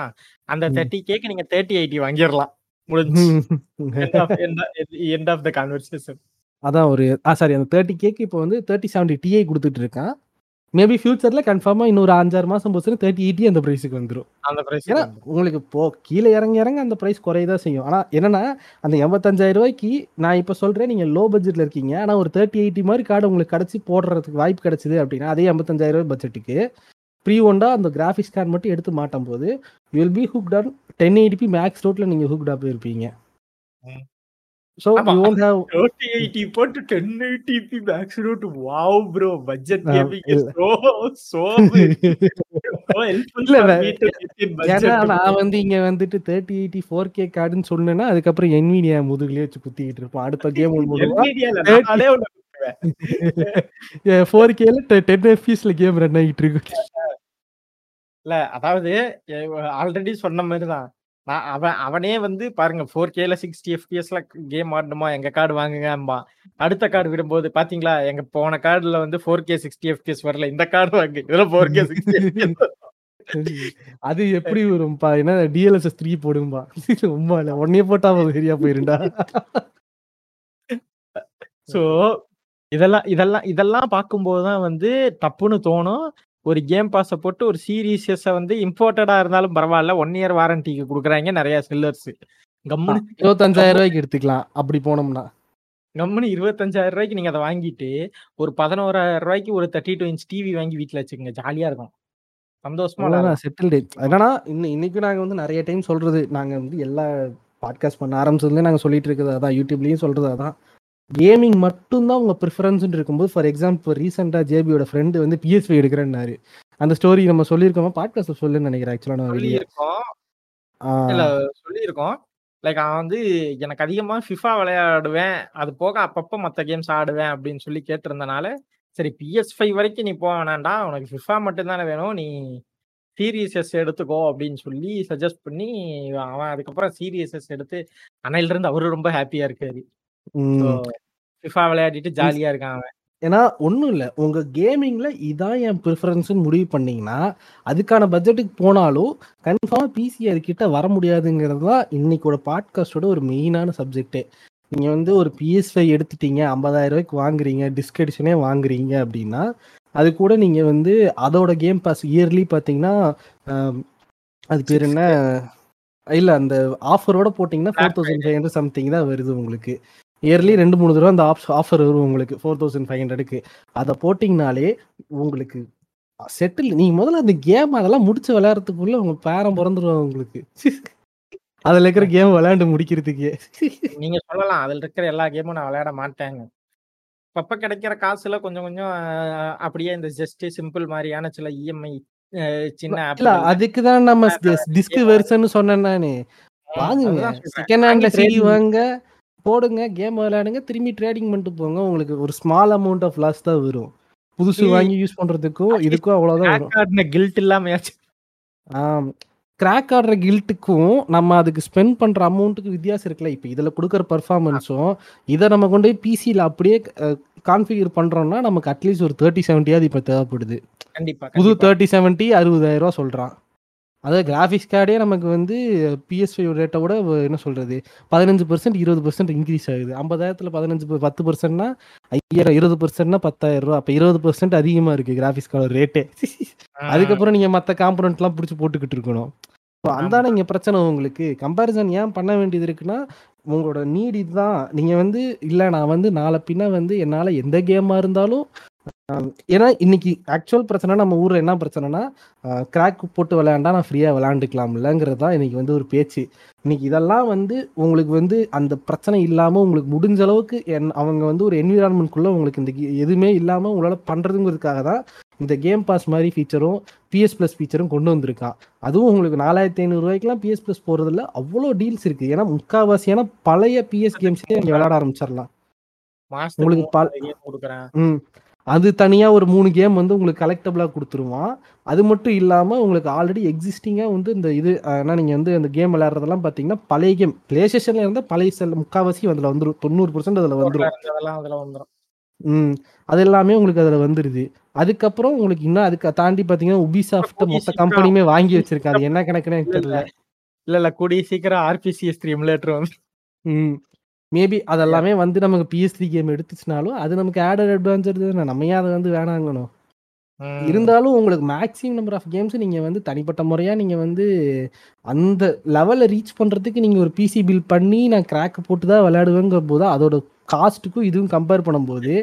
Speaker 1: அந்த. தேர்ட்டி கேக்கு நீங்க தேர்ட்டி எயிட்டி வாங்கிடலாம். முடிஞ்சு எண்ட் ஆஃப் த கான்வர்சேஷன்
Speaker 2: அதான் ஒரு ஆ சாரி அந்த தேர்ட்டி கேக்கு இப்போ வந்து தேர்ட்டி செவன்டி டிஐ கொடுத்துட்டு இருக்கான். மேபி ஃபியூச்சர்ல கன்ஃபார்மா இன்னொரு அஞ்சாறு மாசம் போச்சுன்னா தேர்ட்டி எயிட்டி அந்த பிரைஸுக்கு வந்துடும்
Speaker 1: அந்த பிரைஸ்
Speaker 2: ஏன்னா உங்களுக்கு போ கீழே இறங்க இறங்க அந்த பிரைஸ் குறையதான் செய்யும். ஆனா என்னன்னா அந்த எண்பத்தஞ்சாயிரம் ரூபாய்க்கு நான் இப்போ சொல்றேன் நீங்க லோ பட்ஜெட்ல இருக்கீங்க. ஆனா ஒரு தேர்ட்டி எயிட்டி மாதிரி கார்டு உங்களுக்கு கிடைச்சி போடுறதுக்கு வாய்ப்பு கிடைச்சது அப்படின்னா அதே எண்பத்தஞ்சாயிரம் ரூபாய் பட்ஜெட்டுக்கு ப்ரீ ஒண்டா அந்த கிராஃபிக்ஸ் கார்டு மட்டும் எடுத்து மாட்டும் போது will be hooked on ten eighty P max ரோட்ல நீங்க ஹுக்ட் ஆப் இருப்பீங்க
Speaker 1: பட்ஜெட்
Speaker 2: ஆ,
Speaker 1: கேமிங்
Speaker 2: இல்ல.
Speaker 1: சோ சோ ஹெல்ப்ஃபுல்
Speaker 2: இல்ல,
Speaker 1: for
Speaker 2: way-
Speaker 1: me to get in
Speaker 2: ஏன்னா
Speaker 1: பட்ஜெட்
Speaker 2: நான் வந்து இங்க வந்துட்டு தேர்ட்டி எயிட்டி ஃபோர் கே கார்டுன்னு சொன்னேன்னா அதுக்கப்புறம் என்விடியா முதுகுலயே வச்சு குத்திக்கிட்டு இருப்போம் அடுத்த கேம் ஃபோர் கேல டென் எஃபிஎஸ்ல கேம் ரன் ஆகிட்டு இருக்கு.
Speaker 1: இல்ல அதாவது ஆல்ரெடி சொன்ன மாதிரி தான் நான் அவன் அவனே வந்து பாருங்க ஃபோர் கேல சிக்ஸ்டி எஃபிஎஸ்ல கேம் ஆடணுமா? எங்க கார்டு வாங்குங்கம்பா அடுத்த கார்டு விடும்போது பாத்தீங்களா? எங்க போன கார்டுல வந்து ஃபோர் கே சிக்ஸ்டி எஃபிஎஸ் வரல. இந்த கார்டு வாங்கு. இதுல ஃபோர் கே சிக்ஸ்டி
Speaker 2: அது எப்படி வரும்பா? என்ன டிஎல்எஸ்எஸ் த்ரீ போடும்பா? ரொம்ப இல்ல. உடனே போட்டா சரியா போயிருண்டா?
Speaker 1: ஸோ இதெல்லாம் இதெல்லாம் இதெல்லாம் பார்க்கும்போது தான் வந்து தப்புன்னு தோணும். ஒரு கேம் பாஸை போட்டு ஒரு சீரீஸஸை வந்து இம்போர்ட்டடா இருந்தாலும் பரவாயில்ல. ஒன் இயர் வாரண்டிக்கு கொடுக்குறாங்க நிறைய செல்லர்ஸ் கம்முன்னு
Speaker 2: இருபத்தஞ்சாயிரம் ரூபாய்க்கு எடுத்துக்கலாம். அப்படி போனோம்னா.
Speaker 1: கம்முன்னு இருபத்தஞ்சாயிரம் ரூபாய்க்கு நீங்க அதை வாங்கிட்டு ஒரு பதினோராயிரம் ரூபாய்க்கு ஒரு தேர்ட்டி டூ இன்ச் டிவி வாங்கி வீட்ல வச்சுக்கோங்க. ஜாலியா இருக்கும். சந்தோஷமா.
Speaker 2: செட்டில்டு என்னன்னா இன்னும் இன்னைக்கும் நாங்க வந்து நிறைய டைம் சொல்றது நாங்க வந்து எல்லா பாட்காஸ்ட் பண்ண ஆரம்பிச்சதுலேயே நாங்க சொல்லிட்டு இருக்கிறது அதான். யூடியூப்லயும் சொல்றது அதான். கேமிங் மட்டும்தான் உங்க ப்ரிஃபரன்ஸ் இருக்கும்போது ஃபார் எக்ஸாம்பிள் ரீசெண்டா ஜேபியோட ஃப்ரெண்டு வந்து பிஎஸ்வி எடுக்கிறேன்னாரு. அந்த ஸ்டோரி நம்ம சொல்லியிருக்கோமா? பாட்காஸ்ட் சொல்லுன்னு நினைக்கிறேன் ஆக்சுவலா நான் வெளியே
Speaker 1: இல்ல சொல்லியிருக்கோம். லைக் அவன் வந்து எனக்கு அதிகமா ஃபிஃபா விளையாடுவேன். அது போக அப்பப்போ மற்ற கேம்ஸ் ஆடுவேன் அப்படின்னு சொல்லி கேட்டிருந்தனால சரி பிஎஸ் ஃபைவ் வரைக்கும் நீ போக வேணாண்டா உனக்கு ஃபிஃபா மட்டும்தானே வேணும். நீ சீரியஸஸ் எடுத்துக்கோ அப்படின்னு சொல்லி சஜஸ்ட் பண்ணி அவன் அதுக்கப்புறம் சீரியஸஸ் எடுத்து அன்னையில இருந்து அவரு ரொம்ப ஹாப்பியா இருக்காரு. ஃபிஃபா விளையாடிட்டு ஜாலியா இருக்கான் அவன்.
Speaker 2: ஏன்னா ஒன்றும் இல்லை. உங்க கேமிங்ல இதான் என் ப்ரிஃபரன்ஸ்னு முடிவு பண்ணீங்கன்னா அதுக்கான பட்ஜெட்டுக்கு போனாலும் கன்ஃபார்மாக பிசி அதுக்கிட்ட வர முடியாதுங்கிறது தான் இன்னைக்கோட பாட்காஸ்டோட ஒரு மெயினான சப்ஜெக்டே நீங்க வந்து ஒரு பிஎஸ் ஃபைவ் எடுத்துட்டீங்க ஐம்பதாயிரம் ரூபாய்க்கு வாங்குறீங்க டிஸ்க் எடிஷனே வாங்குறீங்க அப்படின்னா அது கூட நீங்க வந்து அதோட கேம் பாஸ் இயர்லி பார்த்தீங்கன்னா அது பேர் என்ன? இல்ல அந்த ஆஃபரோட போட்டிங்கன்னா four thousand five hundred something தான் வருது உங்களுக்கு. இயர்லி ரெண்டு மூணு தடவை அந்த ஆஃபர் வரும் உங்களுக்கு. ஃபோர் தௌசண்ட் ஃபைவ் ஹண்ட்ரடுக்கு அதை போட்டிங்கனாலே உங்களுக்கு செட்டில் நீங்க முதல்ல அந்த கேம் அதெல்லாம் முடிச்சு விளையாடுறதுக்குள்ள உங்க பேரம் பிறந்துருவாங்க உங்களுக்கு. அதுல இருக்கிற கேம் விளையாண்டு முடிக்கிறதுக்கு.
Speaker 1: நீங்க சொல்லலாம். அதுல இருக்கிற எல்லா கேமும் நான் விளையாட மாட்டேங்க. அப்பப்ப கிடைக்கிற காசுல கொஞ்சம் கொஞ்சம் அப்படியே இந்த ஜஸ்ட் சிம்பிள் மாதிரியான சில இஎம்ஐ சின்ன
Speaker 2: இல்ல
Speaker 1: ஆப்
Speaker 2: அதுக்கு தான் நம்ம டிஸ்க் வெர்ஷன் சொன்னேன் நானு. வாங்குங்க. செகண்ட் ஹேண்ட்ல சிடி
Speaker 1: trading.
Speaker 2: வாங்க. போடுங்க கேம் விளையாடுங்க திரும்பி ட்ரேடிங் பண்ணிட்டு போங்க. உங்களுக்கு ஒரு ஸ்மால் அமௌண்ட் ஆஃப் லாஸ் தான் வரும். புதுசு வாங்கி யூஸ் பண்றதுக்கும் இதுக்கும் அவ்வளவுதான் வரும்.
Speaker 1: கில்ட் இல்லாமையாச்சும்
Speaker 2: ஆம். கிராக் ஆடுற கில்ட்டுக்கும் நம்ம அதுக்கு ஸ்பெண்ட் பண்ற அமௌண்ட்டுக்கு வித்தியாசம் இருக்குல்ல. இப்போ இதுல கொடுக்குற பர்ஃபார்மன்ஸும் இதை நம்ம கொண்டு போய் பிசியில் அப்படியே கான்ஃபிகர் பண்றோம்னா நமக்கு அட்லீஸ்ட் ஒரு தேர்ட்டி செவன்ட்டியாவது இப்போ தேவைப்படுது.
Speaker 1: கண்டிப்பா
Speaker 2: புது தேர்ட்டி செவன்ட்டி அறுபதாயிரம் ரூபா சொல்றான். அதாவது கிராஃபிக்ஸ் கார்டே நமக்கு வந்து பிஎஸ் ஃபைவ் ரேட்டை விட என்ன சொல்றது? பதினஞ்சு பர்சன்ட் இருபது பர்சன்ட் இன்க்ரீஸ் ஆகுது. ஐம்பதாயிரத்துல பதினஞ்சு பத்து பர்சன்ட்னா ஐயாயிரம் இருபது பர்சன்ட்னா பத்தாயிரம் ரூபா. அப்போ இருபது பர்சன்ட் அதிகமா இருக்கு கிராஃபிக்ஸ் கார்டு ரேட்டே அதுக்கப்புறம் நீங்க மற்ற காம்பனண்ட்லாம் பிடிச்சி போட்டுக்கிட்டு இருக்கணும். ஸோ அந்தான இங்க பிரச்சனை உங்களுக்கு? கம்பேரிசன் ஏன் பண்ண வேண்டியது இருக்குன்னா உங்களோட நீட் இதுதான். நீங்க வந்து இல்ல நான் வந்து நாளை பின்ன வந்து என்னால எந்த கேமா இருந்தாலும் ஏன்னா இன்னைக்கு ஆக்சுவல் பிரச்சனை நம்ம ஊர்ல என்ன பிரச்சனைனா கிராக் போட்டு விளையாண்டா நான் ஃப்ரீயா விளையாண்டுக்கலாம்லங்கிறது தான் இன்னைக்கு வந்து ஒரு பேச்சு. இன்னைக்கு இதெல்லாம் வந்து உங்களுக்கு வந்து அந்த பிரச்சனை இல்லாம உங்களுக்கு முடிஞ்ச அளவுக்கு என் அவங்க வந்து ஒரு என்விரான்மெண்ட்குள்ள உங்களுக்கு இந்த எதுவுமே இல்லாம உங்களால பண்றதுங்கிறதுக்காக தான் இந்த கேம் பாஸ் மாதிரி ஃபீச்சரும் பிஎஸ் ப்ளஸ் ஃபீச்சரும் கொண்டு வந்திருக்கான் அதுவும் உங்களுக்கு நாலாயிரத்தி ஐநூறு ரூபாய்க்குலாம் பிஎஸ் ப்ளஸ் போறதுல அவ்வளோ டீல்ஸ் இருக்கு. ஏன்னா முக்காவாசியான பழைய பிஎஸ் கேம்ஸே நீங்க விளையாட ஆரம்பிச்சிடலாம். உங்களுக்கு அது தனியா ஒரு மூணு கேம் வந்து உங்களுக்கு கலெக்டபிளா கொடுத்துருவான். அது மட்டும் இல்லாம உங்களுக்கு ஆல்ரெடி எக்ஸிஸ்டிங்கா வந்து இந்த இது அஹ், ஏன்னா நீங்க வந்து அந்த கேம் விளையாடுறதெல்லாம் பாத்தீங்கன்னா பழைய கேம் பிளே ஸ்டேஷன்ல இருந்தா பழைய செல் முக்காவாசி அதுல வந்துரும். தொண்ணூறு பர்சன்ட் அதுல வந்துரும்.
Speaker 1: அதெல்லாம் அதுல வந்துரும்.
Speaker 2: ம். அது எல்லாமே உங்களுக்கு அதுல வந்துருது. அதுக்கப்புறம் உங்களுக்கு இன்னும் அதுக்கு தாண்டி பாத்தீங்கன்னா உபிசாஃப்ட் மொத்த கம்பெனியுமே வாங்கி வச்சிருக்காது என்ன கணக்குன்னு எனக்கு தெரியல.
Speaker 1: இல்ல இல்ல கூடிய சீக்கிரம் ஆர்பிசிஎஸ் த்ரீ எமுலேட்டர் வந்து.
Speaker 2: ம். மேபி அதெல்லாமே வந்து நமக்கு பிஎஸ்டி கேம் எடுத்துச்சுனாலும் அது நமக்கு ஆடட் அட்வான்ஸ் நம்ம ஏன் அதை வந்து வேணாங்கணும். இருந்தாலும் உங்களுக்கு மேக்ஸிமம் நம்பர் ஆஃப் கேம்ஸ் நீங்க வந்து தனிப்பட்ட முறையா நீங்க வந்து அந்த லெவலை ரீச் பண்றதுக்கு நீங்க ஒரு பிசி பில் பண்ணி நான் கிராக் போட்டு தான் விளையாடுவேங்கிற போது அதோட காஸ்ட்டுக்கும் இதுவும் கம்பேர் பண்ணும்போது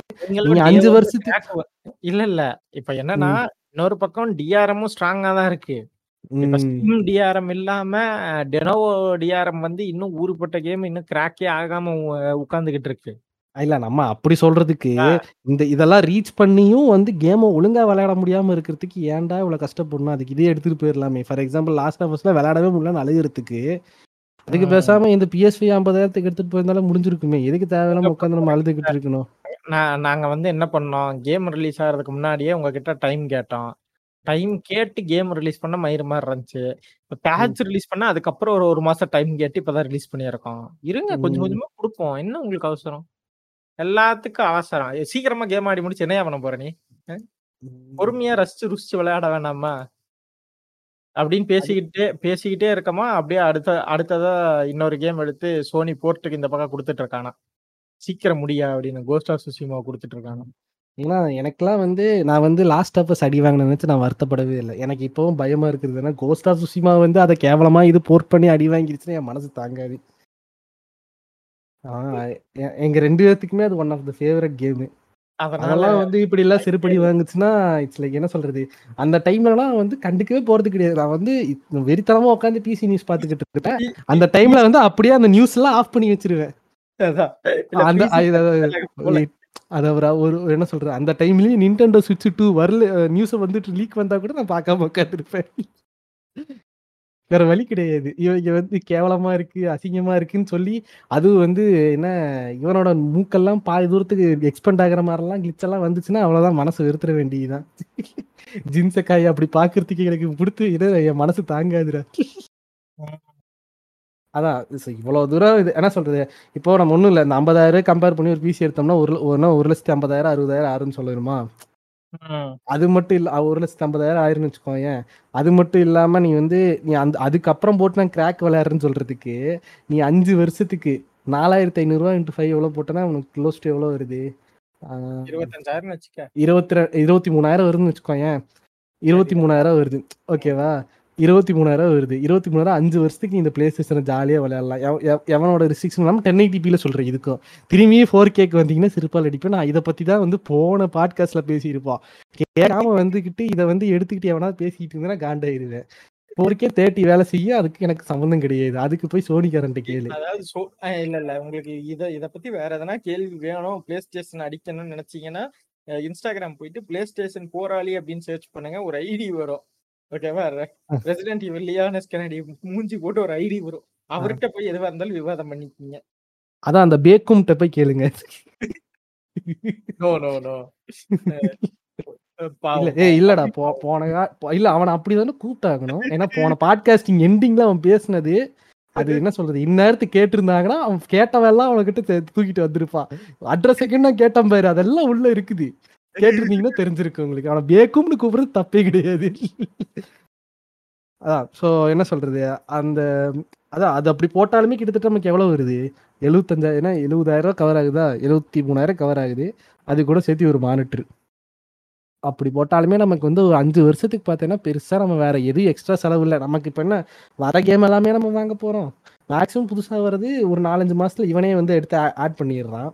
Speaker 2: நீங்க அஞ்சு வருஷத்துக்கு
Speaker 1: இல்ல இல்ல. இப்ப என்னன்னா இன்னொரு பக்கம் டிஆர்எம்மும் ஸ்ட்ராங்கா தான் இருக்கு. ஸ்டீம் டிஆர்எம் இல்லாம டெனோவோ டிஆர்எம் வந்து இன்னும் ஊருப்பட்ட கேம் இன்னும் கிராக்கே ஆகாம உட்கார்ந்துகிட்டு இருக்கு.
Speaker 2: இல்ல நம்ம அப்படி சொல்றதுக்கு. இந்த இதெல்லாம் ரீச் பண்ணியும் வந்து கேமை ஒழுங்கா விளையாட முடியாம இருக்கிறதுக்கு ஏன்டா இவ்வளவு கஷ்டப்படணும்? அதுக்கு இதே எடுத்துட்டு போயிடலாமே. ஃபார் எக்ஸாம்பிள் லாஸ்ட் ஆஃப் அஸ்ல விளையாடவே முடியலன்னு அழுகிறதுக்கு அதுக்கு. பேசாம இந்த பிஎஸ்பி ஐம்பதாயிரத்துக்கு எடுத்துட்டு போயிருந்தாலும் முடிஞ்சிருக்குமே. எதுக்கு தேவையில்லாம உட்காந்து நம்ம அழுதுகிட்டு இருக்கணும்?
Speaker 1: நான் நாங்க வந்து என்ன பண்ணோம்? கேம் ரிலீஸ் ஆகிறதுக்கு முன்னாடியே உங்ககிட்ட டைம் கேட்டோம். டைம் கேட்டு கேம் ரிலீஸ் பண்ண மயிறு மாதிரி இருந்துச்சு. இப்போ பேட்ச் ரிலீஸ் பண்ணா அதுக்கப்புறம் ஒரு ஒரு மாசம் டைம் கேட்டு இப்பதான் ரிலீஸ் பண்ணியிருக்கோம். இருங்க கொஞ்சம். கொஞ்சமா கொடுப்போம். என்ன உங்களுக்கு அவசரம்? எல்லாத்துக்கும் அவசரம். சீக்கிரமா கேம் ஆடி முடிச்சு என்னையா பண்ண போற நீ? பொறுமையா ரசிச்சு ருசிச்சு விளையாட வேணாமா? அப்படின்னு பேசிக்கிட்டே பேசிக்கிட்டே இருக்கமா அப்படியே அடுத்த அடுத்ததா இன்னொரு கேம் எடுத்து சோனி போர்ட்டுக்கு இந்த பக்கம் கொடுத்துட்டு இருக்கானா. சீக்கிரம் முடியா அப்படின்னு கோஸ்ட் ஆஃப் சுசிமா கொடுத்துட்டு இருக்கானா.
Speaker 2: ஏன்னா எனக்கெல்லாம் வந்து நான் வந்து லாஸ்ட் ஆஃப் அடி வாங்கின நினைச்சு நான் வருத்தப்படவே இல்லை. எனக்கு இப்பவும் பயமா இருக்குது. ஏன்னா கோஸ்ட் ஆஃப் சுசிமா வந்து அதை கேவலமா இது போர்ட் பண்ணி அடி வாங்கிருச்சுன்னா என் மனசு தாங்காது. எங்க ரெண்டு பேர்த்துக்குமே அது one of the favourite game அதெல்லாம் வந்து இப்படி எல்லாம் செருப்படி வாங்குச்சுன்னா இட்ஸ் லைக் என்ன சொல்றது? அந்த டைம்லலாம் வந்து கண்டுக்கவே போறது கிடையாது. நான் வந்து வெறித்தனமா உட்காந்து பிசி நியூஸ் பார்த்துக்கிட்டு இருப்பேன். அந்த டைம்ல வந்து அப்படியே அந்த நியூஸ் எல்லாம் ஆஃப் பண்ணி வச்சிருவேன். அது-
Speaker 1: போல.
Speaker 2: ஒரு என்ன சொல்றது அந்த டைம்லயும் நின்டெண்டோ சுவிட்ச் டூ வரல நியூஸை வந்துட்டு லீக் வந்தா கூட நான் பார்க்காம உட்காந்துருப்பேன் வேற வழி கிடையாது. இவங்க வந்து கேவலமா இருக்கு அசிங்கமா இருக்குன்னு சொல்லி அது வந்து என்ன இவனோட மூக்கெல்லாம் பாதி தூரத்துக்கு எக்ஸ்பெண்ட் ஆகிற மாதிரிலாம் கிளிச் எல்லாம் வந்துச்சுன்னா அவ்வளவுதான் மனசு வெறுத்துற வேண்டியதுதான். ஜின்சக்காய் அப்படி பாக்குறதுக்கு எனக்கு கொடுத்து இதை என் மனசு தாங்காதுடா. அதான் so இவ்வளவு தூரம் இது என்ன சொல்றது? இப்போ நம்ம ஒண்ணும் இல்ல இந்த ஐம்பதாயிரம் கம்பேர் பண்ணி ஒரு பிசி எடுத்தோம்னா ஒரு ஒரு லட்சத்தி ஐம்பதாயிரம் அறுபதாயிரம் ஆறுன்னு சொல்லணுமா
Speaker 1: ம்.
Speaker 2: அது மட்டும் இல்ல ஒரு லட்சத்தி ஐம்பதாயிரம் ஆயிரும்னு வச்சுக்கோங்க அது மட்டும் இல்லாம நீ வந்து நீ அந்த அதுக்கப்புறம் போட்டு நான் கிராக் விளையாடுறேன்னு சொல்றதுக்கு நீ அஞ்சு வருஷத்துக்கு நாலாயிரத்தி ஐநூறு ரூபா இன்ட்டு ஃபைவ் எவ்வளவு போட்டனா உனக்கு க்ளோஸ் டு எவ்வளவு வருது?
Speaker 1: இருபத்தஞ்சாயிரம் வச்சுக்க.
Speaker 2: இருபத்தி இருபத்தி மூணாயிரம் வருதுன்னு வச்சுக்கோயேன். இருபத்தி மூணாயிரம் வருது. ஓகேவா? இருபத்தி மூணாயிரம் வருது. இருபத்தி மூணாயிரம் அஞ்சு வருஷத்துக்கு இந்த பிளே ஸ்டேஷனை ஜாலியாக விளையாடலாம். எவனோட ரிஸ்ட்ரிக்ஷன் இல்லாமல் டென் எயிட்டிபியில் சொல்கிறேன் இதுக்கும். திரும்பியும் ஃபோர் கேக்கு வந்தீங்கன்னா சிறுப்பால் அடிப்பேன். நான் இதை பற்றி தான் வந்து போன பாட்காஸ்ட்டில் பேசியிருப்போம். கேட்காம வந்துக்கிட்டு இதை வந்து எடுத்துக்கிட்டு எவனா பேசிக்கிட்டு இருந்தேன்னா காண்டாயிருவேன். ஃபோர் கே தேர்ட்டி வேலை செய்ய அதுக்கு எனக்கு சம்மந்தம் கிடையாது. அதுக்கு போய் சோனிக்காரன்ட்ட கேளு.
Speaker 1: அதாவது சோ இல்ல இல்ல. உங்களுக்கு இதை இதை பத்தி வேற எதனா கேள்வி வேணும்? பிளே ஸ்டேஷன் அடிக்கணும்னு நினைச்சீங்கன்னா இன்ஸ்டாகிராம் போயிட்டு பிளே ஸ்டேஷன் போராளி அப்படின்னு சர்ச் பண்ணுங்க. ஒரு ஐடி வரும். ஓகேவா ரெசிடென்ட் இவல்லியானஸ் கனடி மூஞ்சி போட்டு ஒரு ஐடி வரும். அவர்கிட்ட போய் எதுவா இருந்தாலும் விவாதம் பண்ணிக்கிங்க
Speaker 2: அதான் அந்த பேக்கும்ட்ட போய் கேளுங்க.
Speaker 1: நோ நோ நோ
Speaker 2: இல்லடா போ போன கா- போ- இல்ல அவனை அப்படிதானே கூப்பிட்டாகணும். ஏன்னா போன பாட்காஸ்டிங் எண்டிங்ல அவன் பேசுனது அது என்ன சொல்றது இந்நேரத்துக்கு கேட்டிருந்தாங்கன்னா அவன் கேட்டவெல்லாம் அவன்கிட்ட தூக்கிட்டு வந்திருப்பான். அட்ரஸ் செகண்ட் கேட்டான் பாரு அதெல்லாம் உள்ள இருக்குது. கேட்டிருந்தீங்கன்னா தெரிஞ்சிருக்கு உங்களுக்கு. அவனை பேக்கும்னு கூப்பிடுறது தப்பே கிடையாது. அதான். ஸோ என்ன சொல்றது? அந்த அதான் அது அப்படி போட்டாலுமே கிட்டத்தட்ட நமக்கு எவ்வளவு வருது? எழுபத்தஞ்சாயிரம் ஏன்னா எழுபதாயிரம் கவர் ஆகுதா? எழுபத்தி மூணாயிரம் கவர் ஆகுது. அது கூட சேர்த்து ஒரு மானிட்டர் அப்படி போட்டாலுமே நமக்கு வந்து ஒரு அஞ்சு வருஷத்துக்கு பார்த்தீங்கன்னா பெருசா நம்ம வேற எதுவும் எக்ஸ்ட்ரா செலவு இல்லை. நமக்கு இப்போ என்ன வர கேம் எல்லாமே நம்ம வாங்க போறோம். மேக்ஸிமம் புதுசாக வர்றது ஒரு நாலஞ்சு மாசத்துல இவனே வந்து எடுத்து ஆட் பண்ணிடுறான்.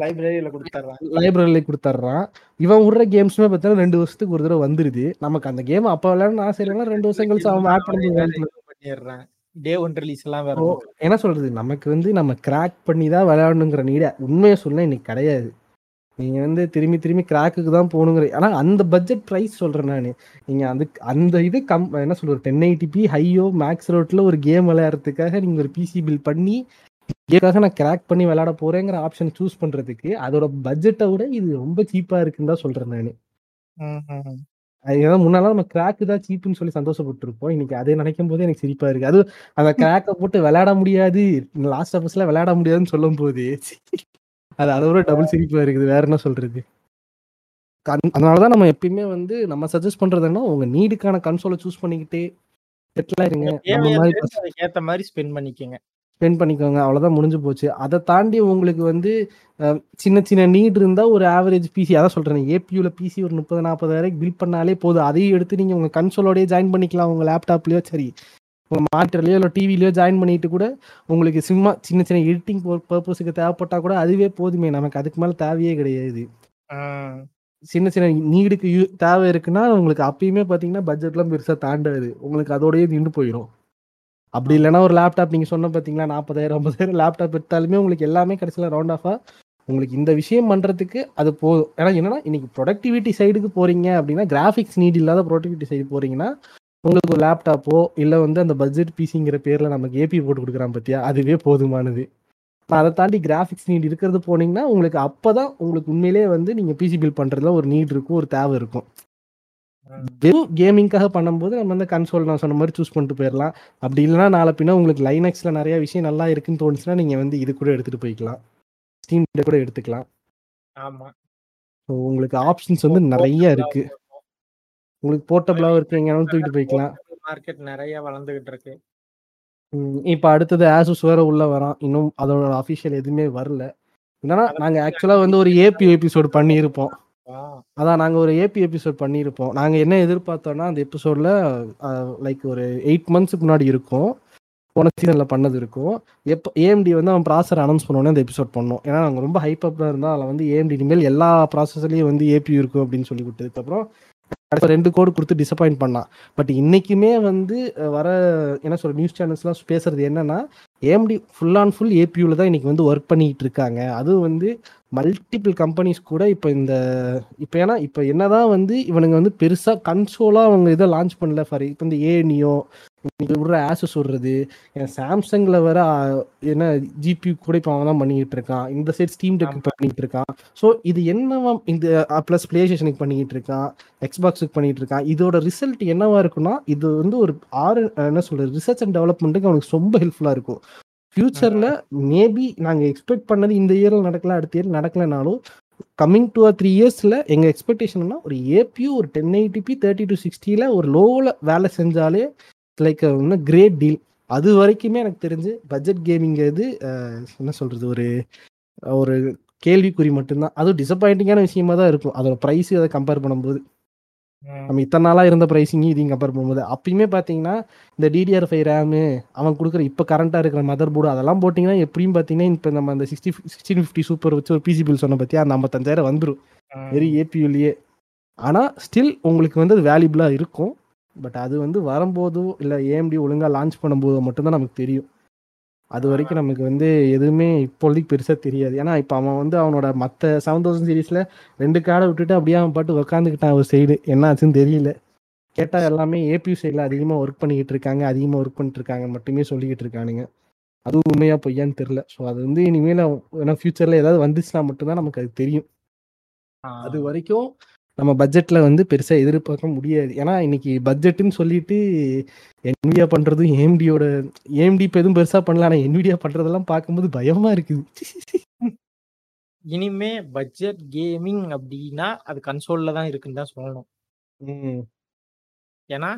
Speaker 1: லைப்ரரியில கொடுத்துட்றான்
Speaker 2: லைப்ரரியில கொடுத்துட்றான் இவன் விடுற கேம்ஸுமே பார்த்தீங்கன்னா ரெண்டு வருஷத்துக்கு ஒரு தடவை வந்துருது. நமக்கு அந்த கேம் அப்போ விளையாடணும் ஆசை இல்லைன்னா ரெண்டு வருஷம் கழிச்சு அவன் ஆட் பண்ணி
Speaker 1: பண்ணிடுறான் டே ஒன் ரிலீஸ் எல்லாம் வேற
Speaker 2: என்ன சொல்றது? நமக்கு வந்து நம்ம கிராக் பண்ணி தான் விளையாடணுங்கிற நீட உண்மையை சொல்ல இன்னைக்கு கிடையாது. நீங்க வந்து திரும்பி திரும்பி கிராக்குக்கு தான் போகணுங்கிற ஆனா அந்த பட்ஜெட் ப்ரைஸ் சொல்றேன் நான். நீங்க அந்த அந்த இது கம் என்ன சொல்றது? டென் எயிட்டிபி ஹையோ மேக்ஸ் ரோட்ல ஒரு கேம் விளையாடுறதுக்காக நீங்க ஒரு பிசி பில் பண்ணி இதுக்காக நான் கிராக் பண்ணி விளையாட போறேங்கிற ஆப்ஷன் சூஸ் பண்றதுக்கு அதோட பட்ஜெட்டை விட இது ரொம்ப சீப்பா இருக்குன்னு தான் சொல்றேன் நான். ஏன்னா முன்னாலாம் நம்ம கிராக் தான் சீப்புன்னு சொல்லி சந்தோஷப்பட்டிருப்போம். இன்னைக்கு அதை நினைக்கும் போதே எனக்கு சிரிப்பா இருக்கு. அது அந்த கிராக்கை போட்டு விளையாட முடியாது. லாஸ்ட் ஆஃபீஸ்ல விளையாட முடியாதுன்னு சொல்லும் போது. அது அதோட டபுள் சிரிப்பா இருக்குது. வேற என்ன சொல்றது? அதனாலதான் நம்ம எப்பயுமே வந்து நம்ம சஜஸ்ட் பண்றதுன்னா உங்க நீடுக்கான கன்சோலை சூஸ் பண்ணிக்கிட்டே செட்டில் ஆயிருங்க
Speaker 1: ஏத்த மாதிரி ஸ்பெண்ட் பண்ணிக்கங்க.
Speaker 2: ஸ்பெண்ட் பண்ணிக்கோங்க அவ்வளவுதான் முடிஞ்சு போச்சு. அதை தாண்டி உங்களுக்கு வந்து சின்ன சின்ன நீட் இருந்தா ஒரு ஆவரேஜ் பிசி அதான் சொல்றேன் ஏபியூல பிசி ஒரு முப்பது நாற்பதாயிரம் பில் பண்ணாலே போதும். அதையும் எடுத்து நீங்க உங்க கன்சோலோடய ஜாயின் பண்ணிக்கலாம் உங்க லேப்டாப்லயோ சரி உங்க மானிட்டர்லயோ இல்லை டிவிலயோ ஜாயின் பண்ணிட்டு கூட உங்களுக்கு சும்மா சின்ன சின்ன எடிட்டிங் பர்பஸுக்கு தேவைப்பட்டா கூட அதுவே போதுமே. நமக்கு அதுக்கு மேல தேவையே கிடையாது. சின்ன சின்ன நீடுக்கு யூ தேவை இருக்குன்னா உங்களுக்கு அப்பயுமே பார்த்தீங்கன்னா பட்ஜெட்லாம் பெருசாக தாண்டாது. உங்களுக்கு அதோடயே நின்று போயிடும் அப்படி இல்லைன்னா ஒரு லேப்டாப் நீங்கள் சொன்ன பார்த்தீங்களா நாற்பதாயிரம் ஐம்பதாயிரம் லேப்டாப் எடுத்தாலுமே உங்களுக்கு எல்லாமே கடைசியில் ரவுண்ட் ஆஃபாக உங்களுக்கு இந்த விஷயம் பண்ணுறதுக்கு அது போதும். ஏன்னா என்னன்னா இன்னைக்கு ப்ரொடக்டிவிட்டி சைடுக்கு போறீங்க அப்படின்னா கிராஃபிக்ஸ் நீட் இல்லாத ப்ரொடக்டிவிட்டி சைடு போறீங்கன்னா உங்களுக்கு ஒரு லேப்டாப்போ இல்லை வந்து அந்த பட்ஜெட் பிசிங்கிற பேரில் நமக்கு ஏபி போட்டு கொடுக்குறான் பார்த்தியா அதுவே போதுமானது. அதை தாண்டி கிராஃபிக்ஸ் நீட் இருக்கிறது போனீங்கன்னா உங்களுக்கு அப்பதான் உங்களுக்கு உண்மையிலேயே வந்து நீங்க பிசி பில் பண்றதுல ஒரு நீட் இருக்கும் ஒரு தேவை இருக்கும். வெறும் கேமிங்காக பண்ணும்போது நம்ம வந்து கன்சோல் நான் சொன்ன மாதிரி சூஸ் பண்ணிட்டு போயிடலாம் அப்படி இல்லைன்னா நாளை பின்ன உங்களுக்கு லைனக்ஸ்ல நிறைய விஷயம் நல்லா இருக்குன்னு தோணுச்சுன்னா நீங்க வந்து இது கூட எடுத்துட்டு போய்க்கலாம். ஸ்டீம் கூட எடுத்துக்கலாம்.
Speaker 1: ஆமா.
Speaker 2: ஸோ உங்களுக்கு ஆப்ஷன்ஸ் வந்து நிறைய இருக்கு. உங்களுக்கு போர்ட்டபிளாகவும் இருக்கு எங்கேனாலும் தூக்கிட்டு போய்க்கலாம்.
Speaker 1: மார்க்கெட் நிறைய வளர்ந்துகிட்டு இருக்கு.
Speaker 2: இப்ப அடுத்தது ஆசூஸ் வேற உள்ள வரான். இன்னும் அதோட அஃபிஷியல் எதுவுமே வரல. என்னன்னா நாங்க ஆக்சுவலா வந்து ஒரு ஏபி எபிசோடு பண்ணியிருப்போம். அதான் நாங்க ஒரு ஏபி எபிசோட் பண்ணியிருப்போம். நாங்க என்ன எதிர்பார்த்தோம்னா அந்த எபிசோட்ல லைக் ஒரு எயிட் மந்த்ஸ்க்கு முன்னாடி இருக்கும். போன சீசன்ல பண்ணது இருக்கும். எப்போ ஏஎம்டி வந்து அவன் ப்ராசர் அனௌன்ஸ் பண்ணோன்னே அந்த எபிசோட் பண்ணோம். ஏன்னா நாங்கள் ரொம்ப ஹைப் அப்ல இருந்தால் அதில் வந்து ஏஎம்டி இனிமேல் எல்லா ப்ராசஸர்லையும் வந்து ஏபி இருக்கும் அப்படின்னு சொல்லி கொடுத்ததுக்கப்புறம் ரெண்டு கோடு கொடுத்து டிசப்பாயிண்ட் பண்ணான் பட் இன்னைக்குமே வந்து வர என்ன சொல்ற நியூஸ் சேனல்ஸ்லாம் பேசுறது என்னன்னா ஏஎம்டி ஃபுல் ஆன் ஃபுல் ஏபியூல தான் இன்னைக்கு வந்து ஒர்க் பண்ணிட்டு இருக்காங்க. அதுவும் வந்து மல்டிபிள் கம்பெனிஸ் கூட இப்போ இந்த இப்போ ஏன்னா இப்போ என்னதான் வந்து இவனுங்க வந்து பெருசா கன்சோலா அவங்க இதை லான்ச் பண்ணல. ஃபார் இப்போ இந்த ஏனியோ இன்னைக்கு விடுற ஆசஸ் விடுறது. ஏன் சாம்சங்ல வர என்ன ஜிபி கூட இப்போ அவன் தான் பண்ணிக்கிட்டு இருக்கான். இந்த சைட் ஸ்டீம் டெக். பண்ணிட்டு இருக்கான். ஸோ இது என்னவா இந்த ப்ளஸ் பிளே ஸ்டேஷனுக்கு பண்ணிக்கிட்டு இருக்கான். எக்ஸ்பாக்ஸுக்கு பண்ணிட்டு இருக்கான். இதோட ரிசல்ட் என்னவா இருக்குன்னா இது வந்து ஒரு ஆறு என்ன சொல்றது ரிசர்ச் அண்ட் டெவலப்மெண்ட்டுக்கு அவனுக்கு ரொம்ப ஹெல்ப்ஃபுல்லா இருக்கும். ஃபியூச்சர்ல மேபி நாங்க எக்ஸ்பெக்ட் பண்ணது இந்த இயர்ல நடக்கல அடுத்த இயர் நடக்கலனாலும் கம்மிங் ஆர் த்ரீ இயர்ஸ்ல எங்க எக்ஸ்பெக்டேஷன்னா ஒரு ஏபியூ ஒரு ten eighty P thirty to சிக்ஸ்டியில் ஒரு லோவில் வேலை செஞ்சாலே லைக் uh, இன்னும் கிரேட் டீல் அது வரைக்குமே எனக்கு தெரிஞ்சு பட்ஜெட் கேமிங் இது என்ன சொல்றது ஒரு ஒரு கேள்விக்குறி மட்டும்தான். அதுவும் டிசப்பாயிண்டிங்கான விஷயமா தான் இருக்கும். அதோட ப்ரைஸ் அதை கம்பேர் பண்ணும்போது. நம்ம இத்தனை நாளா இருந்த ப்ரைஸிங் இதையும் கம்பேர் பண்ணும்போது அப்பயுமே பார்த்தீங்கன்னா இந்த டிடிஆர் ஃபைவ் ரேமு அவன் கொடுக்குற இப்போ கரண்ட்டாக இருக்கிற மதர் போர்டு அதெல்லாம் போட்டிங்கன்னா எப்படியும் பார்த்தீங்கன்னா இப்போ நம்ம அந்த சிக்ஸ்டி சிக்ஸ்டீன் ஃபிஃப்டி சூப்பர் வச்சு ஒரு பிசி பில் சொன்ன பற்றியா அந்த ஐம்பத்தஞ்சாயிரம் வந்துடும். வெறும் ஏபியூலேயே ஆனால் ஸ்டில் உங்களுக்கு வந்து அது வேல்யூபிளாக இருக்கும். பட் அது வந்து வரும்போதோ இல்லை ஏஎம்டி ஒழுங்காக லான்ச் பண்ணும்போதோ மட்டும்தான் நமக்கு தெரியும். அது வரைக்கும் நமக்கு வந்து எதுவுமே இப்போதைக்கு பெருசாக தெரியாது. ஏன்னா இப்போ அவன் வந்து அவனோட மற்ற செவன் தௌசண்ட் சீரீஸில் ரெண்டு கார்டை விட்டுட்டு அப்படியே அவன் பாட்டு உட்காந்துக்கிட்டான் ஒரு சைடு என்ன ஆச்சுன்னு தெரியல. கேட்டால் எல்லாமே ஏபியூ சைடில் அதிகமாக ஒர்க் பண்ணிக்கிட்டு இருக்காங்க. அதிகமாக ஒர்க் பண்ணிட்டு இருக்காங்க. மட்டுமே சொல்லிக்கிட்டு இருக்கானுங்க. அது உண்மையா பொய்யான்னு தெரியல. ஸோ அது வந்து இனிமேல் ஏன்னா ஃபியூச்சர்ல ஏதாவது வந்துச்சுன்னா மட்டும்தான் நமக்கு அது தெரியும். அது வரைக்கும் நம்ம பட்ஜெட்ல வந்து பெருசா எதிர்பார்க்க முடியாது. ஏன்னா இன்னைக்கு பட்ஜெட்னு சொல்லிட்டு என்விடியா பண்றதும் ஏஎம்டியோட ஏஎம்டி இப்போ எதுவும் பெருசா பண்ணல ஆனா என்விடியா பண்றதெல்லாம் பார்க்கும்போது பயமா இருக்குது.
Speaker 1: இனிமே பட்ஜெட் கேமிங் அப்படின்னா அது கன்சோல்ல தான் இருக்குன்னு தான் சொல்லணும். ஏன்னா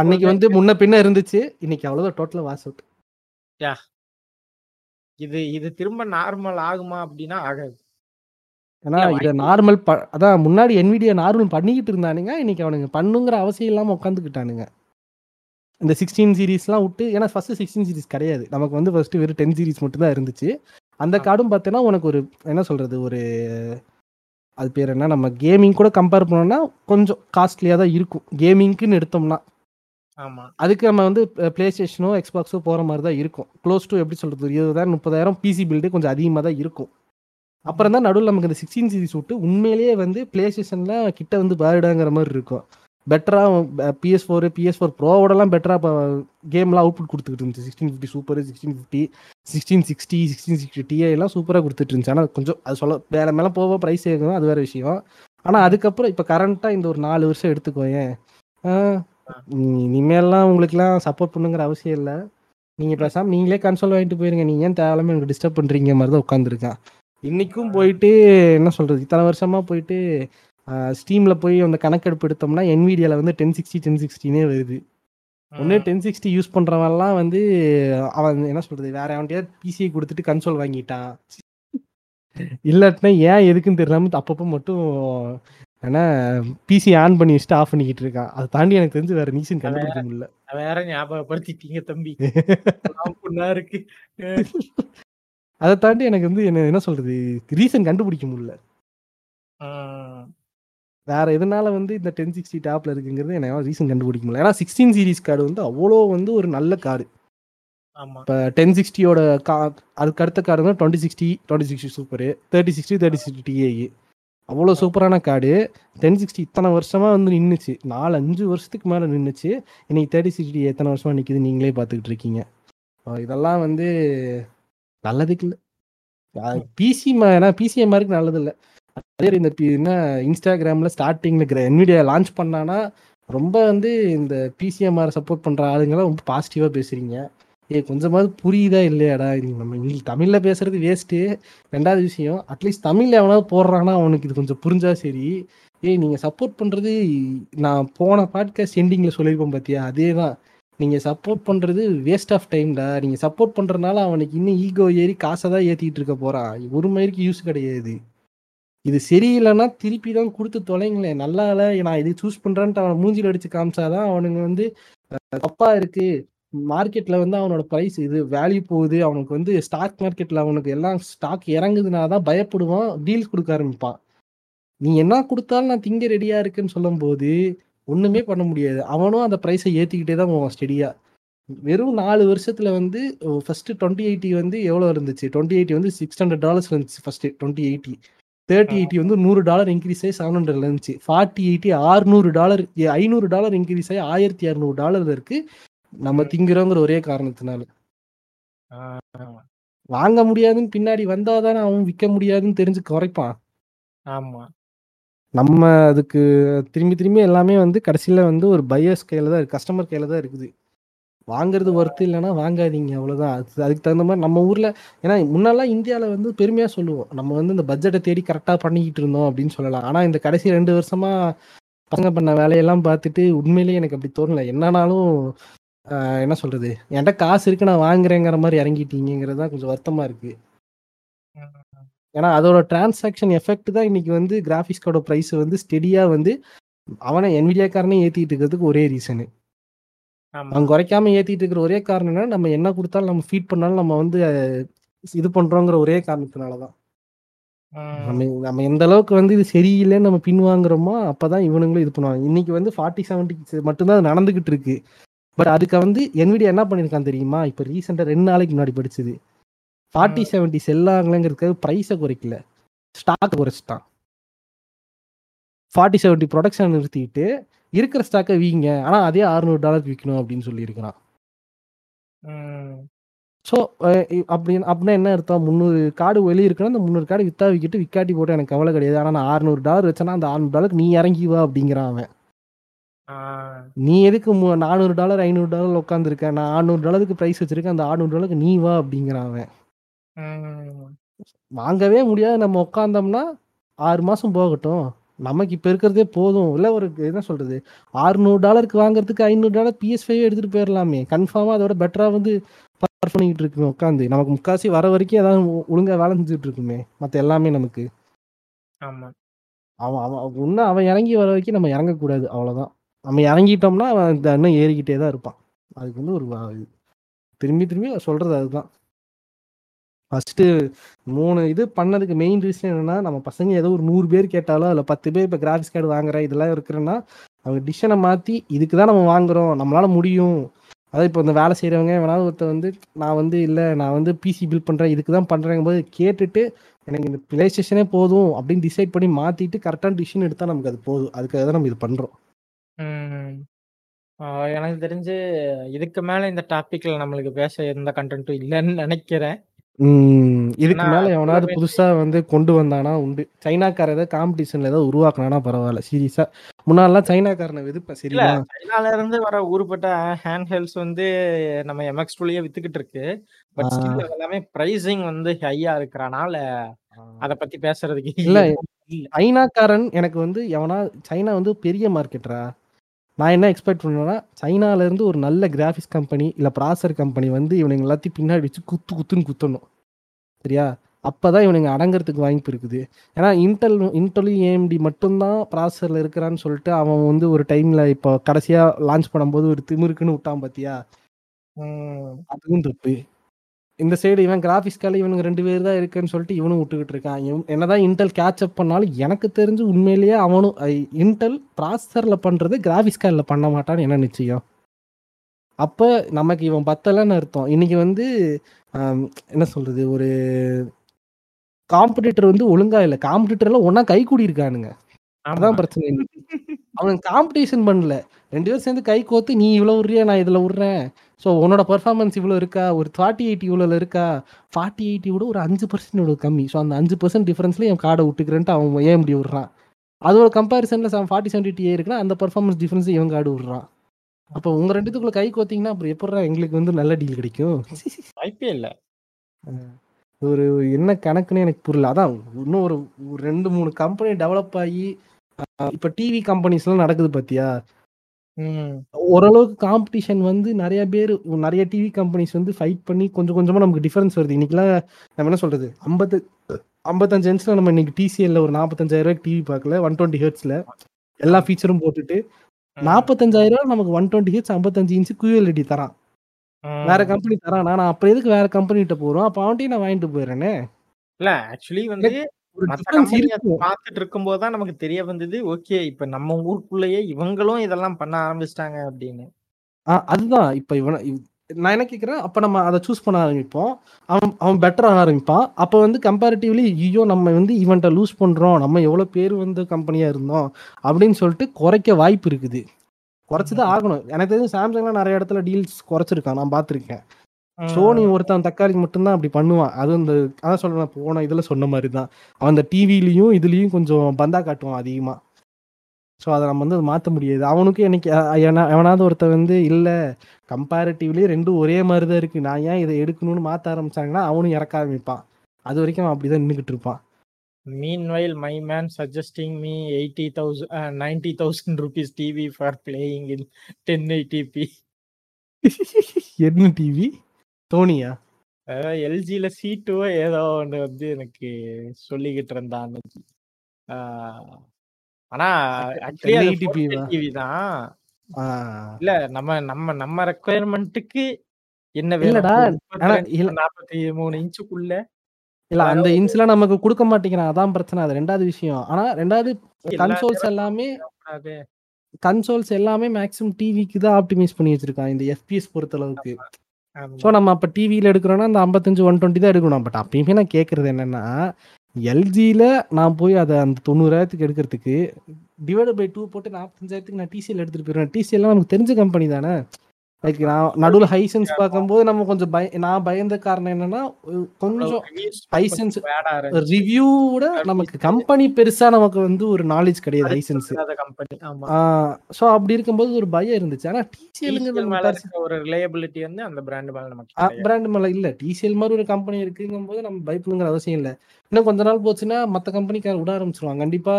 Speaker 2: அன்னைக்கு வந்து முன்ன பின்ன இருந்துச்சு. இன்னைக்கு அவ்வளவுதான் டோட்டலா வாஸ் அவுட்
Speaker 1: இது இது திரும்ப நார்மல் ஆகுமா அப்படின்னா ஆகாது.
Speaker 2: ஏன்னா இதை நார்மல் ப அதான் முன்னாடி என்விடியா நார்மல் பண்ணிக்கிட்டு இருந்தானுங்க. இன்னைக்கு அவனுங்க பண்ணுங்கிற அவசியம் இல்லாம உட்காந்துக்கிட்டானுங்க இந்த சிக்ஸ்டீன் சீரிஸ்லாம் விட்டு ஏன்னா ஃபர்ஸ்ட் சிக்ஸ்டீன் சீரிஸ் கிடையாது. நமக்கு வந்து ஃபர்ஸ்ட் வெறும் டென் சீரிஸ் மட்டும் தான் இருந்துச்சு. அந்த. கார்டும் பார்த்தீங்கன்னா உனக்கு ஒரு என்ன சொல்றது ஒரு அது பேர் என்ன? நம்ம கேமிங் கூட கம்பேர் பண்ணோம்னா கொஞ்சம் காஸ்ட்லியாக தான் இருக்கும். கேமிங்க்குன்னு எடுத்தோம்னா.
Speaker 1: ஆமா.
Speaker 2: அதுக்கு நம்ம வந்து பிளே ஸ்டேஷனோ எக்ஸ்பாக்ஸோ போகிற மாதிரி தான் இருக்கும். க்ளோஸ் டு எப்படி சொல்கிறது இருபதாயிரம் முப்பதாயிரம் பிசி பில்டு கொஞ்சம் அதிகமாக தான் இருக்கும். அப்புறம் தான் நடுவில் நமக்கு இந்த சிக்ஸ்டீன் சீரிஸ் விட்டு உண்மையிலேயே வந்து பிளே ஸ்டேஷனில் கிட்ட வந்து பேர்டாங்கிற மாதிரி இருக்கும். பெட்டராக பிஎஸ் ஃபோர் பிஎஸ் ஃபோர் ப்ரோவோடலாம் பெட்டராக இப்போ கேம்லாம் அவுட்புட் கொடுத்துக்கிட்டு இருந்துச்சு. Sixteen fifty super sixteen fifty sixteen sixty sixteen sixty Ti எல்லாம் சூப்பராக கொடுத்துட்டு இருந்துச்சு. ஆனால் கொஞ்சம் அது சொல்ல வேற மேலே போக ப்ரைஸ் ஏகும் அது வேறு விஷயம். ஆனால் அதுக்கப்புறம் இப்போ கரண்ட்டாக இந்த ஒரு நாலு வருஷம் எடுத்துக்கோயேன். இனிமேல்லாம் உங்களுக்குலாம் சப்போர்ட் பண்ணுங்கிற அவசியம் இல்லை. நீங்கள் பேசாமல் நீங்களே கன்சோல் வாங்கிட்டு போயிருங்க. நீங்கள் ஏன் தேவையில்லாம எனக்கு டிஸ்டர்ப் பண்ணுறீங்க மாதிரி தான் உட்காந்துருக்கேன் இன்றைக்கும் போயிட்டு என்ன சொல்கிறது இத்தனை வருஷமாக போயிட்டு ஸ்டீமில் போய் அந்த கணக்கெடுப்பு எடுத்தோம்னா என்விடியாவில் வந்து டென் சிக்ஸ்டி டென் சிக்ஸ்டினே வருது. ஒன்று டென் சிக்ஸ்டி யூஸ் பண்ணுறவன்லாம் வந்து அவன் என்ன சொல்கிறது வேற அவன்கிட்ட பிசிஐ கொடுத்துட்டு கன்சோல் வாங்கிட்டான். இல்லாட்டினா ஏன் எதுக்குன்னு தெரியாம அப்பப்போ மட்டும் ஏன்னா பிசி ஆன் பண்ணி வச்சுட்டு ஆஃப் பண்ணிக்கிட்டு இருக்கான். அதை தாண்டி எனக்கு தெரிஞ்சு வேற ரீசன் கண்டுபிடிக்க முடியல.
Speaker 1: வேற ஞாபகப்படுத்திட்டீங்க தம்பி. இருக்கு.
Speaker 2: அதை தாண்டி எனக்கு வந்து என்ன என்ன சொல்றது? ரீசன் கண்டுபிடிக்க முடியல. வேற எதனால வந்து இந்த டென் சிக்ஸ்டி டாப்ல இருக்குங்கிறது எனக்கு ரீசன் கண்டுபிடிக்க முடியல. ஏன்னா சிக்ஸ்டீன் சீரிஸ் கார்டு வந்து அவ்வளோ வந்து ஒரு நல்ல கார்டு இப்போ டென் சிக்ஸ்டியோட கா அதுக்கு அடுத்த கார்டு வந்து twenty sixty twenty sixty super thirty sixty thirty sixty Ti அவ்வளோ சூப்பரான கார்டு டென் சிக்ஸ்டி இத்தனை வருஷமா வந்து நின்றுச்சு நாலு அஞ்சு வருஷத்துக்கு மேலே நின்றுச்சு இன்னைக்கு தேர்ட்டி சிக்ஸ்டி எத்தனை வருஷமா நிற்கிது நீங்களே பார்த்துக்கிட்டு இருக்கீங்க. இதெல்லாம் வந்து நல்லதுக்கு இல்லை பிசி ஏன்னா பிசிஎம்ஆருக்கு நல்லது இல்லை அதே இந்த என்ன இன்ஸ்டாகிராமில் ஸ்டார்டிங்கில் என்விடியா லான்ச் பண்ணானா ரொம்ப வந்து இந்த பிசிஎம்ஆர் சப்போர்ட் பண்ணுற ஆளுங்களாம் ரொம்ப பாசிட்டிவாக பேசுகிறீங்க ஏ கொஞ்சமாவது புரியுதா இல்லையாடா? இது நம்ம இங்கிலீஷ் தமிழில் பேசுறது வேஸ்ட்டு ரெண்டாவது விஷயம் அட்லீஸ்ட் தமிழில் எவனாவது போடுறான்னா அவனுக்கு இது கொஞ்சம் புரிஞ்சா சரி. ஏய் நீங்கள் சப்போர்ட் பண்ணுறது நான் போன பாட்காஸ்ட் எண்டிங்கில் சொல்லியிருப்போம் பார்த்தியா அதே தான் நீங்கள் சப்போர்ட் பண்ணுறது வேஸ்ட் ஆஃப் டைம்டா நீங்கள் சப்போர்ட் பண்ணுறதுனால அவனுக்கு இன்னும் ஈகோ ஏறி காசை தான் ஏற்றிட்டு இருக்க போகிறான் ஒரு மயிருக்கு யூஸ் கிடையாது. இது சரியில்லைன்னா திருப்பி தான் கொடுத்து தொலைங்களேன். நல்லா இல்லை நான் இது சூஸ் பண்ணுறேன்ட்டு அவனை மூஞ்சில் அடித்து காமிச்சாதான் அவனுங்க வந்து தப்பாக இருக்குது மார்க்கெட்டில் வந்து அவனோட ப்ரைஸ் இது வேல்யூ போகுது. அவனுக்கு வந்து ஸ்டாக் மார்க்கெட்டில் அவனுக்கு எல்லாம் ஸ்டாக் இறங்குதுன்னா தான் பயப்படுவான். டீல்ஸ் கொடுக்க ஆரம்பிப்பான். நீ என்ன கொடுத்தாலும் நான் திங்க ரெடியாக இருக்குன்னு சொல்லும்போது ஒண்ணுமே பண்ண முடியாது. அவனும் அந்த ப்ரைஸை ஏத்திக்கிட்டே தான் போவான் ஸ்டெடியா வெறும் நாலு வருஷத்துல வந்து ஃபர்ஸ்ட் டுவெண்ட்டி எயிட்டி வந்து எவ்வளோ இருந்துச்சு? டுவெண்ட்டி எயிட்டி வந்து சிக்ஸ் ஹண்ட்ரட் டாலர்ஸ் இருந்துச்சு first twenty eighty thirty eighty வந்து நூறு டாலர் இன்க்ரீஸ் ஆகி செவன் ஹண்ட்ரட்ல இருந்துச்சு. ஃபார்ட்டி எயிட்டி ஆறுநூறு டாலர் ஐநூறு டாலர் இன்க்ரீஸ் ஆகி ஆயிரத்தி இரநூறு டாலர்ல இருக்கு. நம்ம திங்கிறோங்கிற ஒரே காரணத்தினால. வாங்க முடியாதுன்னு பின்னாடி வந்தாதானே அவன் விற்க முடியாதுன்னு தெரிஞ்சு குறைப்பான்.
Speaker 1: ஆமா.
Speaker 2: நம்ம அதுக்கு திரும்பி திரும்பி எல்லாமே வந்து கடைசியில் வந்து ஒரு பையர்ஸ் கையில் தான் இருக்குது கஸ்டமர் கையில் தான் இருக்குது. வாங்குறது ஒர்த்து இல்லைன்னா வாங்காதீங்க அவ்வளோதான் அது அதுக்கு தகுந்த மாதிரி நம்ம ஊரில் ஏன்னா முன்னெல்லாம் இந்தியாவில் வந்து பெருமையாக சொல்லுவோம். நம்ம வந்து இந்த பட்ஜெட்டை தேடி கரெக்டாக பண்ணிக்கிட்டு இருந்தோம் அப்படின்னு சொல்லலாம். ஆனால் இந்த கடைசி ரெண்டு வருஷமாக பசங்க பண்ண வேலையெல்லாம் பார்த்துட்டு உண்மையிலேயே எனக்கு அப்படி தோணலை. என்னன்னாலும் என்ன சொல்கிறது என்கிட்ட காசு இருக்கு நான் வாங்குறேங்கிற மாதிரி இறங்கிட்டீங்கிறது தான் கொஞ்சம் வருத்தமாக
Speaker 1: இருக்குது
Speaker 2: ஏன்னா அதோட டிரான்சாக்ஷன் எஃபெக்ட் தான் இன்னைக்கு வந்து கிராஃபிக்ஸ் கார்டோட ப்ரைஸ் வந்து ஸ்டெடியா வந்து அவனை என்விடியாக்காரனே ஏத்திட்டு இருக்கிறதுக்கு ஒரே ரீசனு அவன் குறைக்காம ஏத்திட்டு இருக்கிற ஒரே காரணம் என்னன்னா நம்ம என்ன கொடுத்தாலும் நம்ம ஃபீட் பண்ணாலும் நம்ம வந்து இது பண்றோங்கிற ஒரே காரணத்தினால தான்.
Speaker 1: ம்,
Speaker 2: நம்ம நம்ம எந்த அளவுக்கு வந்து இது சரியில்லைன்னு நம்ம பின்வாங்குறோமோ அப்பதான் இவனுங்களும் இது பண்ணுவாங்க. இன்னைக்கு வந்து ஃபார்ட்டி செவன்ட்டி மட்டும்தான் அது நடந்துகிட்டு இருக்கு. பட் அதுக்கு வந்து என்விடியா என்ன பண்ணியிருக்கான் தெரியுமா? இப்போ ரீசெண்டாக ரெண்டு நாளைக்கு முன்னாடி படிச்சது. ஃபார்ட்டி செவன்ட்டி செல்லாங்களேங்கிறதுக்காக ப்ரைஸை குறைக்கல. ஸ்டாக் குறைச்சிட்டான். ஃபார்ட்டி செவன்ட்டி ப்ரொடக்ஷன் நிறுத்திட்டு இருக்கிற ஸ்டாக்கை வீங்க. ஆனால் அதே அறுநூறு டாலருக்கு விற்கணும் அப்படின்னு சொல்லியிருக்கிறான். ஸோ அப்படி அப்படின்னா என்ன அர்த்தம்? முந்நூறு கார்டு வெளியே இருக்குன்னா அந்த முந்நூறு கார்டு வித்தா விக்கிட்டு விக்காட்டி போட்டு எனக்கு கவலை கிடையாது. ஆனால் நான் அறுநூறு டாலர் வச்சேன்னா அந்த அறுநூறு டாலருக்கு நீ இறங்கி வா அப்படிங்கிறான் அவன். நீ எதுக்கு மு- நானூறு டாலர் ஐநூறு டாலர் உட்காந்துருக்க நான் ஆறுநூறு டாலருக்கு ப்ரைஸ் வச்சிருக்கேன். அந்த ஆறுநூறு டாலருக்கு நீ வா அப்படிங்கிறான் அவன். வாங்கவே முடியாது. நம்ம உட்காந்தோம்னா ஆறு மாசம் போகட்டும். நமக்கு இப்போ இருக்கிறதே போதும். இல்லை ஒரு என்ன சொல்றது? ஆறுநூறு டாலருக்கு வாங்குறதுக்கு ஐநூறு டாலர் பிஎஸ் ஃபைவ் எடுத்துட்டு போயிடலாமே கன்ஃபார்மாக அதோட பெட்டராக வந்து பர்ஃபார்ம் பண்ணிக்கிட்டு இருக்குமே உட்காந்து நமக்கு முக்காசி வர வரைக்கும் ஏதாவது ஒழுங்கா வேலை செஞ்சுட்டு இருக்குமே. மற்ற எல்லாமே நமக்கு.
Speaker 1: ஆமா.
Speaker 2: அவன் அவன் இன்னும் அவன் இறங்கி வர வரைக்கும் நம்ம இறங்கக்கூடாது. அவ்வளோதான் நம்ம இறங்கிட்டோம்னா அவன் இந்த இன்னும் ஏறிக்கிட்டே தான் இருப்பான். அதுக்கு வந்து ஒரு திரும்பி திரும்பி சொல்றது அதுதான். ஃபர்ஸ்ட் மூணு இது பண்ணதுக்கு மெயின் ரீசன் என்னன்னா நம்ம பசங்க ஏதோ ஒரு நூறு பேர் கேட்டாலும் அதில் பத்து பேர் இப்போ கிராஃபிக்ஸ் கார்டு வாங்குற இதெல்லாம் இருக்கிறேன்னா அவங்க டிஷனை மாற்றி இதுக்கு தான் நம்ம வாங்குறோம் நம்மளால முடியும். அதாவது இப்போ இந்த வேலை செய்கிறவங்க வேணாலும் ஒருத்தர் வந்து நான் வந்து இல்லை நான் வந்து பிசி பில்ட் பண்ணுறேன் இதுக்கு தான் பண்ணுறேங்க போது கேட்டுட்டு எனக்கு இந்த பிளே ஸ்டேஷனே போதும் அப்படின்னு டிசைட் பண்ணி மாற்றிட்டு கரெக்டான டிசிஷன் எடுத்தால் நமக்கு அது போதும். அதுக்காக தான் நம்ம இது பண்ணுறோம்
Speaker 1: எனக்கு தெரிஞ்சு இதுக்கு மேல இந்த டாபிக்ல நம்மளுக்கு பேச எந்த கண்டென்ட்டும் இல்லைன்னு நினைக்கிறேன்.
Speaker 2: இதுக்கு மேலே எவனாவது புதுசாக வந்து கொண்டு வந்தானா உண்டு. சைனாக்கார ஏதாவது காம்படிஷனில் ஏதாவது உருவாக்குனானா பரவாயில்ல சீரியஸாக முன்னாடிலாம் சைனாக்காரனை வெதுப்பேன் சரிங்களா?
Speaker 1: சைனால இருந்து வர ஊருப்பட்ட ஹேண்ட் ஹெல்ஸ் வந்து நம்ம எம்எக்ஸ் டூலயே வித்துக்கிட்டு இருக்கு. பட் எல்லாமே பிரைசிங் வந்து ஹையா இருக்கிறனால அத பத்தி பேசுறதுக்கு
Speaker 2: இல்ல சைனாக்காரன் எனக்கு வந்து எவனா சைனா வந்து பெரிய மார்க்கெட்டரா நான் என்ன எக்ஸ்பெக்ட் பண்ணேன்னா சைனாலேருந்து ஒரு நல்ல கிராஃபிக்ஸ் கம்பெனி இல்லை ப்ராசர் கம்பெனி வந்து இவனுங்க எல்லாத்தையும் பின்னாடி வச்சு குத்து குத்துன்னு குத்தணும். சரியா? அப்போ தான் இவனுங்க அடங்குறதுக்கு வாய்ப்பு இருக்குது. ஏன்னா இன்டெல் இன்டெலும் ஏஎம்டி மட்டும்தான் ப்ராசரில் இருக்கிறான்னு சொல்லிட்டு அவன் வந்து ஒரு டைமில் இப்போ கடைசியாக லான்ச் பண்ணும்போது ஒரு திமிருக்குன்னு விட்டான்
Speaker 1: பார்த்தியா
Speaker 2: அதுவும் தப்பு. இந்த சைடு இவன் கிராஃபிக்ஸ் கால இவனுங்க ரெண்டு பேர் தான் இருக்குன்னு சொல்லிட்டு இவனும் விட்டுக்கிட்டு இருக்கான். இவன் என்னதான் இன்டெல் கேட்ச் அப் பண்ணாலும் எனக்கு தெரிஞ்சு உண்மையிலேயே அவனும் இன்டெல் ப்ராசஸர்ல பண்றது கிராஃபிக்ஸ் கார்டில் பண்ண மாட்டான்னு என்ன நிச்சயம்? அப்போ நமக்கு இவன் பத்தலைன்னு அர்த்தம். இன்னைக்கு வந்து என்ன சொல்றது ஒரு காம்படிட்டர் வந்து ஒழுங்கா இல்லை. காம்படிட்டர்லாம் ஒன்றா கை கூடி இருக்கானுங்க அதான் பிரச்சனை. இன்னைக்கு. அவன் காம்படிஷன் பண்ணல. ரெண்டு பேரும் சேர்ந்து கை கோத்து நீ இவ்வளோ விட்றியா? நான் இதில் விட்றேன். ஸோ உன்னோட பெர்ஃபார்மன்ஸ் இவ்வளோ இருக்கா? ஒரு ஃபார்ட்டி எயிட்டி இவ்வளோ இருக்கா? ஃபார்ட்டி எயிட்டி விட ஒரு அஞ்சு பர்சன்ட் இவ்வளோ கம்மி. ஸோ அந்த அஞ்சு பர்சன்ட் டிஃபரன்ஸ்ல என் கார்டை விட்டுக்கிறேன்ட்டு அவன் ஏன் இப்படி விட்றான்? அதோட கம்பேரிசனில் ஃபார்ட்டி செவன்டி டி இருக்குன்னா அந்த பர்ஃபார்மன்ஸ் டிஃபரன்ஸ் இவன் கார்டு விட்றான். அப்போ உங்கள் ரெண்டுத்துக்குள்ள கை கோத்தீங்கன்னா அப்புறம் எப்படிடா எங்களுக்கு வந்து நல்ல டீல் கிடைக்கும்?
Speaker 1: இல்ல.
Speaker 2: ஒரு என்ன கணக்குன்னு எனக்கு புரியல. அதான் இன்னும் ஒரு ரெண்டு மூணு கம்பெனி டெவலப் ஆகி இப்ப டிவி கம்பெனிஸ்லாம் நடக்குது பாத்தியா?
Speaker 1: உம்
Speaker 2: ஓரளவுக்கு காம்படிஷன் வந்து நிறைய பேர் நிறைய டிவி கம்பெனிஸ் வந்து ஃபைட் பண்ணி கொஞ்சம் கொஞ்சமா நமக்கு டிஃபரன்ஸ் வருது. இன்னைக்கெல்லாம் நம்ம என்ன சொல்றது? ஐம்பது ஐம்பத்தஞ்சு இன்ச்ல நம்ம இன்னைக்கு டிசிஎல்ல ஒரு நாற்பத்தஞ்சாயிரம் ரூபாய்க்கு டிவி பார்க்கல ஒன் டுவெண்ட்டி ஹெர்ட்ஸ்ல எல்லா ஃபீச்சரும் போட்டுட்டு நாற்பத்தஞ்சாயிரம் ரூபாய் நமக்கு ஒன் டுவெண்ட்டி ஹெர்ட்ஸ் ஐம்பத்தஞ்சு இன்ச்சு QLED தரான். வேற கம்பெனி தரான். நான் அப்புறம் எதுக்கு வேற கம்பெனிகிட்ட போறோம்? அப்ப அவன்கிட்டயும் நான் வாங்கிட்டு போயிடுறேனே.
Speaker 1: இல்ல ஆக்சுவலி வந்து
Speaker 2: இருக்கும்
Speaker 1: பார்த்துட்டு இருக்கும்போது தான் நமக்கு தெரிய வந்தது ஓகே இப்ப நம்ம ஊருக்குள்ளேயே இவங்களும் இதெல்லாம் பண்ண ஆரம்பிச்சிட்டாங்க அப்படின்னு.
Speaker 2: அதுதான். இப்ப இவன இவ்- நான் என்ன கேக்குறேன் அப்ப நம்ம அதை சூஸ் பண்ண ஆரம்பிப்போம். அவன் அவன் பெட்டராக ஆரம்பிப்பான். அப்ப வந்து கம்பேரிட்டிவ்லி ஐயோ நம்ம வந்து இவன்ட்ட லூஸ் பண்றோம். நம்ம எவ்வளவு பேர் வந்து கம்பெனியா இருந்தோம்? அப்படின்னு சொல்லிட்டு குறைக்க வாய்ப்பு இருக்குது. குறைச்சுதான் ஆகணும். எனக்கு தெரிஞ்சு சாம்சங்லாம் நிறைய இடத்துல டீல்ஸ் குறைச்சிருக்கான். நான் பார்த்திருக்கேன். சோனி ஒருத்தன் தக்காளி மட்டும்தான் அப்படி பண்ணுவான். அது இந்த அதான் சொல்றேன் போன இதுல சொன்ன மாதிரி தான் அவன் இந்த டிவிலையும் இதுலயும் கொஞ்சம் பந்தா காட்டுவான் அதிகமா. ஸோ அதை நம்ம வந்து மாற்ற முடியாது. அவனுக்கு என்னைக்கு அ- எவனா- எவனாவது ஒருத்தன் வந்து இல்லை கம்பேரிட்டிவ்லி ரெண்டும் ஒரே மாதிரி தான் இருக்கு. நான் ஏன் இதை எடுக்கணும்னு மாற்ற ஆரம்பிச்சாங்கன்னா அவனும் இறக்க ஆரம்பிப்பான். அது வரைக்கும் அவன் அப்படிதான் நின்றுக்கிட்டு இருப்பான்.
Speaker 1: Meanwhile, my man suggesting me 80,000, uh, 90,000 rupees TV for playing in 1080p.
Speaker 2: என்ன டிவி
Speaker 1: அதாவது எல்ஜியில் சி டூ ஏதோ ஒன்று வந்து எனக்கு சொல்லிக்கிட்டு இருந்தான் அன்னைக்கு ஆனா ஆக்சுவலி அது
Speaker 2: 1080p வா?
Speaker 1: டிவி தான். இல்ல நம்ம நம்ம நம்ம ரெக்குயர்மெண்ட்டுக்கு என்ன
Speaker 2: இல்ல-
Speaker 1: நாற்பத்தி மூணு இன்ச்சுக்குள்ள.
Speaker 2: இல்ல அந்த இன்ஸ்லாம் நமக்கு கொடுக்க மாட்டேங்கிறான். அதான் பிரச்சனை. அது ரெண்டாவது விஷயம். ஆனா ரெண்டாவது கன்சோல்ஸ் எல்லாமே கன்சோல்ஸ் எல்லாமே மேக்ஸிமம் டிவிக்கு தான் ஆப்டிமைஸ் பண்ணி வச்சிருக்கான். இந்த எஃபிஎஸ் பொறுத்த அளவுக்கு. ஸோ நம்ம அப்போ டிவியில் எடுக்கிறோன்னா அந்த ஐம்பத்தஞ்சு ஒன் டுவெண்ட்டி தான் எடுக்கணும். பட் அப்பயுமே நான் கேட்குறது என்னன்னா எல்ஜியில் நான் போய் அதை அந்த தொண்ணூறாயிரத்துக்கு எடுக்கிறதுக்கு டிவைட் பை டூ போட்டு நாற்பத்தஞ்சாயிரத்துக்கு நான் டிசிஎல் எடுத்துகிட்டு போயிடுவேன். டிசிஎல்லாம் நமக்கு தெரிஞ்ச கம்பெனி தானே. லைக் நான் நடுவுல ஹைசென்ஸ் பார்க்கும்போது நம்ம கொஞ்சம் பய நான் பயந்த காரணம் என்னன்னா கொஞ்சம் Hisense ரிவ்யூவோட நமக்கு கம்பெனி பெருசா நமக்கு வந்து ஒரு நாலேஜ் கிடையாது ஹைசென்ஸ் ஸோ அப்படி இருக்கும்போது ஒரு பயம் இருந்துச்சு. ஆனா டிசிஎல்ங்கிறது
Speaker 1: ஒரு ரிலையபிலிட்டி வந்து அந்த பிராண்ட் மேல நமக்கு.
Speaker 2: பிராண்ட் மேல இல்ல. டிசிஎல் மாதிரி ஒரு கம்பெனி இருக்குங்கும் போது நம்ம பயப்படணுங்கிற அவசியம் இல்ல. இன்னும் கொஞ்ச நாள் போச்சுன்னா மத்த கம்பெனிக்கார விட ஆரம்பிச்சிருவாங்க. கண்டிப்பா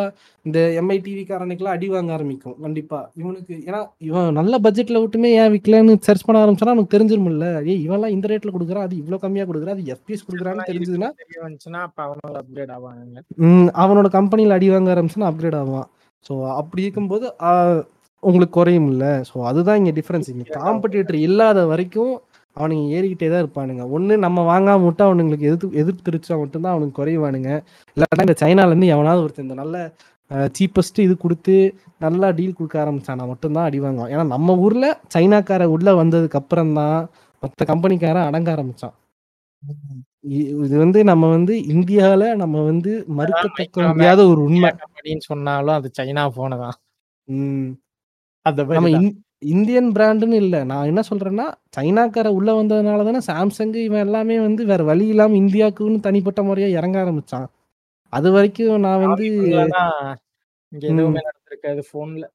Speaker 2: இந்த எம்ஐ டிவி காரனுக்குலாம் அடி வாங்க ஆரம்பிக்கும். கண்டிப்பா. இவனுக்கு ஏன்னா இவன் நல்ல பட்ஜெட்ல விட்டுமே ஏன் விற்கலன்னு சர்ச் பண்ண ஆரம்பிச்சா நமக்கு தெரிஞ்சிருமில்ல ஏய் இவன்லாம் இந்த ரேட்ல கொடுக்குறான் அது இவ்வளவு கம்மியா கொடுக்குறான் அது எஃபிஎஸ் கொடுக்குறான்னு தெரிஞ்சதுன்னா
Speaker 1: அவனும் அப்கிரேட் ஆவாங்க
Speaker 2: அவனோட கம்பெனியில் அடி வாங்க ஆரம்பிச்சுன்னா அப்கிரேட் ஆவான். ஸோ அப்படி இருக்கும்போது உங்களுக்கு குறையும் இல்ல ஸோ அதுதான் இங்க டிஃபரன்ஸ் இங்க காம்படிட்டர் இல்லாத வரைக்கும் அவனுங்க ஏறிக்கிட்டே தான் இருப்பானுங்க. ஒண்ணு நம்ம வாங்காம விட்டா அவனுங்களுக்கு எதிர்த்து எதிர்த்து தெரிச்சா மட்டும்தான் அவனுக்கு குறைவானுங்க. இல்லாட்டா இந்த சைனால இருந்து எவனாவது ஒருத்தன் இந்த நல்ல சீப்பஸ்ட் இது கொடுத்து நல்லா டீல் கொடுக்க ஆரம்பிச்சானா மட்டும்தான் அடி வாங்குவான். ஏன்னா நம்ம ஊர்ல சைனாக்கார உள்ள வந்ததுக்கு அப்புறம் தான் மற்ற கம்பெனிக்காரன் அடங்க ஆரம்பிச்சான். இது வந்து நம்ம வந்து இந்தியால நம்ம வந்து மறுக்கத்தக்க முடியாத ஒரு உண்மை.
Speaker 1: கம்பெனின்னு சொன்னாலும் அது சைனா போன தான்.
Speaker 2: ம்.
Speaker 1: அந்த
Speaker 2: நம்ம இந்தியன் பிராண்டுன்னு இல்ல. நான் என்ன சொல்றேன்னா சைனாக்கார உள்ள வந்ததுனால தானே சாம்சங் இவன் எல்லாமே வந்து வேற வழி இல்லாம இந்தியாவுக்குன்னு தனிப்பட்ட முறையா இறங்க ஆரம்பிச்சான். அது வரைக்கும் நான் வந்து
Speaker 1: நடந்திருக்காது போன்ல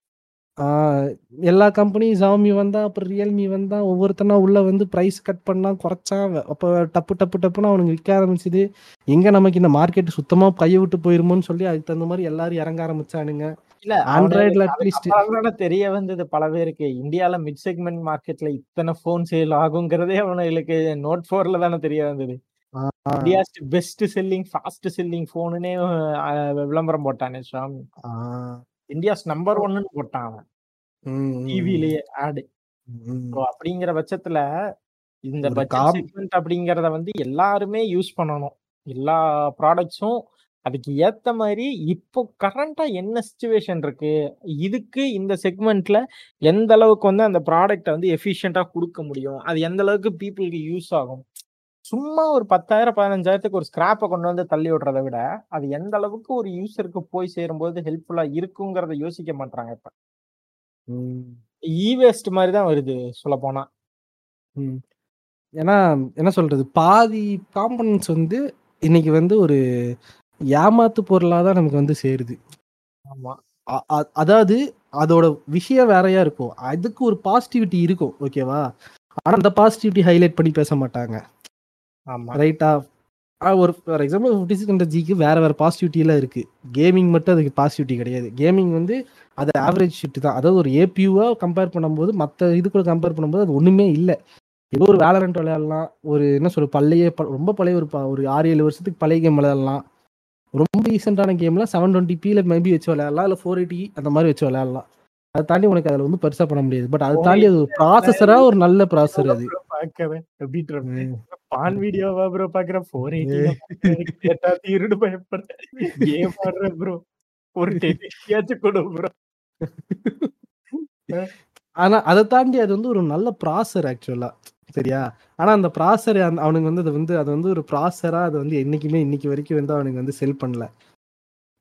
Speaker 2: எல்லா கம்பெனியும் ஜாமி வந்தா அப்புறம் ரியல்மி வந்தா ஒவ்வொருத்தனா உள்ள வந்து பிரைஸ் கட் பண்ணா குறைச்சா அப்ப டப்பு டப்பு டப்புன்னு அவனுக்கு விற்க ஆரம்பிச்சுது. எங்க நமக்கு இந்த மார்க்கெட் சுத்தமா கையை விட்டு போயிருமோன்னு சொல்லி அதுக்கு தகுந்த மாதிரி எல்லாரும் இறங்க ஆரம்பிச்சானுங்க.
Speaker 1: இல்ல
Speaker 2: ஆண்ட்ராய்டுல
Speaker 1: அவனுக்கு
Speaker 2: அட்லீஸ்ட்
Speaker 1: தெரிய வந்தது பல பேருக்கு. இந்தியால மிட் செக்மெண்ட் மார்க்கெட்ல இத்தனை போன் சேல் ஆகுங்கிறதே அவனுங்களுக்கு நோட் போர்ல தானே தெரிய வந்தது. India's best selling fast selling போனுனே விளம்பரம் போட்டானே ஷாமி இந்தியாஸ் நம்பர் ஒன்னு போட்டான் அவன். டிவிலேயே ஆடு அப்படிங்கிற பட்சத்துல இந்த பட்ஜெட் அப்படிங்கறத வந்து எல்லாருமே யூஸ் பண்ணணும். எல்லா ப்ராடக்ட்ஸும் அதுக்கு ஏத்த மாதிரி இப்போ கரண்டா என்ன சுச்சுவேஷன் இருக்கு? இதுக்கு இந்த செக்மெண்ட்ல எந்த அளவுக்கு வந்து அந்த ப்ராடக்ட்டை வந்து எஃபிஷியண்டா கொடுக்க முடியும்? அது எந்த அளவுக்கு பீப்புளுக்கு யூஸ் ஆகும்? சும்மா ஒரு பத்தாயிரம் பதினஞ்சாயிரத்துக்கு ஒரு ஸ்கிராப்பை கொண்டு வந்து தள்ளி விடுறதை விட அது எந்த அளவுக்கு ஒரு யூசருக்கு போய் சேரும்போது ஹெல்ப்ஃபுல்லா இருக்குங்கிறத யோசிக்க மாட்டாங்க இப்ப. இ வேஸ்ட் மாதிரி தான் வருது சொல்ல போனா.
Speaker 2: ஏன்னா என்ன சொல்றது? பாதி காம்பனன்ட்ஸ் வந்து இன்னைக்கு வந்து ஒரு ஏமாத்து பொருளாக தான் நமக்கு வந்து சேருது.
Speaker 1: ஆமா.
Speaker 2: அ- அ- அதாவது அதோட விஷயம் வேறையா இருக்கும். அதுக்கு ஒரு பாசிட்டிவிட்டி இருக்கும் ஓகேவா ஆனா அந்த பாசிட்டிவிட்டி ஹைலைட் பண்ணி பேச மாட்டாங்க.
Speaker 1: ஆமா.
Speaker 2: ரைட்டா ஒரு for example fifty six hundred ஜிக்கு வேற வேற பாசிட்டிவிட்டிலாம் இருக்கு. கேமிங் மட்டும் அதுக்கு பாசிட்டிவிட்டி கிடையாது. கேமிங் வந்து அது ஆவரேஜ் ஷிஃப்ட் தான். அதாவது ஒரு ஏபியூவா கம்பேர் பண்ணும்போது மற்ற இது கூட கம்பேர் பண்ணும்போது அது ஒண்ணுமே இல்லை. ஏதோ ஒரு வேலரண்ட் விளையாடலாம். ஒரு என்ன சொல்ற பழைய ரொம்ப பழைய ஒரு ஒரு ஆறு ஏழு வருஷத்துக்கு பழைய கேம் விளையாடலாம். ரொம்ப ரீசெண்டான கேம்ல செவன் டுவெண்ட்டி பில மேபி வச்சு விளையாடலாம் இல்லை ஃபோர் எயிட்டி அந்த மாதிரி வச்சு விளையாடலாம். அதை தாண்டி உனக்கு அதில் வந்து பெருசா பண்ண முடியாது. பட் அதை தாண்டி அது ஒரு ப்ராசஸரா ஒரு நல்ல ப்ராசஸர் அது. ம்.
Speaker 1: பான் வீடியோவா ப்ரோ பாக்குறேன்? ஃபோர் கேட்டா திருடு பயப்படுறேன். கேம் ஆடுறேன் ப்ரோ ஒரு டென்னியாச்சும் கொடு ப்ரோ
Speaker 2: ஆனா அதை தாண்டி அது வந்து ஒரு நல்ல ப்ராசர் ஆக்சுவலா சரியா? ஆனா அந்த ப்ராசர் அவனுக்கு வந்து அது வந்து அது வந்து ஒரு ப்ராசரா அது வந்து என்னைக்குமே இன்னைக்கு வரைக்கும் வந்து அவனுக்கு வந்து செல் பண்ணல.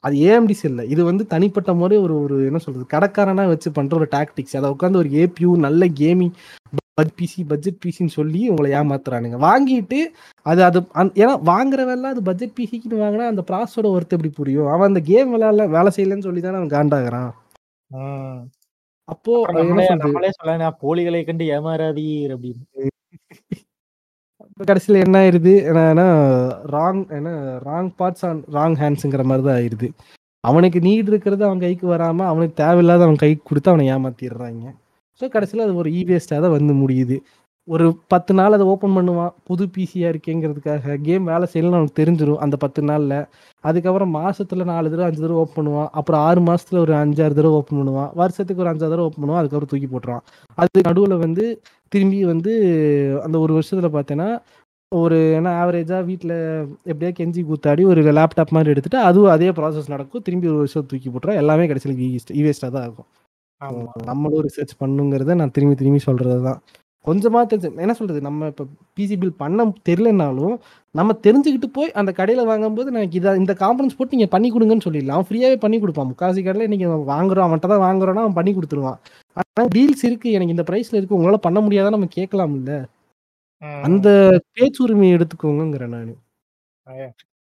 Speaker 2: அது ஏஎம்டி செல்ல இது வந்து தனிப்பட்ட முறை ஒரு ஒரு என்ன சொல்றது கடைக்காரனா வச்சு பண்ற ஒரு டாக்டிக்ஸ் அதை உட்காந்து ஒரு ஏபியூ நல்ல கேமிங் பிசி பட்ஜெட் பிசின்னு சொல்லி உங்களை ஏமாத்துறானுங்க. வாங்கிட்டு அது அது ஏன்னா வாங்குறவெல்லாம் அது பட்ஜெட் பிசிக்குன்னு வாங்கினா அந்த ப்ராசரோட ஒர்த் எப்படி புரியும்? அவன் அந்த கேம் விளையாடல வேலை செய்யலன்னு சொல்லி தானே அவன் காண்டாகிறான். அப்போ
Speaker 1: நம்மளே சொல்லலாம் போலிகளை கண்டு ஏமாறாதீர் அப்படின்னு.
Speaker 2: கடைசியில என்ன ஆயிருது? என்னன்னா ராங் என்ன ராங் பார்ட்ஸ் ஆன் ராங் ஹேண்ட்ஸுங்கிற மாதிரி தான் ஆயிருது. அவனுக்கு நீட் இருக்கிறது அவன் கைக்கு வராம அவனுக்கு தேவையில்லாத அவன் கைக்கு கொடுத்து அவனை ஏமாத்திடுறாங்க. ஸோ கடைசியில் அது ஒரு இவேஸ்டாக தான் வந்து முடியுது. ஒரு பத்து நாள் அதை ஓப்பன் பண்ணுவான். புது பிசியாக இருக்கேங்கிறதுக்காக கேம் வேலை செய்யலன்னு அவனுக்கு தெரிஞ்சிடும் அந்த பத்து நாளில். அதுக்கப்புறம் மாசத்துல நாலு தடவை அஞ்சு தடவை ஓப்பன் பண்ணுவான். அப்புறம் ஆறு மாசத்துல ஒரு அஞ்சாறு தடவை ஓப்பன் பண்ணுவான். வருஷத்துக்கு ஒரு அஞ்சாறு தடவை ஓப்பன் பண்ணுவான். அதுக்கப்புறம் தூக்கி போட்டுருவான். அது நடுவில் வந்து திரும்பி வந்து அந்த ஒரு வருஷத்துல பார்த்தேன்னா ஒரு என்ன ஆவரேஜா வீட்டில் எப்படியா கெஞ்சி கூத்தாடி ஒரு லேப்டாப் மாதிரி எடுத்துட்டு அதுவும் அதே ப்ராசஸ் நடக்கும். திரும்பி ஒரு வருஷம் தூக்கி போட்டுரும் எல்லாமே கடைசியில் இவேஸ்டாக தான் இருக்கும். நம்மளும் ரிசர்ச் பண்ணுங்கிறத நான் திரும்பி திரும்பி சொல்றது தான் கொஞ்சமா தெரிஞ்சு என்ன சொல்றது நம்ம இப்போ பிசி பில் பண்ண தெரியலனாலும் நம்ம தெரிஞ்சுக்கிட்டு போய் அந்த கடையில் வாங்கும்போது எனக்கு இதை இந்த காம்பனன்ஸ் போட்டு நீங்கள் பண்ணி கொடுங்கன்னு சொல்லிடலாம். ஃப்ரீயாகவே பண்ணி கொடுப்பான். முக்காசி கடையில் நீங்கள் வாங்குறோம் அவன்கிட்ட தான் வாங்குறோன்னா அவன் பண்ணி கொடுத்துருவான். ஆனால் டீல்ஸ் இருக்கு. எனக்கு இந்த ப்ரைஸில் இருக்கு. உங்களால் பண்ண முடியாதான் நம்ம கேட்கலாம் இல்ல. அந்த பேச்சுரிமையை எடுத்துக்கோங்கிறேன் நான்.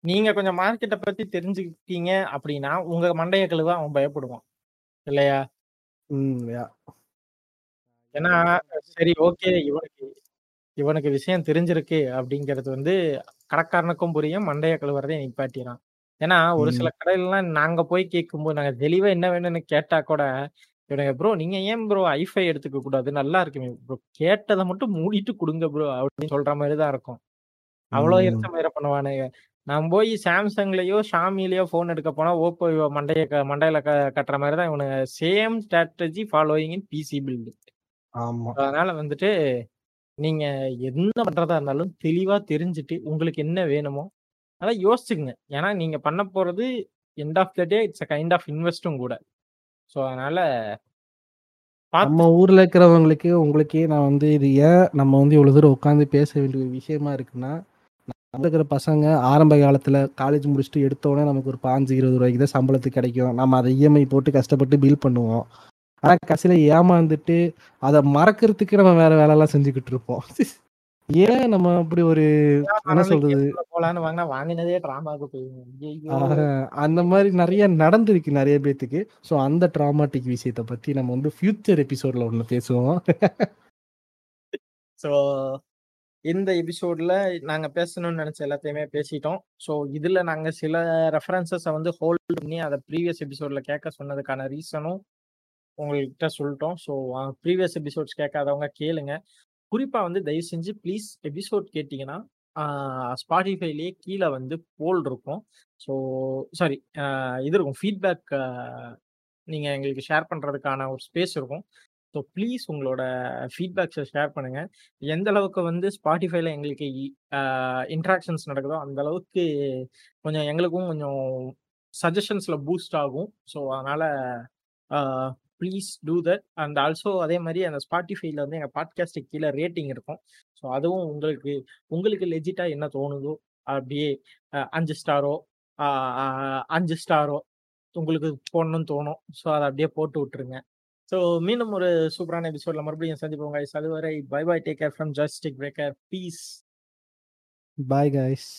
Speaker 1: நீங்க கொஞ்சம் மார்க்கெட்ட பத்தி தெரிஞ்சுக்கிட்டீங்க அப்படின்னா உங்க மண்டைய கழுவ அவன் பயப்படுவான். இல்லையா?
Speaker 2: ம்
Speaker 1: ஏன்னா சரி ஓகே இவனுக்கு இவனுக்கு விஷயம் தெரிஞ்சிருக்கு அப்படிங்கிறது வந்து கடைக்காரனுக்கும் புரியும் மண்டைய கழுவுறதே நிப்பாட்டிறான் ஏன்னா ஒரு. சில கடையிலலாம் நாங்க போய் கேட்கும்போது நாங்க தெளிவா என்ன வேணும்னு கேட்டா கூட இவனுங்க ப்ரோ நீங்க ஏன் ப்ரோ ஐஃபை எடுத்துக்க கூடாது? நல்லா இருக்குமே ப்ரோ கேட்டதை மட்டும் மூடிட்டு கொடுங்க ப்ரோ அப்படின்னு சொல்ற மாதிரி தான் இருக்கும். அவ்வளோ. இருக்க மாதிரி பண்ணுவானுங்க. நான் போய் சாம்சங்லயோ ஷாமிலயோ ஃபோன் எடுக்க போனா ஓப்போ மண்டைய க- மண்டையில க கட்டுற மாதிரி தான் இவனுங்க same strategy following in PC build
Speaker 2: ஆமா.
Speaker 1: அதனால வந்துட்டு நீங்க என்ன பண்றதா இருந்தாலும் தெளிவா தெரிஞ்சுட்டு உங்களுக்கு என்ன வேணுமோ அதை யோசிச்சுங்க ஏன்னா நீங்க பண்ண போறது end of the day it's a kind of இன்வெஸ்டும் கூட. ஸோ அதனால
Speaker 2: நம்ம ஊர்ல இருக்கிறவங்களுக்கு உங்களுக்கே நான் வந்து இது ஏன் நம்ம வந்து இவ்வளவு தூரம் உட்காந்து பேச வேண்டிய ஒரு விஷயமா இருக்குன்னா நம்ம இருக்கிற பசங்க ஆரம்ப காலத்துல காலேஜ் முடிச்சுட்டு எடுத்தோடனே நமக்கு ஒரு பாஞ்சு இருபது ரூபாய்க்கு தான் சம்பளத்துக்கு கிடைக்கும். நம்ம அதை இஎம்ஐ போட்டு கஷ்டப்பட்டு பில் பண்ணுவோம். ஆனா கடைசியில ஏமாந்துட்டு அதை மறக்கிறதுக்கு நம்ம வேற வேலையெல்லாம் செஞ்சுக்கிட்டு இருப்போம். ஏன் நம்ம அப்படி ஒரு என்ன சொல்றது?
Speaker 1: வாங்கினதே
Speaker 2: அந்த மாதிரி நிறைய நடந்திருக்கு நிறைய பேத்துக்கு. ஸோ அந்த ட்ராமாட்டிக் விஷயத்தை பத்தி நம்ம வந்து ஃபியூச்சர் எபிசோட்ல ஒன்று பேசுவோம்.
Speaker 1: ஸோ இந்த எபிசோட்ல நாங்க பேசணும்னு நினைச்ச எல்லாத்தையுமே பேசிட்டோம். ஸோ இதுல நாங்க சில ரெஃபரன்சஸை வந்து ஹோல்ட் பண்ணி அதை ப்ரீவியஸ் எபிசோட்ல கேட்க சொன்னதுக்கான ரீசனும் உங்கள்கிட்ட சொல்லிட்டோம் ஸோ ப்ரீவியஸ் எபிசோட்ஸ் கேட்காதவங்க கேளுங்க. குறிப்பாக வந்து தயவு செஞ்சு ப்ளீஸ் எபிசோட் கேட்டிங்கன்னா ஸ்பாட்டிஃபைலேயே கீழே வந்து போல் இருக்கும். ஸோ சாரி இது இருக்கும். ஃபீட்பேக் நீங்கள் எங்களுக்கு ஷேர் பண்ணுறதுக்கான ஒரு ஸ்பேஸ் இருக்கும். ஸோ ப்ளீஸ் உங்களோட ஃபீட்பேக்ஸை ஷேர் பண்ணுங்கள் எந்த அளவுக்கு வந்து ஸ்பாட்டிஃபைல எங்களுக்கு இன்ட்ராக்ஷன்ஸ் நடக்குதோ அந்த அளவுக்கு கொஞ்சம் எங்களுக்கும் கொஞ்சம் சஜஷன்ஸில் பூஸ்ட் ஆகும். ஸோ அதனால் please do that and also அதே மாதிரி அந்த ஸ்பாட்டிஃபைல வந்து எங்கள் பாட்காஸ்ட்டுக்கு கீழே ரேட்டிங் இருக்கும். ஸோ அதுவும் உங்களுக்கு உங்களுக்கு லெஜிட்டாக என்ன தோணுதோ அப்படியே அஞ்சு ஸ்டாரோ அஞ்சு ஸ்டாரோ உங்களுக்கு போடணும்னு தோணும். ஸோ அதை அப்படியே போட்டு விட்டுருங்க. ஸோ மீண்டும் ஒரு சூப்பரான எபிசோட்ல மறுபடியும் சந்திப்போம் கைஸ் அதுவரை bye bye take care from ஜஸ்டிக் breaker peace
Speaker 2: bye guys